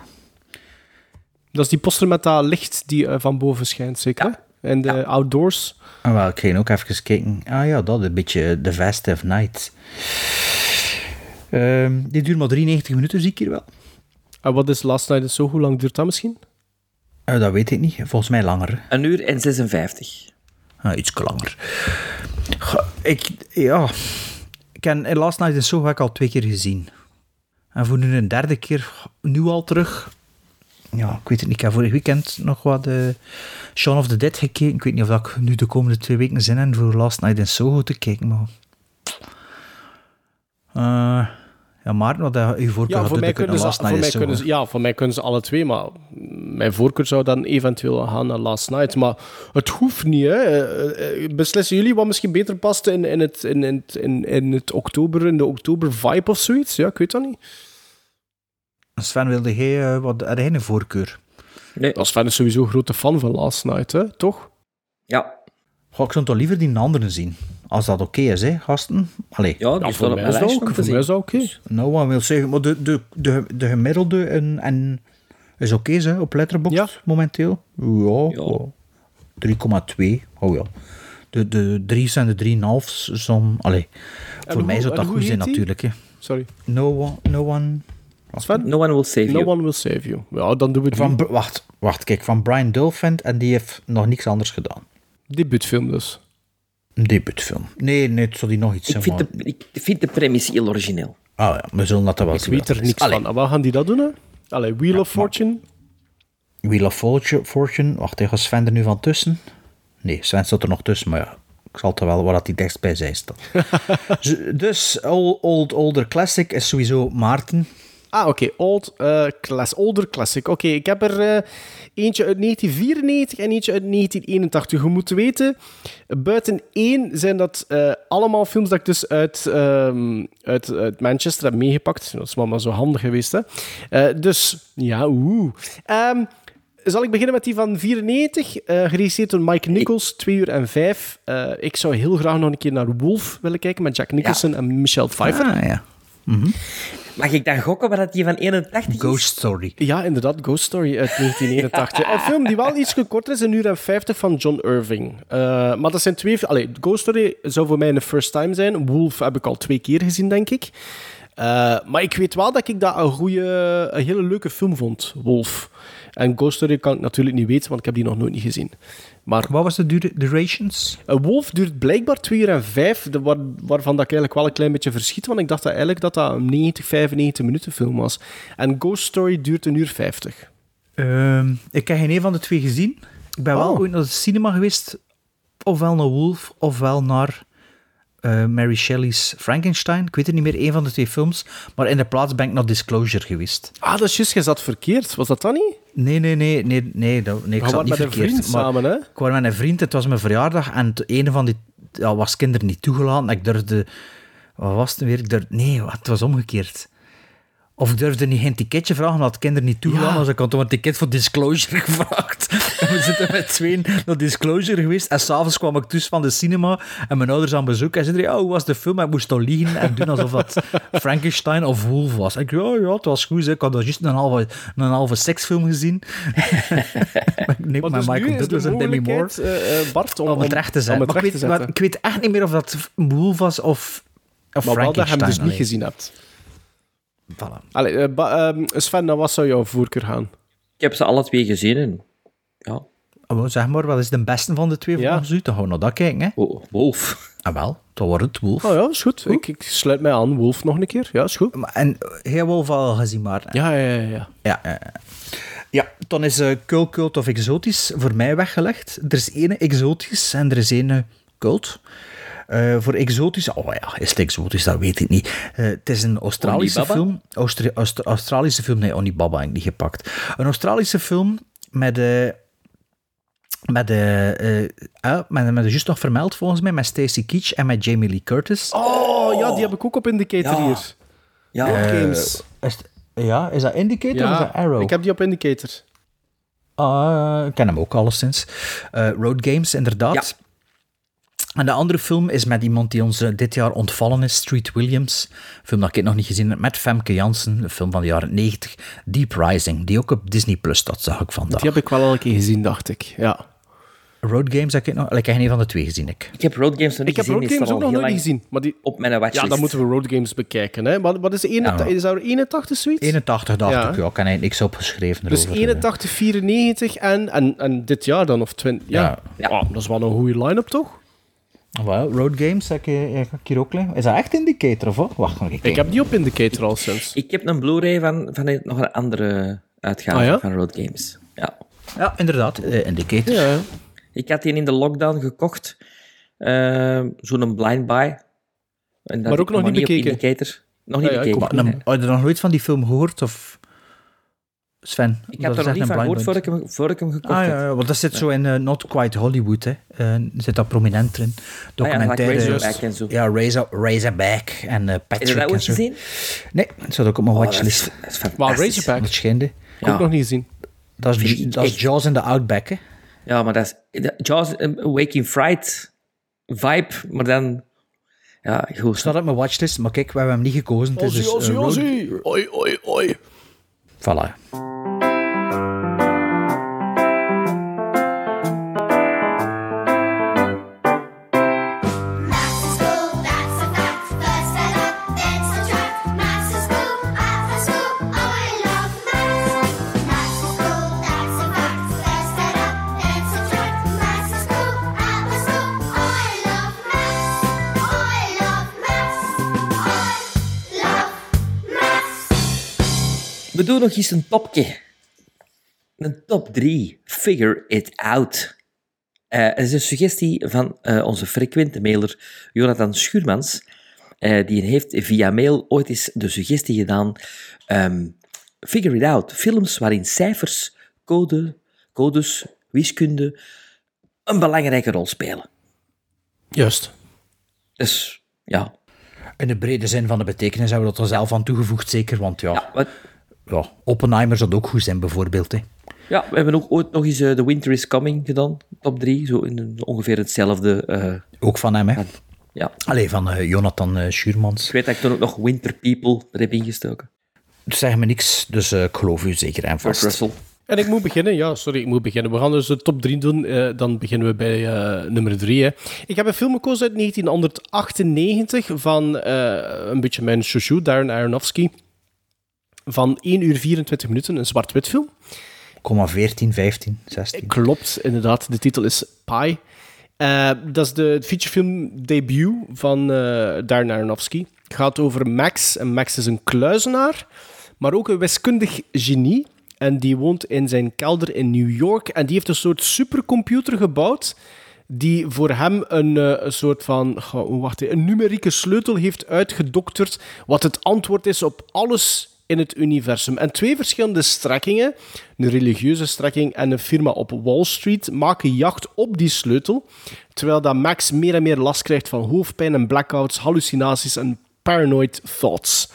Dat is die poster met dat licht die eh, van boven schijnt, zeker? En de outdoors. Ah, wel, ik ga ook even kijken. Ah ja, dat, een beetje The Vast of Night. Ehm, die duurt maar 93 minuten, zie ik hier wel. En wat is Last Night in Soho? Hoe lang duurt dat misschien? Eh, dat weet ik niet. Volgens mij langer. Een uur en 56. Ah, iets langer. Ik, ja... Ik heb eh, Last Night in Soho heb ik al twee keer gezien. En voor nu een derde keer, nu al terug... Ja, ik weet het niet. Ik heb vorig weekend nog wat uh, Shaun of the Dead gekeken. Ik weet niet of dat ik nu de komende twee weken zin heb voor Last Night in Soho te kijken, maar... Eh, ja, Maarten, wat heb je voorkeur Ja, voor mij, kunnen ze, Last voor, Night mij in kunnen Soho. ze, ja, voor mij kunnen ze alle twee, maar mijn voorkeur zou dan eventueel gaan naar Last Night. Maar het hoeft niet, hè. Eh, Beslissen jullie wat misschien beter past in, in, het, in, in, in, in het oktober, in de oktober-vibe of zoiets? Ja, ik weet dat niet. Sven, wilde jij, eh, wat, had jij een voorkeur? Nee. Als fan is sowieso een grote fan van Last Night, hè? toch? Ja. Goh, ik zou toch liever die anderen zien. Als dat oké is, hè, gasten? Allee. Ja, die Ja, is voor mij is dat ook. Voor mij is dat oké. No one wil zeggen, maar de, de, de, de gemiddelde en, en is oké hè, op Letterboxd momenteel. Ja, 3,2. Oh ja. De, de 3 zijn de 3,5 som. Allee, voor hoe- mij zou en dat goed zijn natuurlijk. Hè. Sorry. No one... No one Sven? No one will save No you. one will save you. Ja, dan doen we die. van, wacht, wacht, kijk, van Brian Dolphin en die heeft nog niks anders gedaan. Debuutfilm dus. Een debuutfilm. Nee, nee, het zou die nog iets Ik zijn. vind, maar- de, ik vind de premise heel origineel. Ah ja, we zullen dat wel Ik zien weet wat er het niks Allee, van. En wat gaan die dat doen, hè? Allee, Wheel of Fortune? Wheel of Fortune. Fortune. Wacht, gaat Sven er nu van tussen? Nee, Sven staat er nog tussen, maar ja, ik zal het wel waar dat die tekst bij zij staat. Dus, old, old, older classic is sowieso Maarten. Ah, oké. Old, eh, class, older classic. Oké, ik heb er eh, eentje uit 1994 en eentje uit 1981. Je moet weten, buiten één zijn dat eh, allemaal films dat ik dus uit, ehm, uit, uit Manchester heb meegepakt. Dat is wel maar zo handig geweest, hè. Eh, dus, ja, oeh. Ehm, zal ik beginnen met die van 94, eh geregisseerd door Mike Nichols, 2 uur en 5. Eh, ik zou heel graag nog een keer naar Wolf willen kijken met Jack Nicholson en Michelle Pfeiffer. Ah, ja. Mag ik dan gokken wat dat die van 81 is? Ghost Story. Ja, inderdaad, Ghost Story uit 1981. een film die wel iets korter is, een uur en 50 van John Irving. Eh, maar dat zijn twee... Allee, Ghost Story zou voor mij een first time zijn. Wolf heb ik al twee keer gezien, denk ik. Eh, maar ik weet wel dat ik dat een goede, een hele leuke film vond, Wolf. En Ghost Story kan ik natuurlijk niet weten, want ik heb die nog nooit niet gezien. Maar Wat was de dura- durations? een Wolf duurt blijkbaar 2 uur en 5, de, waar, waarvan dat ik eigenlijk wel een klein beetje verschiet, want ik dacht dat eigenlijk dat dat een 90, 95 minuten film was. En Ghost Story duurt een uur 50. Ehm, ik heb geen een van de twee gezien. Ik ben wel Oh. ooit naar de cinema geweest. Ofwel naar Wolf, ofwel naar eh, Mary Shelley's Frankenstein. Ik weet het niet meer, een van de twee films. Maar in de plaats ben ik naar Disclosure geweest. Ah, dat is juist, je zat verkeerd. Was dat dan niet? Nee, nee, nee, nee, nee, dat- nee ik zat niet met een verkeerd. vriend maar samen, hè? Ik was met een vriend, het was mijn verjaardag en het ene van die ja, was kinderen niet toegelaten. Ik durfde, wat was het weer? Ik durfde, nee, het was omgekeerd. Of ik durfde niet geen ticketje vragen, omdat kinderen niet toegelaten Ja. Ik had toen een ticket voor Disclosure gevraagd. En we zitten met tweeën naar Disclosure geweest. En s'avonds kwam ik dus van de cinema en mijn ouders aan bezoek. En zeiden, ja, hoe was de film? En ik moest toch liegen en doen alsof het Frankenstein of Wolf was. En ik ja, ja, het was goed. Ik had juist een halve, een halve seksfilm gezien. nee, Maar dus Michael Douglas en Demi Moore. eh, eh, Bart, om, Om het recht te Maar recht ik, weet, maar ik weet echt niet meer of dat Wolf was of, of maar wel dat je hem dus niet gezien hebt. Voilà. Allee, eh, Ba- ehm, Sven, dan wat zou jouw voorkeur gaan? Ik heb ze alle twee gezien en... Ja. Oh, zeg maar, wat is de beste van de twee Ja. volgens u? Dan gaan we naar dat kijken, hè? Oh, Wolf. Ah, wel, dan wordt het Wolf. Oh ja, is goed. Ik, ik sluit mij aan. Wolf nog een keer. Ja, is goed. Maar- En heel Wolf al gezien, maar... Ja, ja, ja. ja. Ja, ja, ja. dan is eh cult, cult of exotisch voor mij weggelegd. Er is één exotisch en er is één eh, cult. Eh, voor exotisch, oh ja, is het exotisch, dat weet ik niet. Eh, het is een Australische Onibaba? film. Austri- Aust- Australische film, nee, Onibaba heb ik niet gepakt. Een Australische film met de. Met de, eh, ah, met, met de juist nog vermeld volgens mij, met Stacey Keach en met Jamie Lee Curtis. Oh, ja, die heb ik ook op Indicator Ja. hier. Ja. Road Games. is ja, is dat Indicator of is dat Arrow? ik heb die op Indicator. Ah, ik ken hem ook alleszins. Eh Road Games, inderdaad. En de andere film is met iemand die ons eh, dit jaar ontvallen is, Street Williams. Een film dat ik nog niet gezien heb, met Femke Jansen. Een film van de jaren 90. Deep Rising, die ook op Disney Plus staat, zag ik vandaag. Die heb ik wel al een keer gezien, dacht ik. Ja. Road Games heb ik nog... Ik heb geen van de twee gezien, ik. Ik heb Road Games nog niet Ik heb gezien. Road Games ook nog nooit gezien. Maar die... Op mijn watchlist. Ja, dan moeten we Road Games bekijken. Hè. Wat, wat is de 81? Ja. Is daar 81 zoiets? 81 dacht Ja. ik, ja. Ik heb eigenlijk niks opgeschreven Dus erover. 81, 94 en, en, en dit jaar dan, of 20. Ja, Ja. Dat is wel een goede line-up, toch? Ah, wel, Road Games, heb ik, heb ik hier ook liggen. Is dat echt Indicator of wat? Wacht, nog Ik heb die op Indicator al sinds. Ik heb een Blu-ray van, van nog een andere uitgave Ah, ja? van Road Games. Ja. Ja, inderdaad. eh, Indicator. Ja, Ik had die in de lockdown gekocht. Eh, Zo'n blind buy. En dat Maar ook nog niet op bekeken. Indicator. Nog niet Ja, ja, ik bekeken. Had je nog nooit van die film gehoord? Of... Sven? Ik heb is er nog niet een van gehoord voor ik, hem, voor ik hem gekocht Ah heb. ja, ja, want dat zit zo in eh, Not Quite Hollywood, hè. Eh, zit dat prominent erin. Ah ja, like Documentaire. En zo. Ja, Razor, Razorback en eh Patrick. Heb je dat ooit gezien? Nee, dat zat ook op mijn Oh, dat watchlist. is, dat is. Razorback, Dat schijnde. ook nog niet gezien. Dat is, ik dat is Jaws in the Outback, hè. Ja, maar dat is... dat- Jaws, Waking Fright vibe, maar dan... Ja, goed. staat op mijn watchlist, maar kijk, we hebben hem niet gekozen. Is dus, Road- Oi, oi, oi. Voilà. We doen nog eens een topje. Een top 3. Figure it out. Eh, het is een suggestie van eh, onze frequente mailer Jonathan Schuurmans. Eh, die heeft via mail ooit eens de suggestie gedaan. ehm, figure it out. Films waarin cijfers, code, codes, wiskunde een belangrijke rol spelen. Juist. Dus ja. In de brede zin van de betekenis hebben we dat er zelf aan toegevoegd, zeker. Want ja, Ja, wat, ja Oppenheimer zou ook goed zijn, bijvoorbeeld. Hè. ja, we hebben ook ooit nog eens eh, The Winter is Coming gedaan. Top 3. Zo in ongeveer hetzelfde. eh, Ook van hem, hè. ja. Allee, van eh, Jonathan eh, Schuurmans. Ik weet dat ik toen ook nog Winter People er heb ingestoken. Zeg me niks, dus eh, ik geloof u zeker en vast. Russell. En ik moet beginnen, ja, sorry, ik moet beginnen. We gaan dus de top 3 doen. eh, dan beginnen we bij eh, nummer 3. Ik heb een film gekozen uit 1998 van eh, een beetje mijn chouchou, Darren Aronofsky. Van 1 uur 24 minuten, een zwart-wit film. 14, 15, 16. Klopt, inderdaad. De titel is Pi. Eh, dat is de featurefilm debut van eh Darren Aronofsky. Het gaat over Max. En Max is een kluizenaar, maar ook een wiskundig genie. En die woont in zijn kelder in New York. En die heeft een soort supercomputer gebouwd die voor hem een, eh, een soort van hoe wacht, een numerieke sleutel heeft uitgedokterd, wat het antwoord is op alles in het universum. En twee verschillende strekkingen, een religieuze strekking en een firma op Wall Street, maken jacht op die sleutel, terwijl dat Max meer en meer last krijgt van hoofdpijn en blackouts, hallucinaties en paranoid thoughts.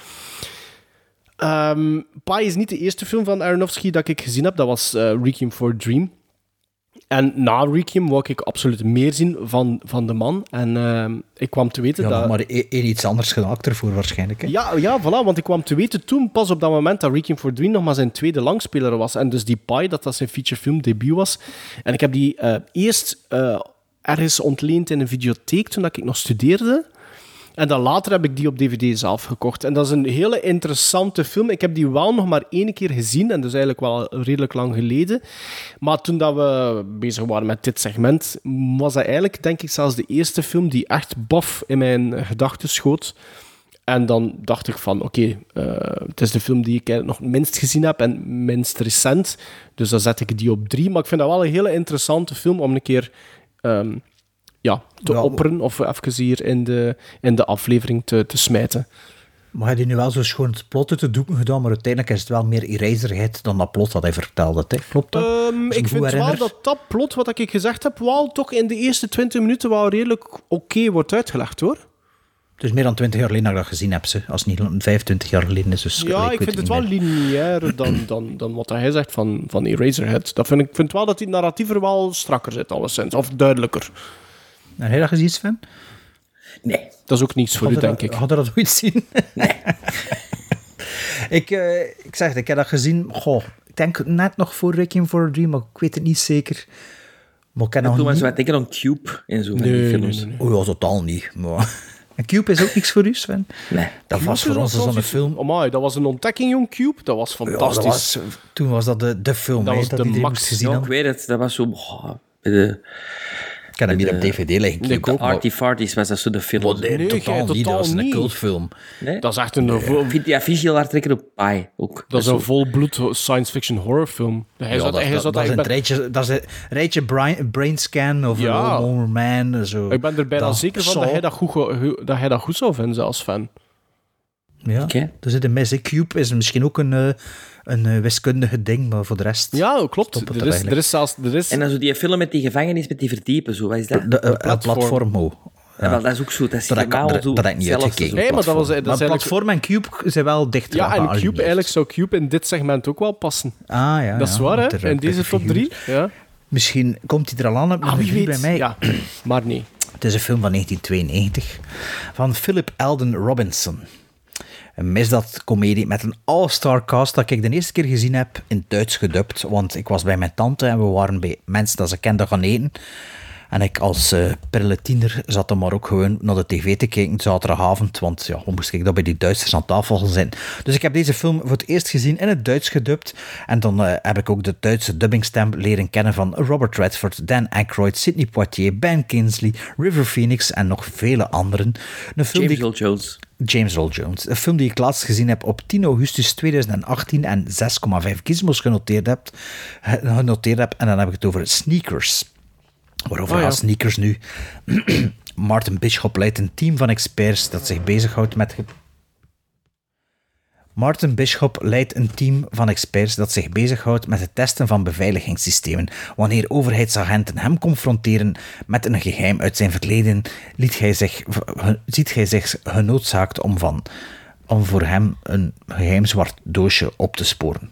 Ehm Pi is niet de eerste film van Aronofsky dat ik gezien heb. Dat was eh, Requiem for a Dream. En na Requiem wou ik absoluut meer zien van, van de man. En ehm, ik kwam te weten Ja, dat... maar één iets anders gemaakt ervoor waarschijnlijk. Hè. Ja, ja, voilà, want ik kwam te weten toen pas op dat moment dat Requiem for Dream nog maar zijn tweede langspeler was. En dus die Pi, dat dat zijn featurefilm debuut was. En ik heb die eh, eerst eh, ergens ontleend in een videotheek toen dat ik nog studeerde. En dan later heb ik die op DVD zelf gekocht. En dat is een hele interessante film. Ik heb die wel nog maar één keer gezien, en dus eigenlijk wel redelijk lang geleden. Maar toen dat we bezig waren met dit segment, was dat eigenlijk, denk ik, zelfs de eerste film die echt baf in mijn gedachten schoot. En dan dacht ik van, oké, eh, het is de film die ik nog minst gezien heb en minst recent. Dus dan zet ik die op drie. Maar ik vind dat wel een hele interessante film om een keer ehm, ja, te Ja, opperen of even hier in de, in de aflevering te, te smijten. Maar hij heeft nu wel zo schoon het plot uit de doeken gedaan, maar uiteindelijk is het wel meer eraserheid dan dat plot dat hij vertelde. Hè? Klopt dat? Ehm, ik vind goed wel dat dat plot, wat ik gezegd heb, wel toch in de eerste 20 minuten wel redelijk oké wordt uitgelegd, hoor. Het is meer dan 20 jaar geleden dat ik dat gezien heb, ze. als het niet 25 jaar geleden is. Dus Ja, ik vind het wel meer. lineairder dan, dan, dan wat hij zegt van, van Eraserhead. Dat vind ik vind wel dat die narratiever wel strakker zit, alleszins. Of duidelijker. Heb jij dat gezien, Sven? Nee. Dat is ook niets voor u, denk dat- ik. Had je dat ooit zien? Nee. ik, eh, ik zeg het, ik heb dat gezien, goh, ik denk net nog voor Requiem for a Dream, maar ik weet het niet zeker. Maar ik heb nog toen was niet... zo wat denken aan Cube en zo. van Nee, films. nee, nee. Oh ja, totaal niet. Maar... En Cube is ook niks voor u, Sven? Nee. Dat was voor ons zo'n film. Amai, dat was een ontdekking, jong Cube. Dat was Ja, dat fantastisch. was, toen was dat de, de film, Dat was dat de max. gezien Ja, ik weet het. Dat was zo... oh, de, Ik heb hem hier op de- DVD liggen. Nee, Cube. ik ook. Maar- Artie Farties was dat zo de film. nee, Nee, totaal niet. Dat was een cultfilm. Nee? Dat is echt een, vo- Ik vind die affiche heel hard trekken op ook. dat is een volbloed science fiction horrorfilm. Hij Ja, zat, dat, hij dat, zat dat is een rijtje, dat is een rijtje brain, brainscan of Ja. ja. Man. Zo. Ik ben er bijna Dat zeker van dat hij dat, goed, dat hij dat goed zou vinden als fan. Ja, Oké. er zit een hè. Cube is misschien ook een, eh, een eh, wiskundige ding, maar voor de rest... Ja, klopt. Er er is, eigenlijk. er is zelfs... Er is, En dan zo die film met die gevangenis met die verdiepen. Zo. Wat is dat? De, eh, platform. het platform, oh. Ja, wel, dat is ook zo. Dat is Dat heb ik- zo dat heb ik niet uitgekeken. Nee, maar dat was- dat is maar eigenlijk- platform en Cube zijn wel dicht ja, en Cube, eigenlijk zou Cube in dit segment ook wel passen. Ah, ja, dat is ja, waar, hè? In deze top figuur. 3. Ja. Misschien komt hij er al aan op Ah, wie bij mij. Ja, maar nee. Het is een film van 1992 van Philip Alden Robinson. Een misdaadcomedie met een all-star cast dat ik de eerste keer gezien heb in Duits gedubt. Want ik was bij mijn tante en we waren bij mensen dat ze kenden gaan eten. En ik als prille tiener zat dan maar ook gewoon naar de tv te kijken zaterdagavond. Want ja, hoe moest ik dat bij die Duitsers aan tafel gaan zijn? Dus ik heb deze film voor het eerst gezien in het Duits gedubt. En dan eh, heb ik ook de Duitse dubbingstem leren kennen van Robert Redford, Dan Aykroyd, Sidney Poitier, Ben Kingsley, River Phoenix en nog vele anderen. Een film James die ik- Earl Jones. James Earl Jones. Een film die ik laatst gezien heb op 10 augustus 2018 en 6,5 gizmos genoteerd heb, genoteerd heb. En dan heb ik het over Sneakers. Waarover Oh ja. Sneakers nu? Martin Bishop leidt een team van experts dat zich bezighoudt met... Martin Bishop leidt een team van experts dat zich bezighoudt met het testen van beveiligingssystemen. Wanneer overheidsagenten hem confronteren met een geheim uit zijn verleden, liet zich, ziet hij zich genoodzaakt om, van, om voor hem een geheim zwart doosje op te sporen.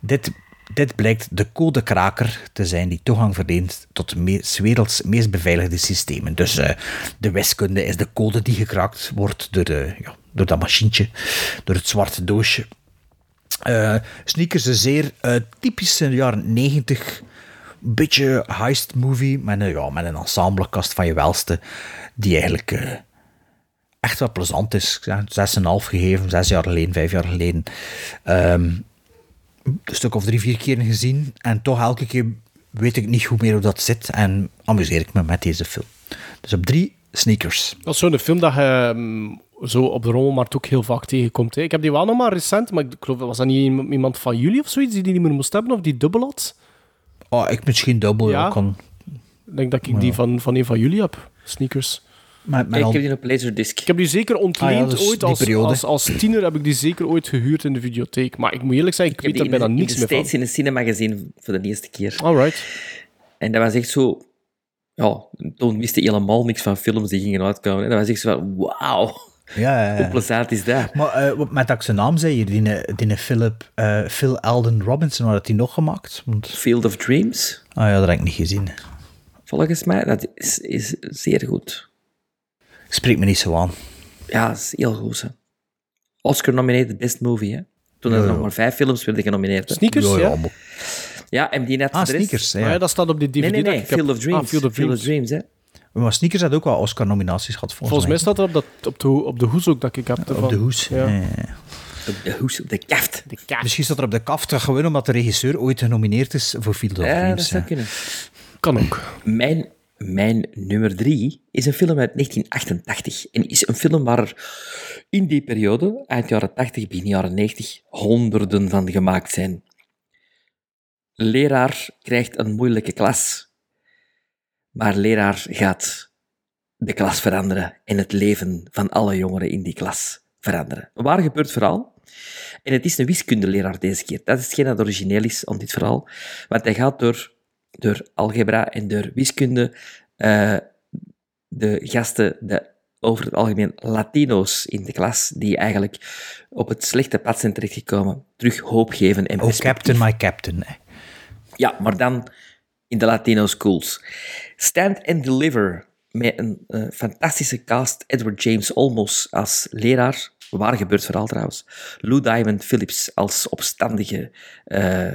Dit, dit blijkt de codekraker te zijn die toegang verleent tot de werelds meest beveiligde systemen. Dus eh, de wiskunde is de code die gekraakt wordt door, de, ja, door dat machientje, door het zwarte doosje. Eh, Sneakers een zeer eh, typische jaren 90 beetje heist movie met een, ja, met een ensemblekast van je welste die eigenlijk eh, echt wel plezant is. Ik zeg 6,5 gegeven, zes jaar geleden, vijf jaar geleden. Ehm, een stuk of drie, vier keer gezien. En toch elke keer weet ik niet goed meer hoe dat zit. En amuseer ik me met deze film. Dus op drie, Sneakers. Dat is zo'n film dat je mm, zo op de rommelmarkt ook heel vaak tegenkomt. Hè. Ik heb die wel nog maar recent, maar ik geloof, was dat niet iemand- iemand van jullie of zoiets die die niet meer moest hebben, of die dubbel had? Oh, ik misschien dubbel. Ja. Kan, Ik denk dat ik die van, van een van jullie heb, Sneakers. maar, maar Ik al- heb die op Laserdisc. Ik heb die zeker ontleend Ah ja, dus ooit. Als, als, als tiener heb ik die zeker ooit gehuurd in de videotheek. Maar ik moet eerlijk zeggen, ik, Ik heb weet er in, bijna niks meer van. States in een cinema gezien voor de eerste keer. Alright. En dat was echt zo... Ja, toen wist je helemaal niks van films die gingen uitkomen. hè. Dat was echt zo van, wauw, ja, ja, hoe ja. plezant is dat? Maar eh, wat- met dat ik zijn naam zei hier, die, die Philip, eh, Phil Alden Robinson, wat had hij nog gemaakt? Want, Field of Dreams, ah ja, dat heb ik niet gezien. volgens mij, dat is, is zeer goed. Spreekt me niet zo aan. Ja, dat is heel goed. Hè. Oscar-nominated Best Movie, hè. Toen er Ja, nog maar vijf films werden genomineerd. hè. Sneakers, ja? ja, en die net Ah, Sneakers, ja. Ah, ja, dat staat op die DVD Nee, nee, ik heb. Field of Dreams. Ah, Field of Dreams. hè. Maar Sneakers had ook wel Oscar-nominaties gehad, volgens, Volgens mij staat er op, dat, op, de, op de hoes ook dat ik heb. Op ervan. de hoes. Ja. Op de hoes, op de kaft. De kaart. Misschien staat er op de kaft gewoon omdat de regisseur ooit genomineerd is voor Field of Ja, dat Dreams. zou kunnen. Kan ook. Mijn, mijn nummer drie is een film uit 1988. En is een film waar er in die periode, eind jaren 80, begin jaren 90, honderden van gemaakt zijn. Leraar krijgt een moeilijke klas. Maar leraar gaat de klas veranderen en het leven van alle jongeren in die klas veranderen. Waar gebeurd verhaal. En het is een wiskundeleraar deze keer. Dat is hetgeen dat origineel is aan dit verhaal. Want hij gaat door, door algebra en door wiskunde eh, de gasten, de over het algemeen Latino's in de klas, die eigenlijk op het slechte pad zijn terechtgekomen, terug hoop geven en Oh. Captain, my Captain. hè. Ja, maar dan in de Latino schools. Stand and Deliver met een eh, fantastische cast. Edward James Olmos als leraar. Waar gebeurt verhaal trouwens. Lou Diamond Phillips als opstandige eh,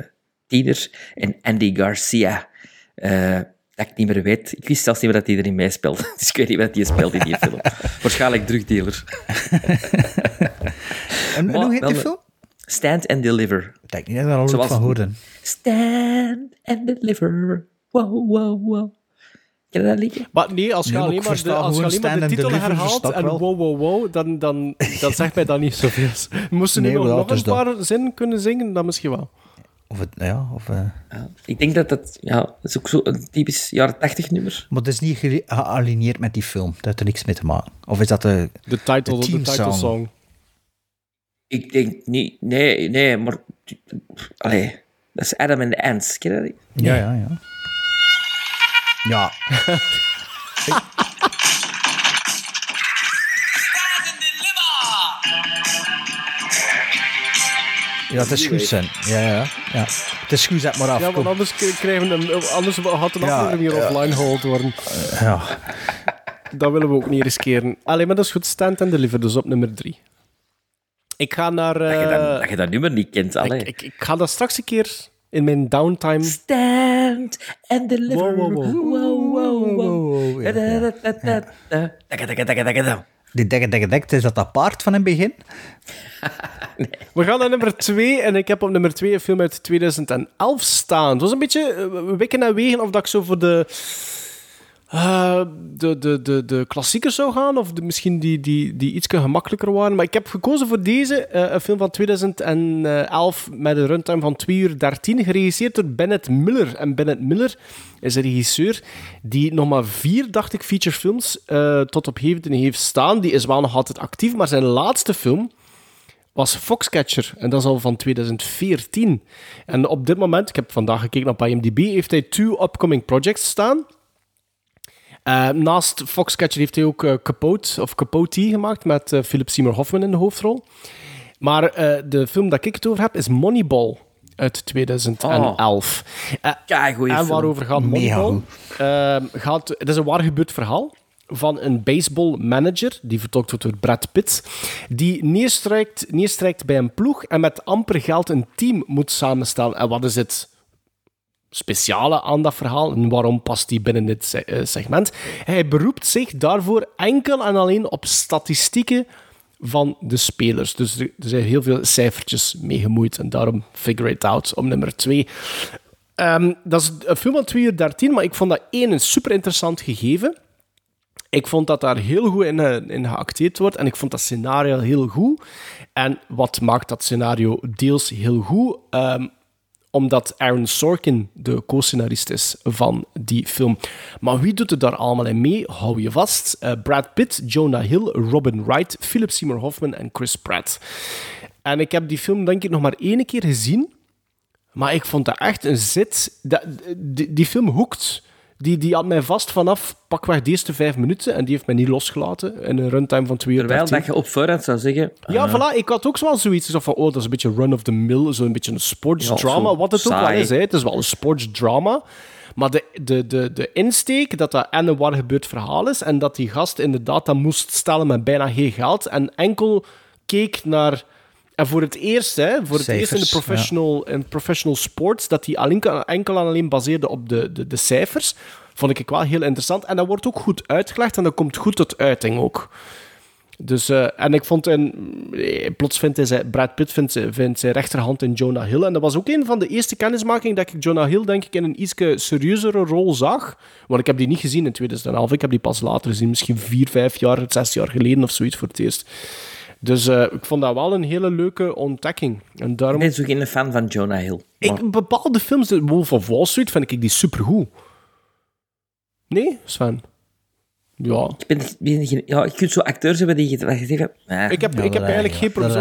tiener. En Andy Garcia. eh, dat ik niet meer weet. Ik wist zelfs niet meer dat hij erin meespeelt. Dus ik weet niet wat hij speelt in die film. Waarschijnlijk drugdealer. En, en hoe heet die film? Stand and Deliver. Ik denk niet dat ik daar al van hoorde. Stand and Deliver. Wow, wow, wow. Ken je dat liedje? Maar nee, als je Nee, alleen maar de, als je alleen maar de titel Deliver, herhaalt en wow, wow, wow, dan, dan dat zegt mij dat niet zoveel. Moesten nu Nee, nog, wel, nog dus een dat. paar zinnen kunnen zingen, dan misschien wel. Of het, ja, of... eh, Ik denk dat dat... Ja, dat is ook zo een typisch jaren 80 nummer. Maar het is niet gealigneerd met die film. Dat heeft er niks mee te maken. Of is dat de, De title, de title song? Ik denk niet... Nee, nee, maar... Allee, dat is Adam and the Ants. Ken je dat? niet? Ja, ja, ja. Ja. Ja, het is goed zijn. Ja, ja, ja. Het is goed, zet maar af. Ja, want anders krijgen we hem, anders had een Ja, aflevering weer ja. offline gehaald worden. Ja. Dat willen we ook niet riskeren. Allee, maar dat is goed. Stand and Deliver, dus op nummer drie. Ik ga naar... Dat, je dat, eh, dat je dat nummer niet kent. Allee. ik, ik, ik ga dat straks een keer in mijn downtime... Stand and Deliver. Wow, wow, wow. Die dekke, dekke, dekke, is dat dat paard van in het begin? We gaan naar nummer 2 en ik heb op nummer 2 een film uit 2011 staan. Het was een beetje eh, wikken en wegen of dat ik zo voor de, eh, de, de, de, de klassiekers zou gaan of misschien die, die, die iets gemakkelijker waren. Maar ik heb gekozen voor deze, eh, een film van 2011 met een runtime van 2 uur 13, geregisseerd door Bennett Miller. En Bennett Miller is een regisseur die nog maar vier, dacht ik, featurefilms eh tot op heden heeft staan. Die is wel nog altijd actief, maar zijn laatste film was Foxcatcher. En dat is al van 2014. En op dit moment, ik heb vandaag gekeken op IMDb, heeft hij two upcoming projects staan. Eh, naast Foxcatcher heeft hij ook eh, Capote, of Capote gemaakt met eh, Philip Seymour Hoffman in de hoofdrol. Maar eh, de film dat ik het over heb is Moneyball uit 2011. Eh, Keigoeie en waarover gaat Moneyball? Ehm, gaat, het is een waar gebeurd verhaal van een baseballmanager, die vertolkt wordt door Brad Pitt, die neerstrijkt, neerstrijkt bij een ploeg en met amper geld een team moet samenstellen. En wat is het speciale aan dat verhaal en waarom past die binnen dit eh, segment? Hij beroept zich daarvoor enkel en alleen op statistieken van de spelers. Dus er, zijn heel veel cijfertjes mee gemoeid en daarom Figure It Out op nummer 2. Ehm, dat is een film van 2 uur 13, maar ik vond dat één een super interessant gegeven. Ik vond dat daar heel goed in, eh, in geacteerd wordt en ik vond dat scenario heel goed. En wat maakt dat scenario deels heel goed? Ehm, omdat Aaron Sorkin de co-scenarist is van die film. Maar wie doet er daar allemaal in mee? Hou je vast. Eh, Brad Pitt, Jonah Hill, Robin Wright, Philip Seymour Hoffman en Chris Pratt. En ik heb die film denk ik nog maar één keer gezien. Maar ik vond dat echt een zit. Dat, die, die film hoekt. Die, die had mij vast vanaf pakweg de eerste vijf minuten. En die heeft mij niet losgelaten in een runtime van twee uur. Terwijl 13. dat je op voorhand zou zeggen... Ja, ah, voilà. Ik had ook zo zoiets zo van, oh, dat is een beetje run-of-the-mill, zo'n beetje een sportsdrama, Ja, zo wat het ook wel is. Hè. Het is wel een sportsdrama. Maar de, de, de, de insteek, dat dat en een waar gebeurd verhaal is, en dat die gast inderdaad dat moest stellen met bijna geen geld, en enkel keek naar... En voor het eerst, hè, voor het eerst in de professional, in professional sports, dat die alleen, enkel en alleen baseerde op de, de, de cijfers, vond ik wel heel interessant. En dat wordt ook goed uitgelegd en dat komt goed tot uiting ook. Dus, eh, en ik vond, in, eh, plots vindt hij zijn, Brad Pitt vindt, zijn- vindt zijn rechterhand in Jonah Hill. En dat was ook een van de eerste kennismakingen dat ik Jonah Hill, denk ik, in een iets serieuzere rol zag. Want ik heb die niet gezien in 2011. Ik heb die pas later gezien, misschien vier, vijf jaar, zes jaar geleden of zoiets voor het eerst. Dus eh, ik vond dat wel een hele leuke ontdekking. En daarom... Ik ben zo geen fan van Jonah Hill. Maar Ik, bepaalde films, de Wolf of Wall Street, vind ik die supergoed. Nee, Sven? Ja. ik ben, ben geen- ja, je kunt zo acteurs hebben die je. Nee. Ik heb, Ja, ik heb eigenlijk geen probleem.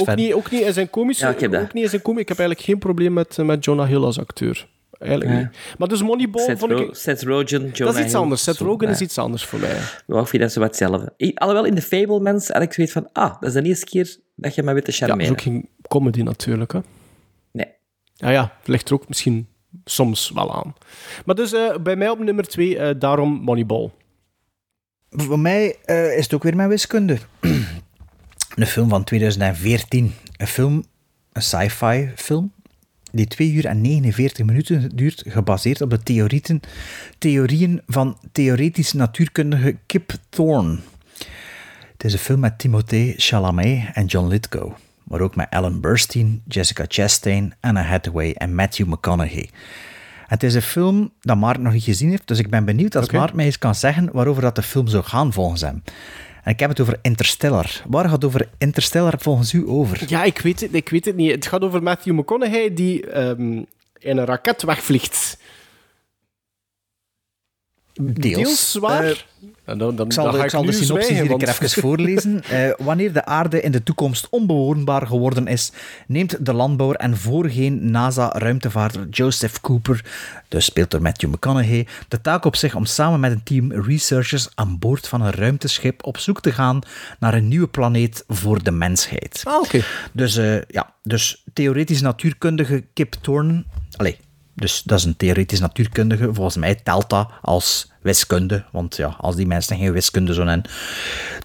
Ook niet, ook niet in zijn komische. Ja, ik heb dat. Ook niet in zijn komische. Ik heb eigenlijk geen probleem met, met Jonah Hill als acteur. Eigenlijk Ja. niet. Maar dus Moneyball Seth, vond Ro- ik. Seth Rogen, Jonah dat is iets Hill, anders. Seth Rogen is iets anders voor mij. Ja, ik vind dat zo wat hetzelfde. Alhoewel, in de Fablemans had ik zoiets van... Ah, dat is de eerste keer dat je mij weet te Ja, dat is charmeren. ook geen comedy natuurlijk. Hè. Nee. Ja, ja, het ligt er ook misschien soms wel aan. Maar dus eh, bij mij op nummer twee, eh, daarom Moneyball. voor mij eh, is het ook weer mijn wiskunde. een film van 2014. Een film, een sci-fi film, die 2 uur en 49 minuten duurt, gebaseerd op de theorieën, theorieën van theoretisch natuurkundige Kip Thorne. Het is een film met Timothée Chalamet en John Lithgow, maar ook met Ellen Burstyn, Jessica Chastain, Anna Hathaway en Matthew McConaughey. Het is een film dat Maarten nog niet gezien heeft, dus ik ben benieuwd als Oké. Maarten mij eens kan zeggen waarover dat de film zou gaan volgens hem. Ik heb het over Interstellar. Waar gaat het over Interstellar volgens u over? Ja, ik weet het, ik weet het niet. Het gaat over Matthew McConaughey die ehm, in een raket wegvliegt. Deels. waar. Eh, En dan, dan, Ik zal, de, ik zal de nu synopsis zwijgen, hier want- even voorlezen. Eh, wanneer de aarde in de toekomst onbewoonbaar geworden is, neemt de landbouwer en voorheen NASA-ruimtevaarder Joseph Cooper, dus speelt door Matthew McConaughey, de taak op zich om samen met een team researchers aan boord van een ruimteschip op zoek te gaan naar een nieuwe planeet voor de mensheid. Ah, oké. Dus, eh, ja, dus theoretisch natuurkundige Kip Thorne. Allee, dus dat is een theoretisch natuurkundige. Volgens mij telt dat als wiskunde. Want ja, als die mensen geen wiskunde zouden hebben,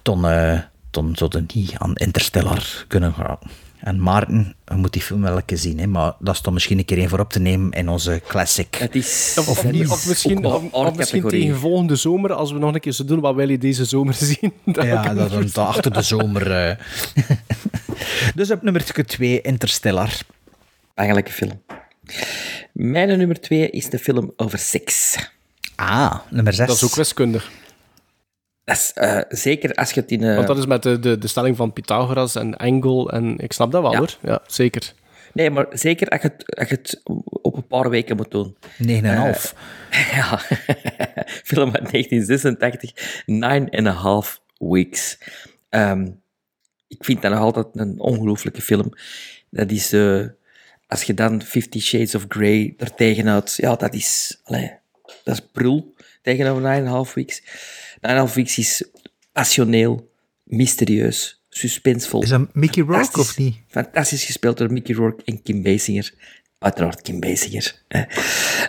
dan, eh dan zouden die niet aan Interstellar kunnen gaan. En Maarten, je moet die film wel een keer zien, hè, maar dat is dan misschien een keer één voor op te nemen in onze classic. Het is Of, of, nieuw. of misschien, of, misschien tegen volgende zomer, als we nog een keer zo doen, wat wil je deze zomer zien? Dat Ja, dat is dan achter de zomer. eh. dus op nummer 2, Interstellar. Eigenlijk film. Mijn nummer twee is de film over seks. Ah, nummer 6. Dat is ook wiskundig. Dat is, eh, zeker als je het in... eh, Want dat is met de, de, de stelling van Pythagoras en Engel. En ik snap dat wel Ja. hoor. Ja, zeker. Nee, maar zeker als je, het, als je het op een paar weken moet doen. 9,5. Ja, film uit 1986, Nine and a Half Weeks. Ehm, ik vind dat nog altijd een ongelooflijke film. Dat is, eh, als je dan Fifty Shades of Grey er tegenuit, ja, dat is, allee, dat is prul tegenover Nine and a Half Weeks. Nine Half Weeks is passioneel, mysterieus, suspensevol. Is dat Mickey Rourke of niet? Fantastisch gespeeld door Mickey Rourke en Kim Basinger. Uiteraard Kim Basinger.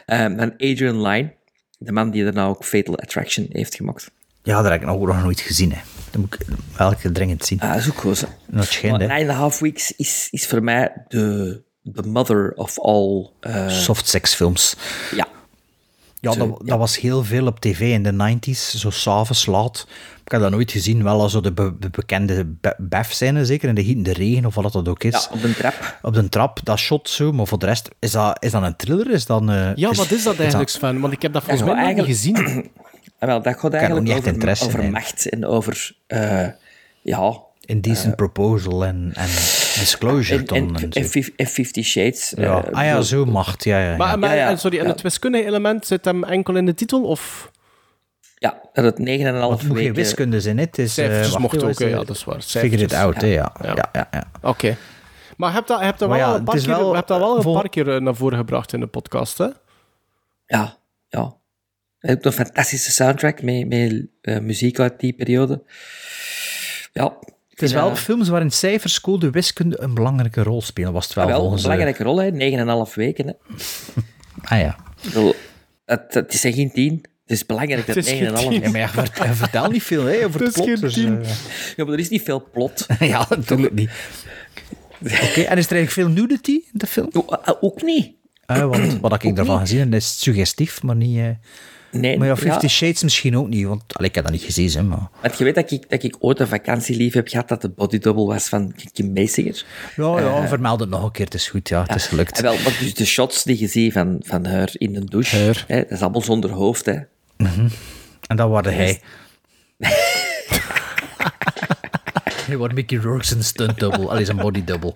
Ehm, dan Adrian Lyne, de man die daarna ook Fatal Attraction heeft gemaakt. Ja, dat heb ik nog, nooit gezien. Hè. Dat moet ik wel dringend zien. Ah, dat is ook goed. Nine and a Half Weeks is, is voor mij de, de mother of all... eh, Softseksfilms. Ja. Ja, Zo, dat, dat was heel veel op tv in de 90s, zo s'avonds laat. Ik heb dat nooit gezien, wel als zo de, be- de bekende be- bef-scène, zeker in de gietende regen of wat dat ook is. Ja, op een trap. Op de trap, dat shot zo, maar voor de rest, is dat, is dat een thriller? Is dat een, eh, Ja, wat is dat eigenlijk, Sven? Want ik heb dat volgens Ja, mij niet eigenlijk- gezien. Ah, wel, dat gaat eigenlijk over, over macht en over... eh, ja... Indecent Proposal en, en Disclosure En, dan. en, en, Fifty Shades. ja. eh, ah ja, zo macht, ja. ja, ja. Maar, maar Ja, ja, en sorry, en ja. het wiskundige element zit hem enkel in de titel? Of Ja, dat het 9,5 Want het moet geen weken... wiskunde zijn, het is... eh, hoe ook, is hè, het? ja, dat is waar. Figure it out, ja. Ja. ja. ja, ja. Oké. Maar heb dat, heb dat wel, ja, een paar keer, wel heb dat wel een paar keer naar voren gebracht in de podcast, hè? Ja, ja. Hij heeft een fantastische soundtrack met, met muziek uit die periode. Ja. Het is wel films waarin cijfers, code, wiskunde een belangrijke rol spelen, was het wel, wel een eh, belangrijke rol, hè. 9,5 weken. Hè. Ah ja. Bedoel, Het, het is geen 10. Het is belangrijk dat Het is het geen 9,5 tien. Ja, maar ja, vert- je vertelt niet veel hè, over het, Het is plot. geen Dus, tien. eh, Ja, maar er is niet veel plot. ja, natuurlijk niet. Oké, en is er eigenlijk veel nudity in de film? ook niet. Ah, want wat ik daarvan gezien heb, is suggestief, maar niet... eh, Nee, maar ja, Fifty ja. Shades misschien ook niet, want allee, ik heb dat niet gezien, hè, maar... Want je weet dat ik, dat ik ooit een vakantielief heb gehad dat de bodydouble was van Kim Basinger. Ja, ja, Eh, vermeld het nog een keer, het is goed, ja, het is gelukt. En wel, maar dus de shots die je ziet van, van haar in de douche, hè, dat is allemaal zonder hoofd. Hè. Mhm. En dat waarde hij. Hij wordt Mickey Rourke zijn stunt double, allee, zijn body double.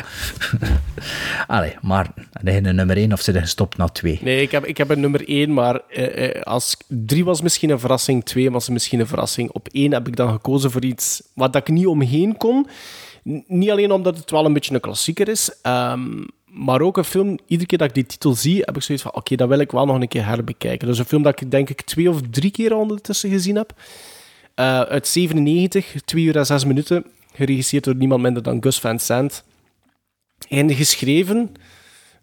allee, maar heb je een nummer 1 of zit je gestopt na 2? Nee, ik heb, ik heb een nummer 1, maar eh, eh, als 3 was misschien een verrassing, 2 was misschien een verrassing. Op 1 heb ik dan gekozen voor iets wat ik niet omheen kon. Niet alleen omdat het wel een beetje een klassieker is, ehm, maar ook een film, iedere keer dat ik die titel zie, heb ik zoiets van, oké, dat wil ik wel nog een keer herbekijken. Dus een film dat ik denk ik twee of drie keer ondertussen gezien heb. Eh, uit 97, 2 uur en 6 minuten, geregisseerd door niemand minder dan Gus Van Sant. En geschreven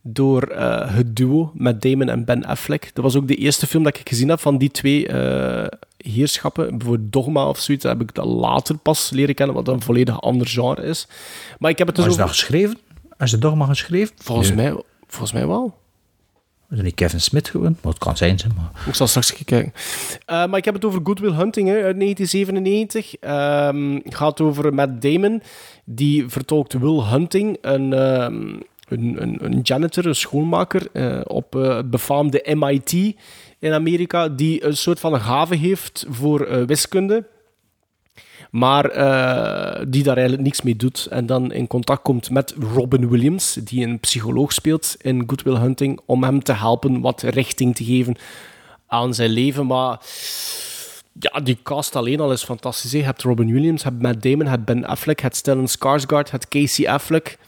door eh, het duo met Damon en Ben Affleck. Dat was ook de eerste film dat ik gezien heb van die twee eh, heerschappen. Bijvoorbeeld Dogma of zoiets heb ik dat later pas leren kennen, wat een volledig ander genre is. Maar ik heb het dus is dat geschreven? Is de dogma geschreven? Volgens, Nee. mij, volgens mij wel. Is niet Kevin Smith gewoon? Maar het kan zijn, zeg maar. Ik zal straks kijken. Eh, maar ik heb het over Good Will Hunting hè, uit 1997. Ehm, Het gaat over Matt Damon. Die vertolkt Will Hunting, een, ehm, een, een, janitor, een schoonmaker eh, op eh, het befaamde MIT in Amerika. Die een soort van een gave heeft voor wiskunde. Maar eh, die daar eigenlijk niks mee doet. En dan in contact komt met Robin Williams, die een psycholoog speelt in Good Will Hunting, om hem te helpen wat richting te geven aan zijn leven. Maar ja, die cast alleen al is fantastisch. Je hebt Robin Williams, je hebt Matt Damon, je hebt Ben Affleck, je hebt Stellan Skarsgård, je hebt Casey Affleck.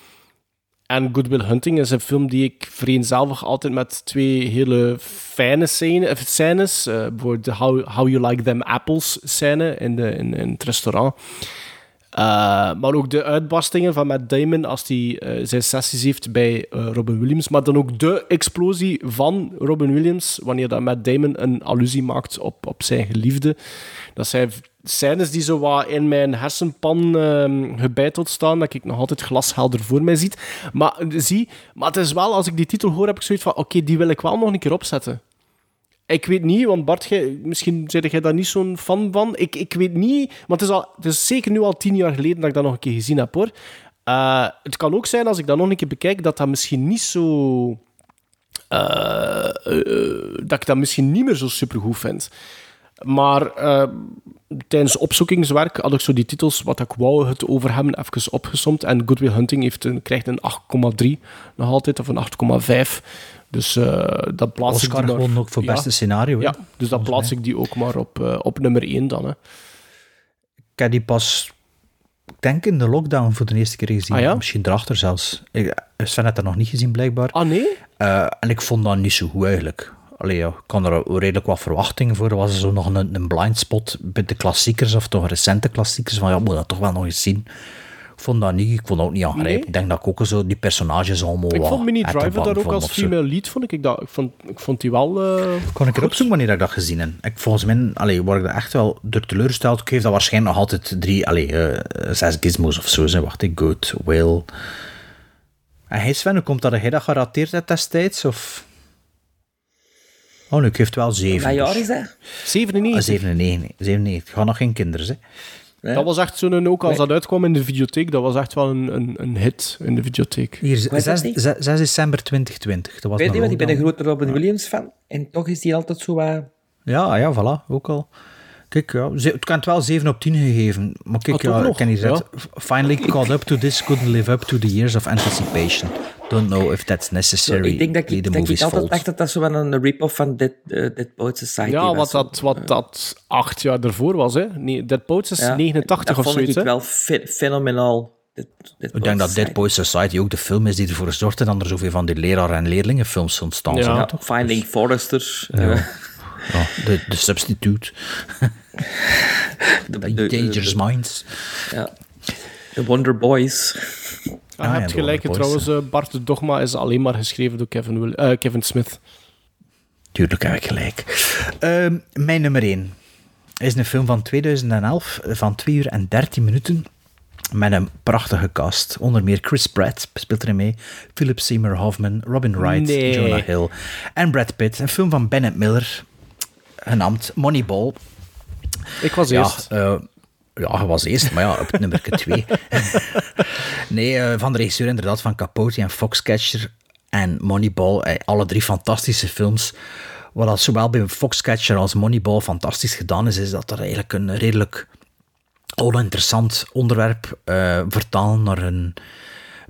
En Good Will Hunting is een film die ik vereenzelvig altijd met twee hele fijne scènes. eh, scènes. Eh, bijvoorbeeld de How, How You Like Them Apples scène in, de, in, in het restaurant. Eh, maar ook de uitbarstingen van Matt Damon als hij eh, zijn sessies heeft bij eh, Robin Williams. Maar dan ook de explosie van Robin Williams wanneer dat Matt Damon een allusie maakt op, op zijn geliefde. Dat zijn scènes die zo wat in mijn hersenpan ehm gebeiteld staan, dat ik nog altijd glashelder voor mij ziet. Maar, zie, maar het is wel, als ik die titel hoor, heb ik zoiets van, oké, die wil ik wel nog een keer opzetten. Ik weet niet, want Bart, jij, misschien zei jij daar niet zo'n fan van. Ik, ik weet niet, want het is, al, het is zeker nu al tien jaar geleden dat ik dat nog een keer gezien heb, hoor. Eh, het kan ook zijn, als ik dat nog een keer bekijk, dat dat misschien niet zo... eh, eh, dat ik dat misschien niet meer zo supergoed vind. Maar tijdens opzoekingswerk had ik zo die titels, wat ik wou het over hebben, even opgesomd. En Good Will Hunting heeft een, krijgt een 8,3 nog altijd, of een 8,5. Dus eh, dat plaats Oscar ik die maar- gewoon ook voor Ja. beste scenario. Ja, dus dan plaats ik die ook maar op, eh, op nummer 1 dan. Hè. Ik heb die pas, ik denk in de lockdown voor de eerste keer gezien. Ah, ja? Misschien erachter zelfs. Ik, Sven had dat nog niet gezien, blijkbaar. Ah, nee? Eh, en ik vond dat niet zo goed eigenlijk. Allee, ja, ik kan er redelijk wat verwachtingen voor. Er was zo nog een, een blind spot bij de klassiekers, of toch recente klassiekers. Van ja, moet dat toch wel nog eens zien. Ik vond dat niet, ik vond dat ook niet aangrijpend. Nee? Ik denk dat ik ook zo die personages allemaal Ik vond Minnie etter Driver daar ook als female lead, vond ik, dat, ik, vond, ik vond die wel... eh, Kon ik erop zoeken wanneer ik dat gezien heb? Ik, volgens mij allee, word ik er echt wel door teleurgesteld. Ik geef dat waarschijnlijk nog altijd drie, allee, eh, zes gizmos of zo. Zijn. Wacht, ik Good, Will. En hij Sven, hoe komt dat hij dat gerateerd hebt destijds? Of... Oh, nu, ik geef het wel zeven. Wat jaar dus. is dat? 97. Ah, 97. 97. Ik ga nog geen kinderen, hè. Dat was echt zo'n, ook als dat uitkwam in de videotheek, dat was echt wel een, een, een hit in de videotheek. Hier, Wat is dat 6, niet? 6 december 2020. Dat was Weet je wat, ik ben een grote Robin Williams fan. En toch is die altijd zo wat... Ja, ja, voilà, ook al. Kijk, ja, ze- ik kan het wel 7 op 10 gegeven. Maar kijk, Ah, ja, ik nog? ken hier Ja. zet. Finally caught up to this, couldn't live up to the years of anticipation. Don't know if that's necessary. ik denk dat ik, dat ik altijd fault. dacht dat dat zo wel een rip-off van Dead, eh, Dead Poets Society Ja, was. wat dat, wat dat acht jaar ervoor was. Hè. Nee, Dead Poets is Ja, 89 dat of vond zoiets. ik hè. wel fe- fenomenaal. Dead- Dead Ik denk dat Dead Boys Society ook de film is die ervoor zorgde dat er zoveel van die leraar- en leerlingenfilms ontstaan Ja, zijn. Finding Forrester. Ja. de, de substitute. de, Dangerous Minds. Ja. The Wonder Boys. Ah, je Ah, ja, hebt de gelijk, Boys, trouwens, eh, Bart de Dogma is alleen maar geschreven door Kevin, Will- eh, Kevin Smith. Tuurlijk heb ik gelijk. Ehm, mijn nummer 1 is een film van 2011 van 2 uur en 13 minuten. Met een prachtige cast. Onder meer Chris Pratt speelt erin mee. Philip Seymour Hoffman, Robin Wright, Nee. Jonah Hill en Brad Pitt. Een film van Bennett Miller, genaamd Moneyball. Ik was Ja, eerst. eh, ja, hij was eerst, maar ja, op nummer 2. nee, eh, van de regisseur inderdaad, van Capote en Foxcatcher en Moneyball. eh, alle drie fantastische films. Wat dat zowel bij Foxcatcher als Moneyball fantastisch gedaan is, is dat er eigenlijk een redelijk oninteressant onderwerp vertalen naar een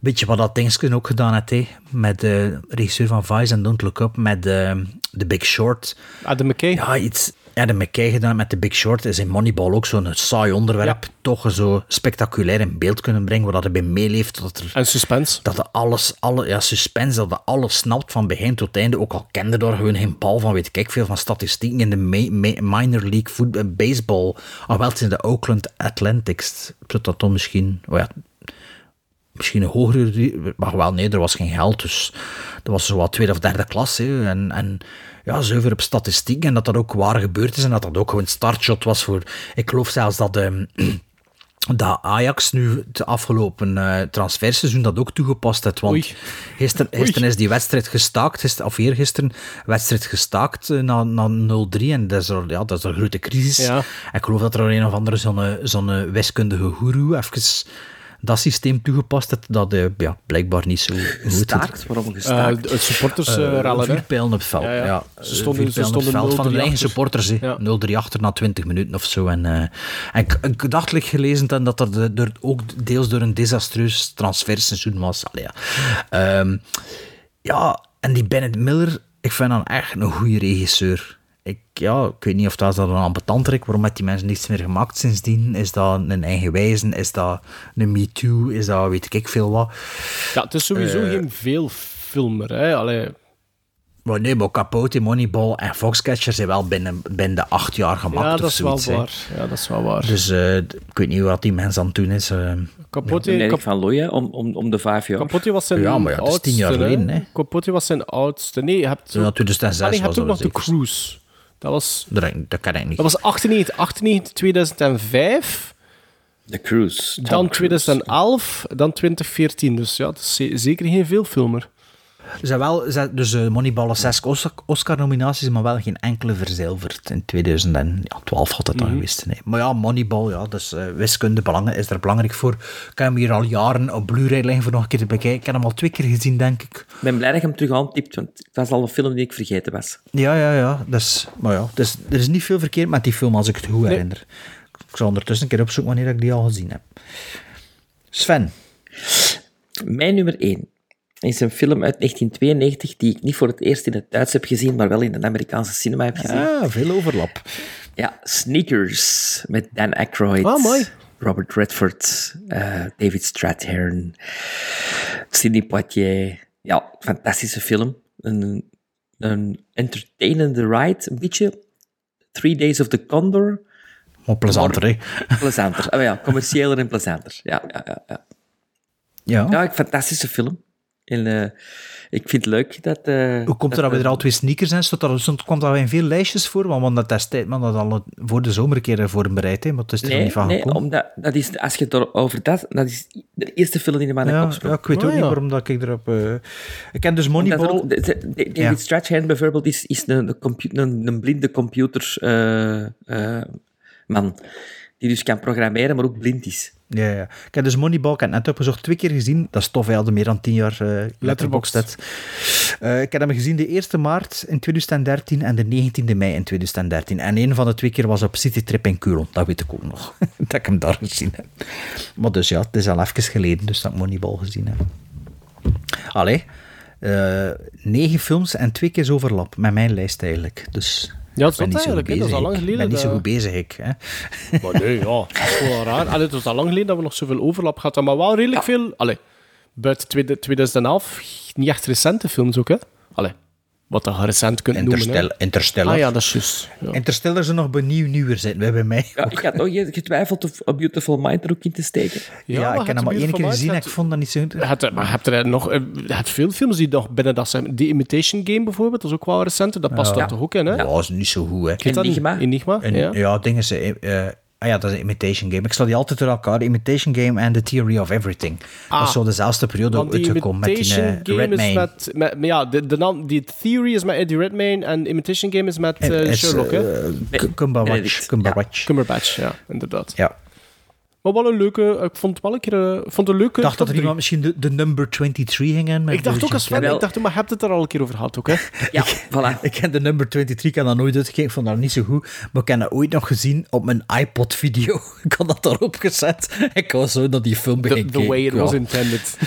beetje wat dat Dingskun ook gedaan heeft, met de regisseur van Vice en Don't Look Up, met de The Big Short. Adam McKay. Ja, iets. Adam McKay gedaan met The Big Short is in Moneyball ook zo'n saai onderwerp. Toch zo spectaculair in beeld kunnen brengen, waar dat erbij meeleeft. Dat er, En suspense. dat er alles, alle, ja, suspense, dat er alles snapt van begin tot einde. Ook al kende daar gewoon geen bal van, weet ik veel van statistieken in de minor league voetbal, baseball. Ah, wel, zijn de Oakland Athletics. Dat dat dan misschien, oh ja, misschien een hogere... Maar wel, nee, er was geen geld. Dus dat was zo wat tweede of derde klas. Hè, en, en ja, zuiver op statistiek. En dat dat ook waar gebeurd is. En dat dat ook gewoon startshot was voor... Ik geloof zelfs dat... ehm, dat Ajax nu het afgelopen eh transferseizoen dat ook toegepast heeft. Want Oei. gisteren, gisteren is die wedstrijd gestaakt, gister, of eergisteren, wedstrijd gestaakt eh, na, na 0-3. En dat is, er, ja, dat is een grote crisis. Ja. En ik geloof dat er een of andere zo'n zo'n wiskundige guru even dat systeem toegepast dat eh, ja, blijkbaar niet zo goed Gestaakt? Waarom Eh, gestaakt? het supporters eh, eh, rellen, hè. Vier pijlen op het veld. Ja, Ja, ja. ja. Ze stonden- Vier ze pijlen op het stonden veld van hun 0-3 eigen supporters. Ja. 0-3 achter na 20 minuten of zo. En, eh, en ik, ik dacht gelezen dan dat er de- door, ook deels door een desastreus transferseizoen was. Allee, ja. Ehm, ja, en die Bennett Miller, ik vind hem echt een goede regisseur. Ik, ja, ik weet niet of dat is dat een ambetantrek, waarom heeft die mensen niets meer gemaakt sindsdien? Is dat een eigen wijzen? Is dat een Me Too? Is dat weet ik veel wat? Ja, het is sowieso Eh, geen veel filmer, hè. Allee, Maar nee, maar Capote, Moneyball en Foxcatcher zijn wel binnen, binnen de acht jaar gemaakt ja, dat is wel hè. waar. Ja, dat is wel waar. Dus eh, ik weet niet wat die mensen aan het doen is. eh. Capote, Nee, Cap- van Looy, om, om, om de vijf jaar. Capote was zijn Ja, maar ja, het is tien jaar geleden, hè. Capote was zijn oudste. Nee, je hebt, Ja, 2006 Ah, nee, je hebt ook dat nog de. Cruise. Dat was, Dat, dat kan ik niet. dat was 98, 98 2005, The Cruise. dan 2011, dan 2014. Dus ja, dat is ze- zeker geen veel filmer. Er zijn wel, dus eh, Moneyball had zes Os- Oscar-nominaties, maar wel geen enkele verzilverd. In 2012 had het dan Mhm. geweest. Nee. Maar ja, Moneyball, ja, dus wiskunde is er belangrijk voor. Ik heb hem hier al jaren op Blu-ray liggen voor nog een keer te bekijken. Ik heb hem al twee keer gezien, denk ik. Ik ben blij dat je hem terug aantipt, want het was al een film die ik vergeten was. Ja, ja, ja. Dus, maar ja, dus, er is niet veel verkeerd met die film, als ik het goed herinner. Ik zal ondertussen een keer opzoeken wanneer ik die al gezien heb. Sven. Mijn nummer 1 is een film uit 1992 die ik niet voor het eerst in het Duits heb gezien, maar wel in het Amerikaanse cinema heb gezien. Ah, veel overlap. Ja, Sneakers met Dan Aykroyd. Ah, mooi. Robert Redford, eh, David Strathairn, Sidney Poitier. Ja, fantastische film. Een, een entertainende ride, een beetje. Three Days of the Condor. Maar plezanter, hè? Plezanter. Ah, ja, commerciëler en plezanter. Ja, ja, ja. Ja, Ja. ja een fantastische film. En eh, ik vind het leuk dat... eh, Hoe komt dat er dat we er- al twee sneakers in? Stond er, stond, kwam dat in veel lijstjes voor? Want we hadden dat destijds maar dat al voor de zomer een keer voor hem bereid, hè? maar het is er Nee, niet van nee gekomen. omdat, dat is, als je het erover dat, dat is de eerste film die in mijn ja, ja, ik weet Oh, ook niet waarom dat ik erop... eh, Ik ken dus Moneyball... ook- de- de- de- David Ja. Strathairn bijvoorbeeld is, is een, een, een blinde computerman. die dus kan programmeren, maar ook blind is. Ja, ja. Ik heb dus Moneyball, ik heb het net opgezocht, twee keer gezien. Dat is tof, hij had meer dan tien jaar eh letterboxd. Eh, ik heb hem gezien de 1e maart in 2013 en de 19e mei in 2013. En een van de twee keer was op Citytrip in Kulen. Dat weet ik ook nog. dat ik hem daar gezien heb. Maar dus ja, het is al even geleden dus dat ik Moneyball gezien heb. Allee, eh, negen films en twee keer overlap met mijn lijst eigenlijk. Dus Ja, dat is eigenlijk. Dat is al lang. Ik geleden ben niet zo goed bezig, ik. Hè. Maar nee, ja, dat is gewoon raar. Allee, het was al lang geleden dat we nog zoveel overlap hadden, maar wel redelijk veel... Allee, buiten tweede- 2011, niet echt recente films ook, hè? Allee, wat je recent kunt noemen, Interstellar. hè? Interstellar. Ah ja, dat is juist. Ja. Interstellar er nog benieuwd nieuwer wij bij mij. Ja, ik had nog getwijfeld of A Beautiful Mind er ook in te steken. Ja, ik het heb hem maar één keer gezien en ik vond dat niet zo hebt, maar heb er nog... eh, Je hebt veel films die nog binnen dat zijn... The Imitation Game bijvoorbeeld, dat is ook wel recent. Dat past Ja. daar toch ook in, hè? Ja, dat is niet zo goed, hè. Dat? Enigma. Enigma, En, ja. ja. dingen ze... ah ja, dat is een Imitation Game. Ik stel die altijd door elkaar. Imitation Game en The Theory of Everything. dat is zo dezelfde periode uitgekomen met die Imitation Game is Redmayne. met, met, met- Ja, de, de naam, die Theory is met Eddie Redmayne en Imitation Game is met eh, Sherlock, hè? eh, Cumberbatch. Cumberbatch. Cumberbatch, ja, inderdaad. Ja. Maar wel een leuke... Ik vond het wel een keer... eh, Ik vond het een leuke... Ik dacht dat er iemand misschien de, de number 23 ging in. Ik dacht ook als fan, ik dacht, maar je hebt het er al een keer over gehad ook, hè? Ja, voilà. Ik ken de number 23, ik heb dat nooit uitgekeken, ik vond dat niet zo goed. Maar ik heb dat ooit nog gezien op mijn iPod-video. Ik had dat daarop gezet. Ik was zo naar die film The, beginnen the way it was intended.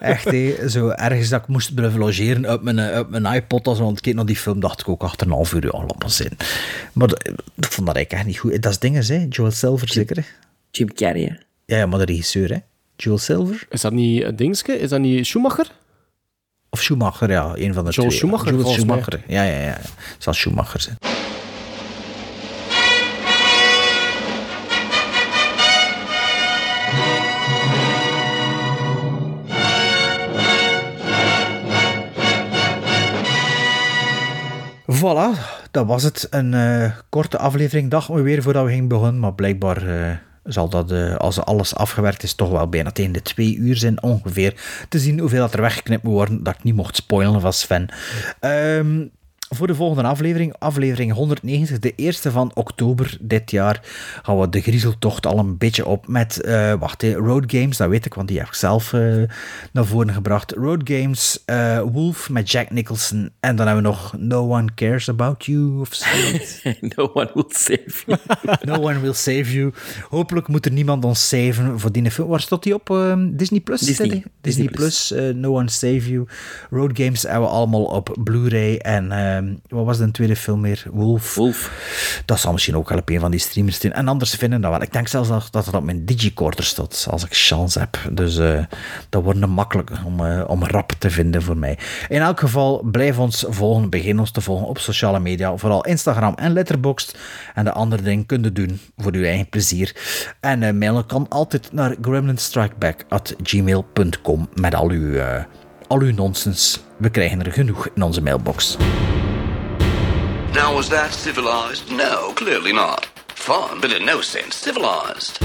Echt, hé, zo ergens dat ik moest blijven logeren op mijn, eh, op mijn iPod. Als, want ik keek naar die film, dacht ik ook achter een half uur, ja, laat maar zin. Maar dat- ik vond dat eigenlijk echt niet goed. Dat is dingen, hè? Joel Silver zeker. hè? Jim Carrey. Ja, ja, maar de regisseur, hè? Jules Silver. Is dat niet een dingetje? Is dat niet Schumacher? Of Schumacher, ja. Een van de twee. Schumacher, Schumacher. Ja, ja, ja. Het zal Schumacher zijn. Voilà, dat was het. Een eh, korte aflevering. dag weer voordat we gingen begonnen, maar blijkbaar eh, zal dat, eh, als alles afgewerkt is, toch wel bijna tegen de twee uur zijn ongeveer. Te zien hoeveel dat er weggeknipt moet worden. Dat ik niet mocht spoilen van Sven. Ehm, voor de volgende aflevering, aflevering 190, de eerste van oktober dit jaar, gaan we de griezeltocht al een beetje op met, eh, wacht, Road Games, dat weet ik, want die heb ik zelf eh, naar voren gebracht. Road Games, eh, Wolf met Jack Nicholson, en dan hebben we nog No One Cares About You, of zoiets. no one will save you. no one will save you. Hopelijk moet er niemand ons saven voor die film. Waar staat die op? Ehm, Disney Plus? is Disney. Disney Disney Plus, eh, No One Save You. Road Games hebben we allemaal op Blu-ray. En ehm, wat was de tweede film meer? Wolf. Wolf. Dat zal misschien ook wel op een van die streamers zijn. En anders vinden dat wel. Ik denk zelfs dat dat het op mijn digicorder staat, als ik chance heb. Dus eh, dat wordt makkelijk om, eh, om rap te vinden voor mij. In elk geval, blijf ons volgen. Begin ons te volgen op sociale media. Vooral Instagram en Letterboxd. En de andere dingen kun je doen voor uw eigen plezier. En eh, mailen kan altijd naar gremlinstrikeback.gmail.com met al uw, al uw nonsens. We krijgen er genoeg in onze mailbox. Now, was that civilized? No, clearly not. Fun, but in no sense civilized.